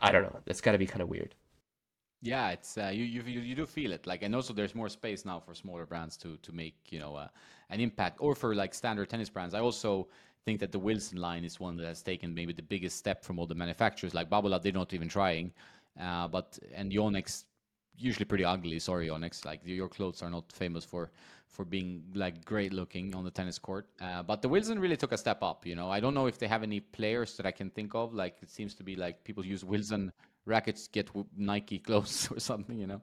i don't know. It's got to be kind of weird yeah it's uh, you, you you do feel it like and also there's more space now for smaller brands to to make you know uh, an impact or for like standard tennis brands i also think that the wilson line is one that has taken maybe the biggest step from all the manufacturers like babolat they're not even trying uh, but and yonex usually pretty ugly sorry yonex like your clothes are not famous for for being like great looking on the tennis court. Uh, but the Wilson really took a step up. You know, I don't know if they have any players that I can think of. Like it seems to be like people use Wilson rackets get Nike clothes or something. You know.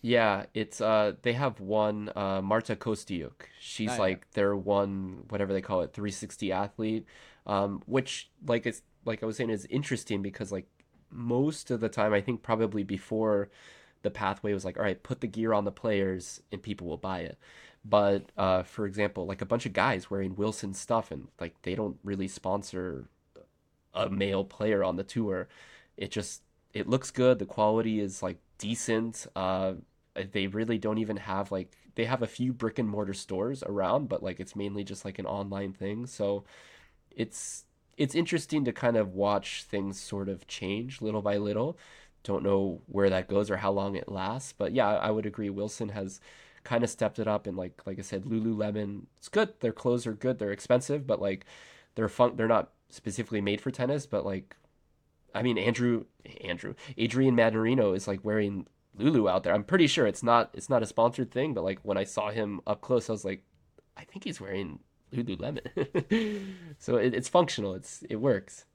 Yeah, it's uh they have one uh Marta Kostyuk. She's oh, like yeah. their one whatever they call it 360 athlete um which like it's like I was saying is interesting because like most of the time I think probably before the pathway was like all right put the gear on the players and people will buy it but uh, for example, like a bunch of guys wearing Wilson stuff, and like they don't really sponsor a male player on the tour. It just it looks good. The quality is like decent. Uh, they really don't even have like they have a few brick and mortar stores around, but like it's mainly just like an online thing. So it's it's interesting to kind of watch things sort of change little by little. Don't know where that goes or how long it lasts, but yeah, I would agree. Wilson has kind of stepped it up, and like like I said, Lululemon, it's good. Their clothes are good. They're expensive, but like they're fun. They're not specifically made for tennis, but like, I mean, Andrew Andrew Adrian Mannarino is like wearing Lulu out there. I'm pretty sure it's not it's not a sponsored thing, but like when I saw him up close, I was like, I think he's wearing Lululemon. so it, it's functional. It's it works.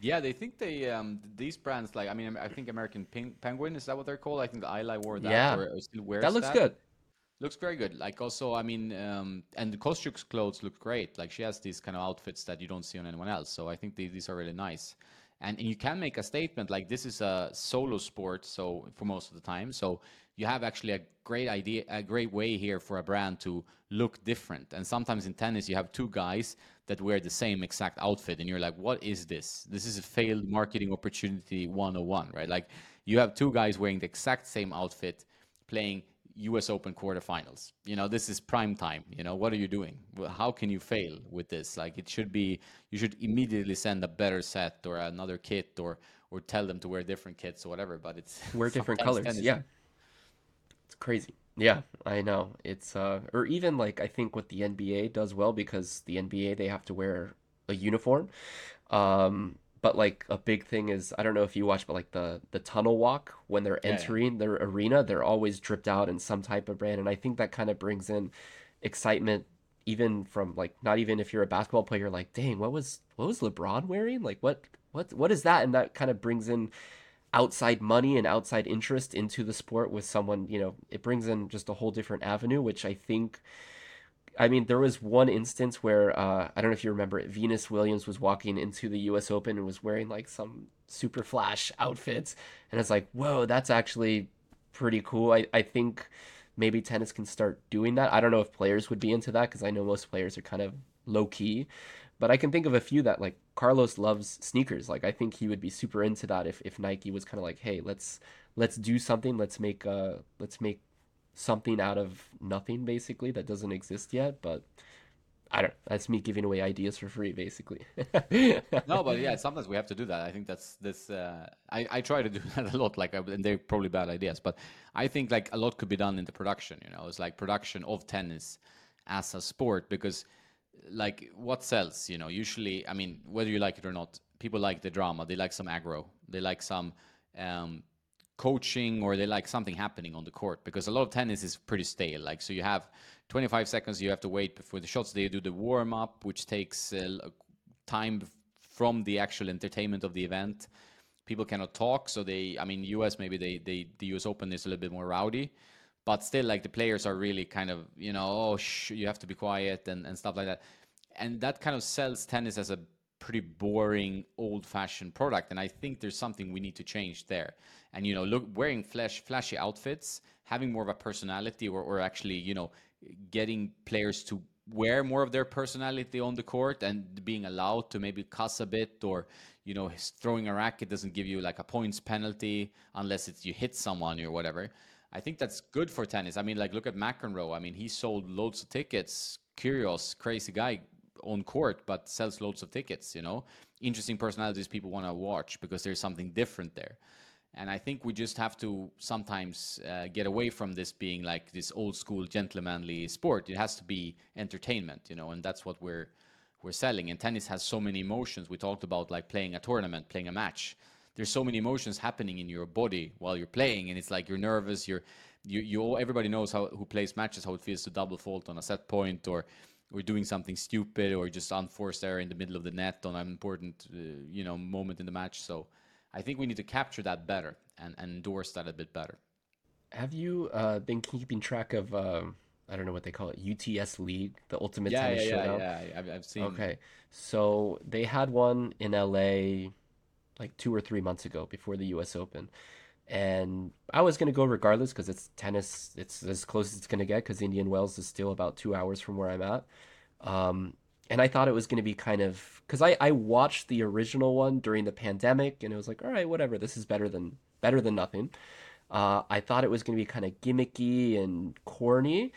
Yeah, they think they um these brands like I mean I think American Pink Penguin is that what they're called? I think the Ajla wore that yeah. or, or still wears that. looks that. good. Looks very good. Like also, I mean, um, and Kostyuk's clothes look great. Like she has these kind of outfits that you don't see on anyone else. So I think they, these are really nice. And, and you can make a statement like this is a solo sport. So for most of the time, so you have actually a great idea, a great way here for a brand to look different. And sometimes in tennis, you have two guys that wear the same exact outfit, and you're like, what is this? This is a failed marketing opportunity 101, right? Like you have two guys wearing the exact same outfit, playing US Open quarterfinals. You know, this is prime time. You know, what are you doing? How can you fail with this? Like, it should be, you should immediately send a better set or another kit or, or tell them to wear different kits or whatever. But it's wear different colors. Tennis. Yeah. It's crazy. Yeah, I know. It's uh or even like I think what the NBA does well because the NBA they have to wear a uniform. Um but like a big thing is I don't know if you watch but like the the tunnel walk when they're entering yeah. their arena, they're always dripped out in some type of brand and I think that kind of brings in excitement even from like not even if you're a basketball player like dang what was what was LeBron wearing? Like what what what is that and that kind of brings in outside money and outside interest into the sport with someone, you know, it brings in just a whole different avenue, which I think. I mean, there was one instance where uh, I don't know if you remember it. Venus Williams was walking into the U.S. Open and was wearing like some super flash outfits, and it's like, whoa, that's actually pretty cool. I I think maybe tennis can start doing that. I don't know if players would be into that because I know most players are kind of low key, but I can think of a few that like Carlos loves sneakers. Like I think he would be super into that if, if Nike was kind of like, hey, let's let's do something. Let's make uh let's make something out of nothing basically that doesn't exist yet. But I don't. That's me giving away ideas for free, basically. no, but yeah, sometimes we have to do that. I think that's this. Uh, I I try to do that a lot. Like, and they're probably bad ideas, but I think like a lot could be done in the production. You know, it's like production of tennis as a sport because like what sells you know usually i mean whether you like it or not people like the drama they like some aggro they like some um, coaching or they like something happening on the court because a lot of tennis is pretty stale. Like so you have 25 seconds you have to wait before the shots they do the warm up which takes uh, time from the actual entertainment of the event. People cannot talk so they i mean us maybe they, they the us open is a little bit more rowdy but still like the players are really kind of you know oh shh, you have to be quiet and, and stuff like that. And that kind of sells tennis as a pretty boring old fashioned product and i think there's something we need to change there and you know look wearing flash flashy outfits having more of a personality or, or actually you know getting players to wear more of their personality on the court and being allowed to maybe cuss a bit or you know throwing a racket doesn't give you like a points penalty unless it's you hit someone or whatever I think that's good for tennis. I mean, like look at McEnroe. I mean, he sold loads of tickets. Curious, crazy guy on court, but sells loads of tickets. You know, interesting personalities people want to watch because there's something different there. And I think we just have to sometimes uh, get away from this being like this old school gentlemanly sport. It has to be entertainment, you know, and that's what we're we're selling. And tennis has so many emotions. We talked about like playing a tournament, playing a match there's so many emotions happening in your body while you're playing, and it's like you're nervous. You're you you everybody knows how who plays matches how it feels to double fault on a set point or or doing something stupid or just unforced error in the middle of the net on an important uh, you know moment in the match. So I think we need to capture that better and, and endorse that a bit better. Have you uh, been keeping track of? Um, I don't know what they call it, UTS League, the Ultimate yeah, Tennis yeah, Showdown. Yeah, yeah, I've, I've seen. Okay, so they had one in LA like two or three months ago before the U.S. Open, and I was gonna go regardless because it's tennis. It's as close as it's gonna get because Indian Wells is still about two hours from where I'm at. Um, and I thought it was gonna be kind of because I I watched the original one during the pandemic and it was like all right whatever this is better than better than nothing. Uh, I thought it was gonna be kind of gimmicky and corny.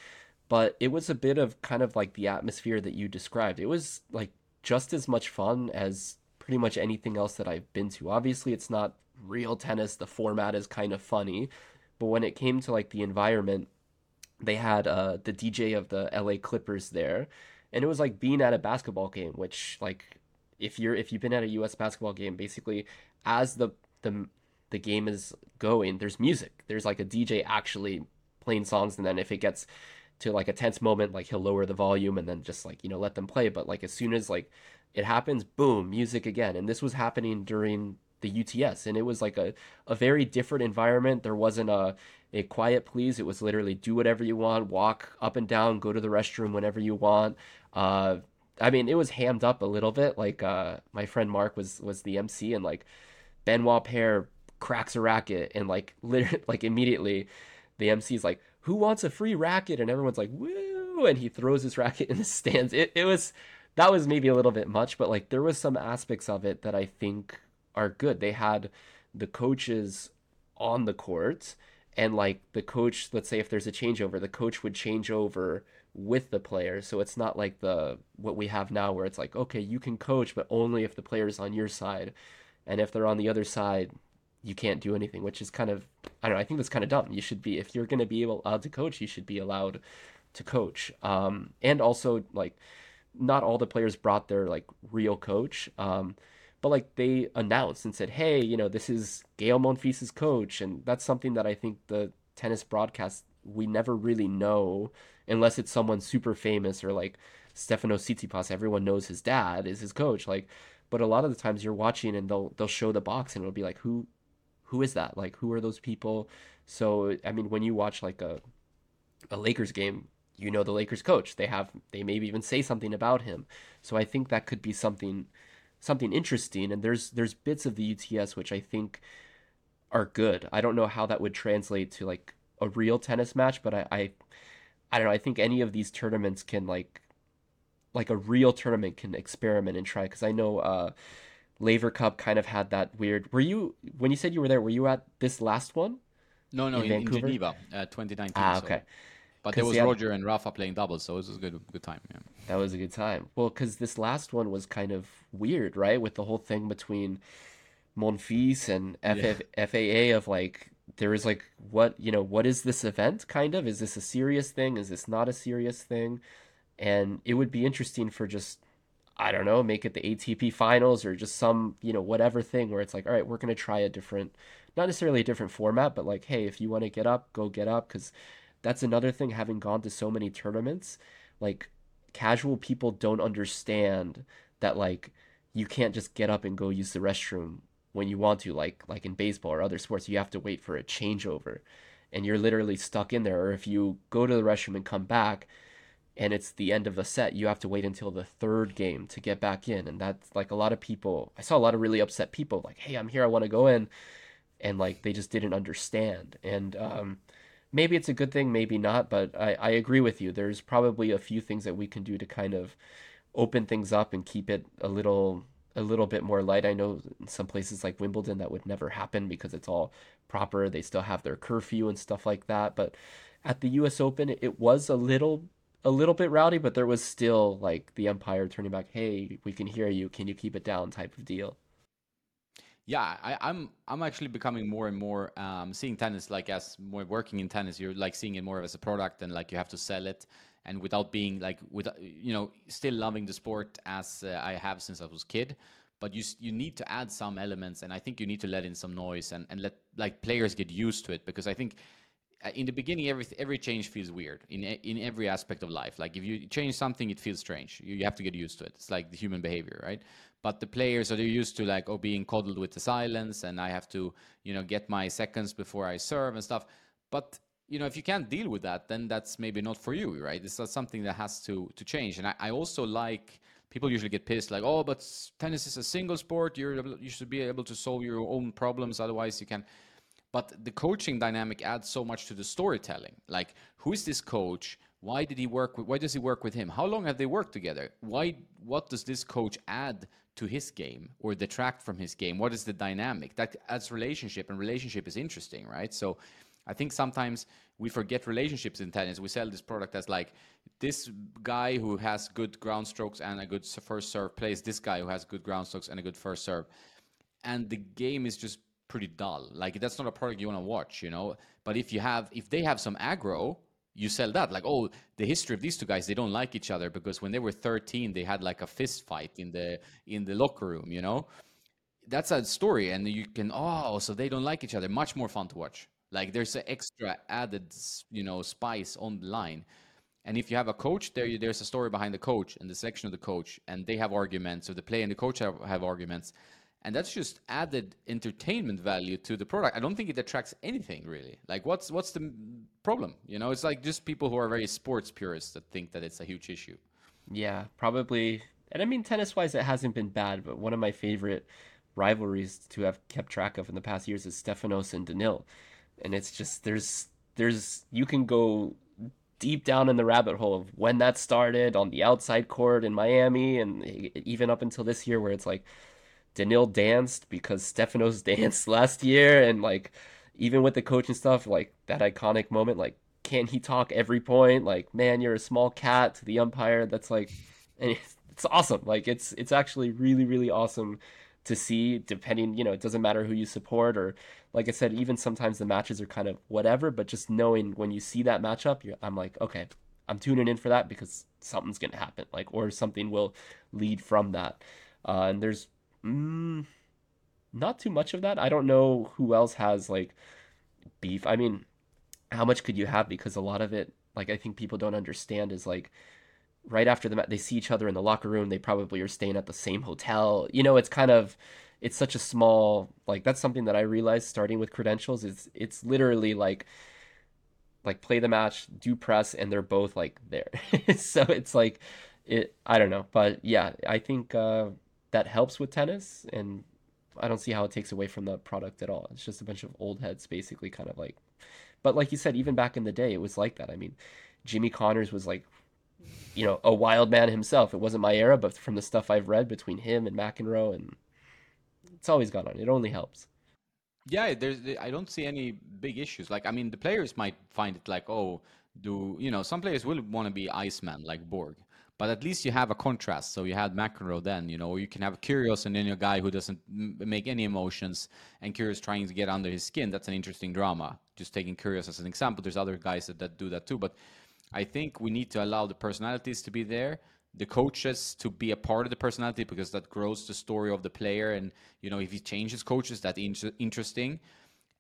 but it was a bit of kind of like the atmosphere that you described. It was like just as much fun as pretty much anything else that I've been to. Obviously, it's not real tennis. The format is kind of funny, but when it came to like the environment, they had uh, the DJ of the LA Clippers there, and it was like being at a basketball game. Which like if you're if you've been at a U.S. basketball game, basically as the the the game is going, there's music. There's like a DJ actually playing songs, and then if it gets to like a tense moment, like he'll lower the volume and then just like you know let them play. But like as soon as like it happens, boom, music again. And this was happening during the UTS, and it was like a a very different environment. There wasn't a a quiet please. It was literally do whatever you want, walk up and down, go to the restroom whenever you want. Uh, I mean, it was hammed up a little bit. Like uh, my friend Mark was was the MC, and like Benoit Paire cracks a racket, and like literally, like immediately, the MC is like, "Who wants a free racket?" And everyone's like, "Woo!" And he throws his racket in the stands. It it was that was maybe a little bit much, but like there was some aspects of it that I think are good. They had the coaches on the court and like the coach let's say if there's a changeover the coach would change over with the player. So it's not like the what we have now where it's like okay you can coach but only if the player's on your side. And if they're on the other side you can't do anything which is kind of i don't know i think that's kind of dumb. You should be if you're going to be able to coach you should be allowed to coach. Um, and also like not all the players brought their like real coach. Um, but like they announced and said, "Hey, you know, this is Gael Monfils's coach," and that's something that I think the tennis broadcast we never really know unless it's someone super famous or like Stefano Tsitsipas. Everyone knows his dad is his coach. Like, but a lot of the times you're watching and they'll they'll show the box and it'll be like, who who is that? Like, who are those people? So I mean, when you watch like a a Lakers game, you know the Lakers coach. They have they maybe even say something about him. So I think that could be something something interesting and there's there's bits of the UTS which I think are good. I don't know how that would translate to like a real tennis match, but I I, I don't know, I think any of these tournaments can like like a real tournament can experiment and try cuz I know uh Laver Cup kind of had that weird. Were you when you said you were there? Were you at this last one? No, no, in, in, in Geneva, uh, 2019. Ah, okay. So. But there was had, Roger and Rafa playing doubles, so it was a good good time. Yeah. That was a good time. Well, because this last one was kind of weird, right? With the whole thing between Monfils and FF, yeah. FAA of like there is like what you know what is this event kind of is this a serious thing is this not a serious thing and it would be interesting for just i don't know make it the atp finals or just some you know whatever thing where it's like all right we're going to try a different not necessarily a different format but like hey if you want to get up go get up because that's another thing having gone to so many tournaments like casual people don't understand that like you can't just get up and go use the restroom when you want to like like in baseball or other sports you have to wait for a changeover. And you're literally stuck in there or if you go to the restroom and come back and it's the end of a set you have to wait until the third game to get back in. And that's like a lot of people i saw a lot of really upset people like hey i'm here i want to go in. And like they just didn't understand. And um maybe it's a good thing, maybe not, but I, I agree with you. There's probably a few things that we can do to kind of open things up and keep it a little a little bit more light. I know some places like Wimbledon that would never happen because it's all proper. They still have their curfew and stuff like that. But at the US Open it was a little a little bit rowdy, but there was still like the umpire turning back, hey, we can hear you, can you keep it down type of deal yeah I, am I'm, I'm actually becoming more and more um, seeing tennis like as more working in tennis you're like seeing it more as a product and like you have to sell it. And without being like with you know still loving the sport as uh, i have since i was kid but you you need to add some elements and i think you need to let in some noise and, and let like players get used to it because i think uh, in the beginning every every change feels weird in in every aspect of life. Like if you change something it feels strange. You, you have to get used to it. It's like the human behavior right but the players are used to like oh being coddled with the silence and i have to you know get my seconds before i serve and stuff. But you know if you can't deal with that then that's maybe not for you right? It's something that has to to change. And i, I also like people usually get pissed like oh but tennis is a single sport. You're you should be able to solve your own problems. Otherwise you can but the coaching dynamic adds so much to the storytelling. Like who is this coach why did he work with why does he work with him how long have they worked together why what does this coach add to his game or detract from his game? What is the dynamic? That adds relationship, and relationship is interesting, right? So I think sometimes we forget relationships in tennis. We sell this product as like this guy who has good ground strokes and a good first serve plays this guy who has good ground strokes and a good first serve. And the game is just pretty dull. Like that's not a product you want to watch, you know. But if you have if they have some aggro, you sell that. Like oh the history of these two guys they don't like each other because when they were 13 they had like a fist fight in the in the locker room you know? That's a story and you can oh so they don't like each other. Much more fun to watch. Like there's an extra added you know spice on the line. And if you have a coach there you, there's a story behind the coach and the selection of the coach and they have arguments so the player and the coach have, have arguments and that's just added entertainment value to the product. I don't think it attracts anything really. Like, what's what's the problem? You know, it's like just people who are very sports purists that think that it's a huge issue. Yeah, probably. And I mean, tennis wise, it hasn't been bad. But one of my favorite rivalries to have kept track of in the past years is Stefanos and Daniil, and it's just there's there's you can go deep down in the rabbit hole of when that started on the outside court in Miami, and even up until this year where it's like Daniil danced because Stefanos danced last year, and like even with the coaching stuff, like that iconic moment, like can he talk every point? Like, man, you're a small cat to the umpire. That's like, and it's, it's awesome. Like, it's it's actually really really awesome to see. Depending, you know, it doesn't matter who you support or, like I said, even sometimes the matches are kind of whatever. But just knowing when you see that matchup, I'm like, okay, I'm tuning in for that because something's gonna happen. Like, or something will lead from that. Uh, and there's Mm, not too much of that. I don't know who else has like beef. I mean, how much could you have? Because a lot of it, like I think people don't understand, is like right after the match they see each other in the locker room. They probably are staying at the same hotel. You know, it's kind of it's such a small like that's something that I realized starting with credentials is it's literally like like play the match, do press, and they're both like there. so it's like it. I don't know, but yeah, I think. uh that helps with tennis and I don't see how it takes away from the product at all. It's just a bunch of old heads basically kind of like but like you said even back in the day it was like that. I mean, Jimmy Connors was like you know, a wild man himself. It wasn't my era, but from the stuff I've read between him and McEnroe and it's always gone on. It only helps. Yeah, there's I don't see any big issues. Like I mean, the players might find it like, "Oh, do, you know, some players will want to be Iceman like Borg but at least you have a contrast. So you had McEnroe then, you know, you can have Kyrgios and then a guy who doesn't make any emotions, and Kyrgios trying to get under his skin. That's an interesting drama. Just taking Kyrgios as an example. There's other guys that, that do that too, but I think we need to allow the personalities to be there, the coaches to be a part of the personality because that grows the story of the player. And you know, if he changes coaches, that's in- interesting.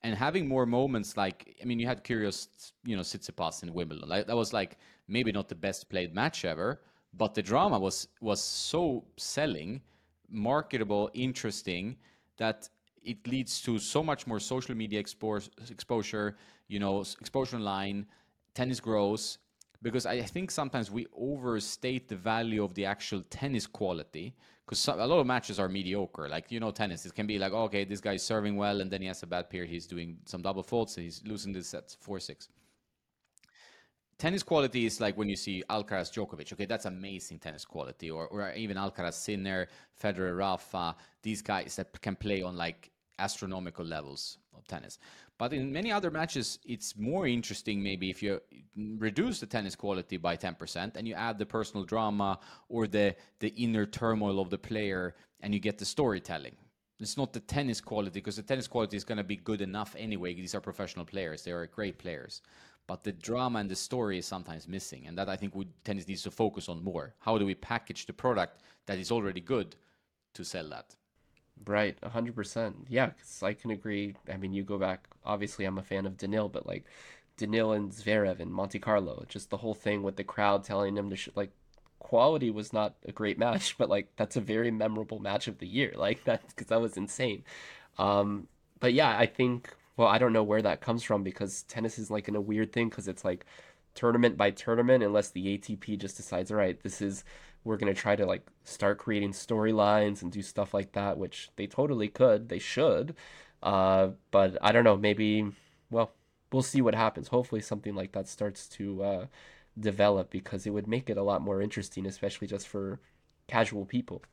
And having more moments like, I mean, you had Kyrgios, you know, Tsitsipas in Wimbledon. Like, that was like maybe not the best played match ever, but the drama was was so selling, marketable, interesting that it leads to so much more social media exposure, you know, exposure online, tennis grows because I think sometimes we overstate the value of the actual tennis quality because a lot of matches are mediocre. Like you know, tennis it can be like, oh, okay, this guy's serving well, and then he has a bad period. He's doing some double faults, and he's losing the sets four six tennis quality is like when you see Alcaraz Djokovic. Okay, that's amazing tennis quality. Or, or even Alcaraz Sinner, Federer Rafa, these guys that can play on like astronomical levels of tennis. But in many other matches, it's more interesting maybe if you reduce the tennis quality by 10% and you add the personal drama or the, the inner turmoil of the player and you get the storytelling. It's not the tennis quality because the tennis quality is going to be good enough anyway. These are professional players, they are great players but the drama and the story is sometimes missing and that i think would tennis needs to focus on more. How do we package the product that is already good to sell that? Right 100% yeah because i can agree. I mean you go back obviously i'm a fan of Daniil but like Daniil and Zverev in Monte Carlo just the whole thing with the crowd telling him to sh- like quality was not a great match but like that's a very memorable match of the year. Like that because that was insane. Um but yeah i think well, I don't know where that comes from because tennis is like in a weird thing because it's like tournament by tournament unless the ATP just decides, all right, this is we're gonna try to like start creating storylines and do stuff like that, which they totally could, they should. Uh, but I don't know, maybe well, we'll see what happens. Hopefully something like that starts to uh, develop because it would make it a lot more interesting, especially just for casual people.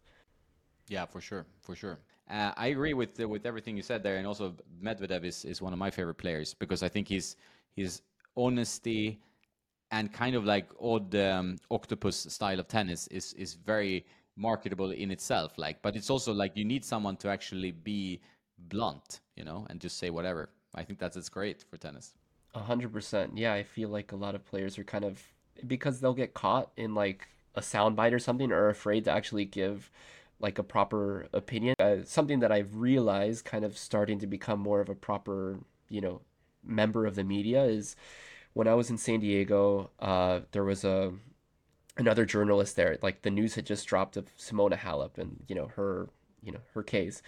Yeah, for sure, for sure. Uh, I agree with with everything you said there, and also Medvedev is, is one of my favorite players because I think his his honesty and kind of like odd um, octopus style of tennis is is very marketable in itself. Like, but it's also like you need someone to actually be blunt, you know, and just say whatever. I think that's it's great for tennis. A hundred percent. Yeah, I feel like a lot of players are kind of because they'll get caught in like a soundbite or something, or afraid to actually give like a proper opinion. Uh, something that I've realized, kind of starting to become more of a proper, you know, member of the media is when I was in San Diego. Uh, there was a another journalist there. Like the news had just dropped of Simona Halep and you know her, you know her case,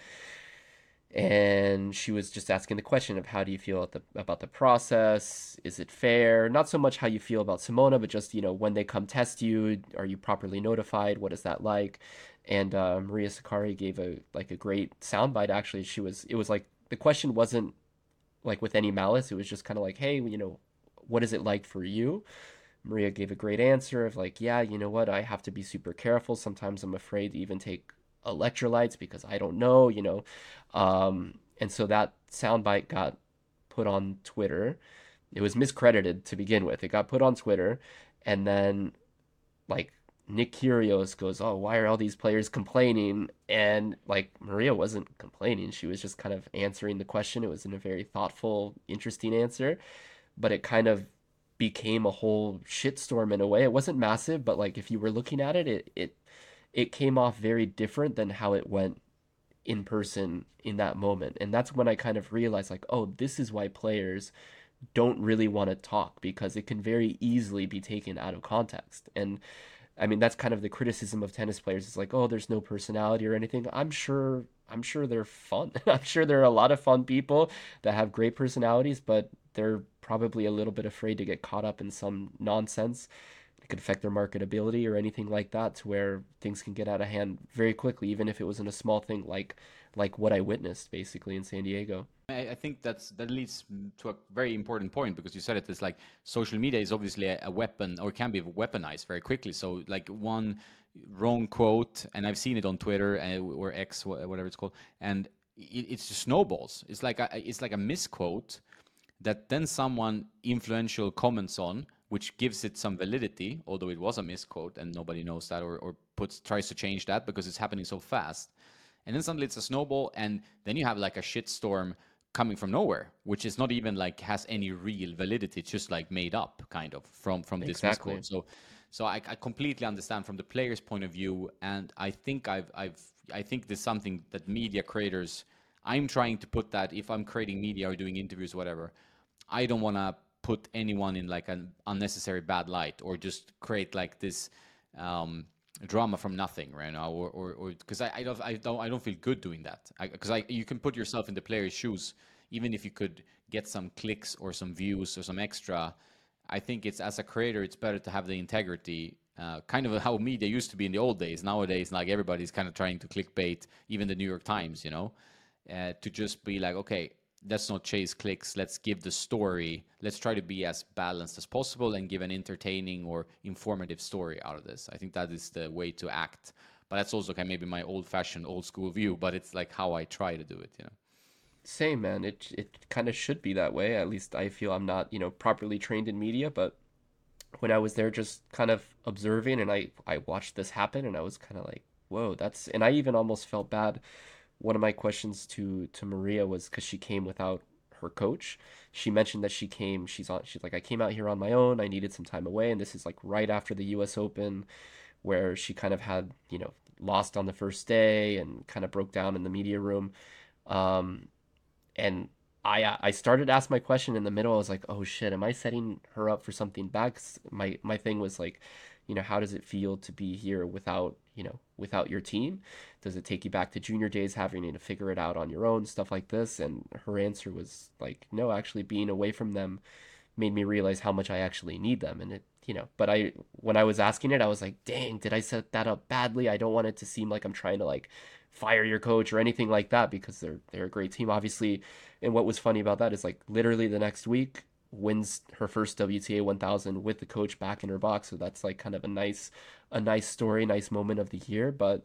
and she was just asking the question of how do you feel about the, about the process? Is it fair? Not so much how you feel about simona but just you know when they come test you are you properly notified? What is that like? And uh, maria sakkari gave a like a great soundbite actually. She was it was like the question wasn't like with any malice. It was just kind of like hey you know what is it like for you? Maria gave a great answer of like yeah you know what? I have to be super careful. Sometimes i'm afraid to even take electrolytes because I don't know, you know. Um, and so that soundbite got put on Twitter. It was miscredited to begin with. It got put on Twitter, and then like Nick Kyrgios goes, "Oh, why are all these players complaining?" And like Maria wasn't complaining; she was just kind of answering the question. It was in a very thoughtful, interesting answer, but it kind of became a whole shitstorm in a way. It wasn't massive, but like if you were looking at it, it it it came off very different than how it went in person in that moment. And that's when I kind of realized, like, oh, this is why players don't really want to talk because it can very easily be taken out of context. And I mean, that's kind of the criticism of tennis players. It's like, oh, there's no personality or anything. I'm sure, I'm sure they're fun. I'm sure there are a lot of fun people that have great personalities, but they're probably a little bit afraid to get caught up in some nonsense could affect their marketability or anything like that to where things can get out of hand very quickly even if it was in a small thing like like what I witnessed basically in San Diego. I, think that's that leads to a very important point because you said it is like social media is obviously a, a, weapon or can be weaponized very quickly. So like one wrong quote, and I've seen it on Twitter uh, or X, whatever it's called, and it, it's just snowballs. It's like a, it's like a misquote that then someone influential comments on which gives it some validity, although it was a misquote and nobody knows that or, or puts tries to change that because it's happening so fast. And then suddenly it's a snowball, and then you have like a shitstorm coming from nowhere, which is not even like has any real validity. It's just like made up, kind of from from this exactly. misquote. So, so I, I completely understand from the player's point of view, and I think I've I've I think there's something that media creators. I'm trying to put that if I'm creating media or doing interviews, whatever. I don't want to put anyone in like an unnecessary bad light or just create like this um, drama from nothing right now or or because I, I don't I don't I don't feel good doing that. Because I, I, you can put yourself in the player's shoes even if you could get some clicks or some views or some extra. I think it's as a creator it's better to have the integrity uh, kind of how media used to be in the old days. Nowadays like everybody's kind of trying to clickbait even the New York Times you know uh, to just be like okay let's not chase clicks let's give the story let's try to be as balanced as possible and give an entertaining or informative story out of this. I think that is the way to act. But that's also kind of maybe my old fashioned old school view but it's like how i try to do it you know? Same man. It it kind of should be that way. At least i feel i'm not you know properly trained in media but when i was there just kind of observing and i i watched this happen and i was kind of like whoa that's and i even almost felt bad one of my questions to to Maria was because she came without her coach. She mentioned that she came. She's on. She's like, I came out here on my own. I needed some time away, and this is like right after the U.S. Open, where she kind of had you know lost on the first day and kind of broke down in the media room. Um, and I I started to ask my question in the middle. I was like, oh shit, am I setting her up for something bad? My my thing was like, you know, how does it feel to be here without you know without your team? Does it take you back to junior days, having to figure it out on your own, stuff like this? And her answer was like, no, actually, being away from them made me realize how much I actually need them. And it, you know, but I, when I was asking it, I was like, dang, did I set that up badly? I don't want it to seem like I'm trying to like fire your coach or anything like that because they're they're a great team, obviously. And what was funny about that is like literally the next week wins her first WTA 1000 with the coach back in her box. So that's like kind of a nice, a nice story, nice moment of the year. But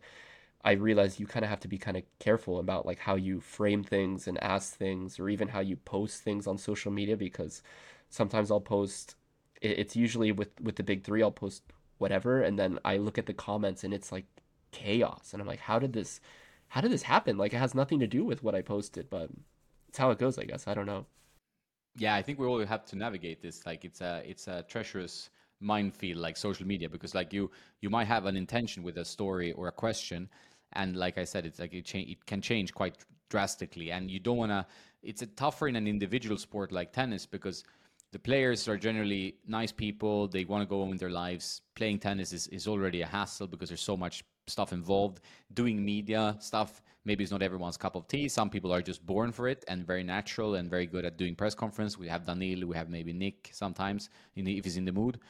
I realize you kind of have to be kind of careful about like how you frame things and ask things or even how you post things on social media because sometimes I'll post it's usually with with the big 3 I'll post whatever and then I look at the comments and it's like chaos and I'm like how did this how did this happen like it has nothing to do with what I posted but it's how it goes I guess I don't know yeah I think we all have to navigate this like it's a it's a treacherous minefield like social media because like you you might have an intention with a story or a question and like I said, it's like it, cha- it can change quite drastically, and you don't want to. It's a tougher in an individual sport like tennis because the players are generally nice people. They want to go on with their lives. Playing tennis is, is already a hassle because there's so much stuff involved. Doing media stuff maybe it's not everyone's cup of tea. Some people are just born for it and very natural and very good at doing press conference. We have Daniil, we have maybe Nick sometimes the, if he's in the mood,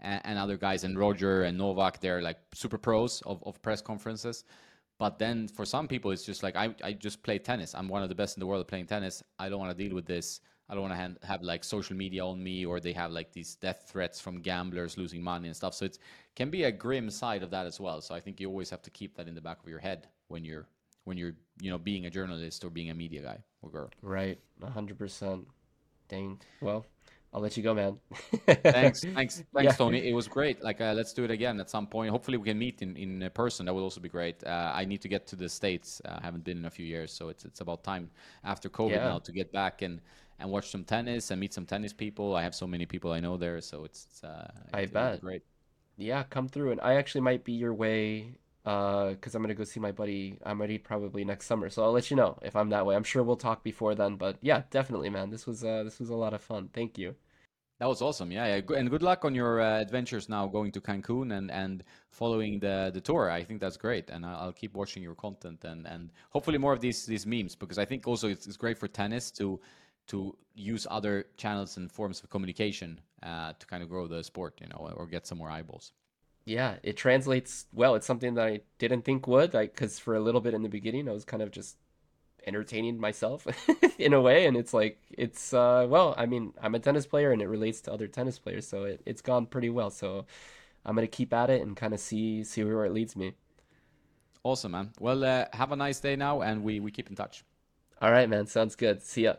and, and, other guys and Roger and Novak. They're like super pros of, of press conferences. But then for some people, it's just like I, I just play tennis. I'm one of the best in the world at playing tennis. I don't want to deal with this. I don't want to have, have like social media on me, or they have like these death threats from gamblers losing money and stuff. So it can be a grim side of that as well. So I think you always have to keep that in the back of your head when you're when you're you know being a journalist or being a media guy or girl. Right, hundred percent. Dang. Well, I'll let you go, man. thanks, thanks, thanks, yeah. Tony. It was great. Like, uh, let's do it again at some point. Hopefully, we can meet in in person. That would also be great. Uh, I need to get to the states. Uh, I haven't been in a few years, so it's it's about time after COVID yeah. now to get back and and watch some tennis and meet some tennis people. I have so many people I know there, so it's. it's uh, I it's, bet. great. Yeah, come through, and I actually might be your way because uh, I'm gonna go see my buddy. I'm ready probably next summer, so I'll let you know if I'm that way. I'm sure we'll talk before then, but yeah, definitely, man. This was uh, this was a lot of fun. Thank you. That was awesome. Yeah, yeah. and good luck on your uh, adventures now going to Cancun and, and following the, the tour. I think that's great, and I'll keep watching your content and, and hopefully more of these these memes because I think also it's, it's great for tennis to to use other channels and forms of communication uh, to kind of grow the sport, you know, or get some more eyeballs. Yeah, it translates well. It's something that I didn't think would, like, because for a little bit in the beginning, I was kind of just entertaining myself in a way. And it's like it's uh well i mean i'm a tennis player and it relates to other tennis players so it, it's gone pretty well. So i'm gonna keep at it and kind of see see where it leads me. Awesome man. Well uh, have a nice day now and we we keep in touch. All right man. Sounds good. See ya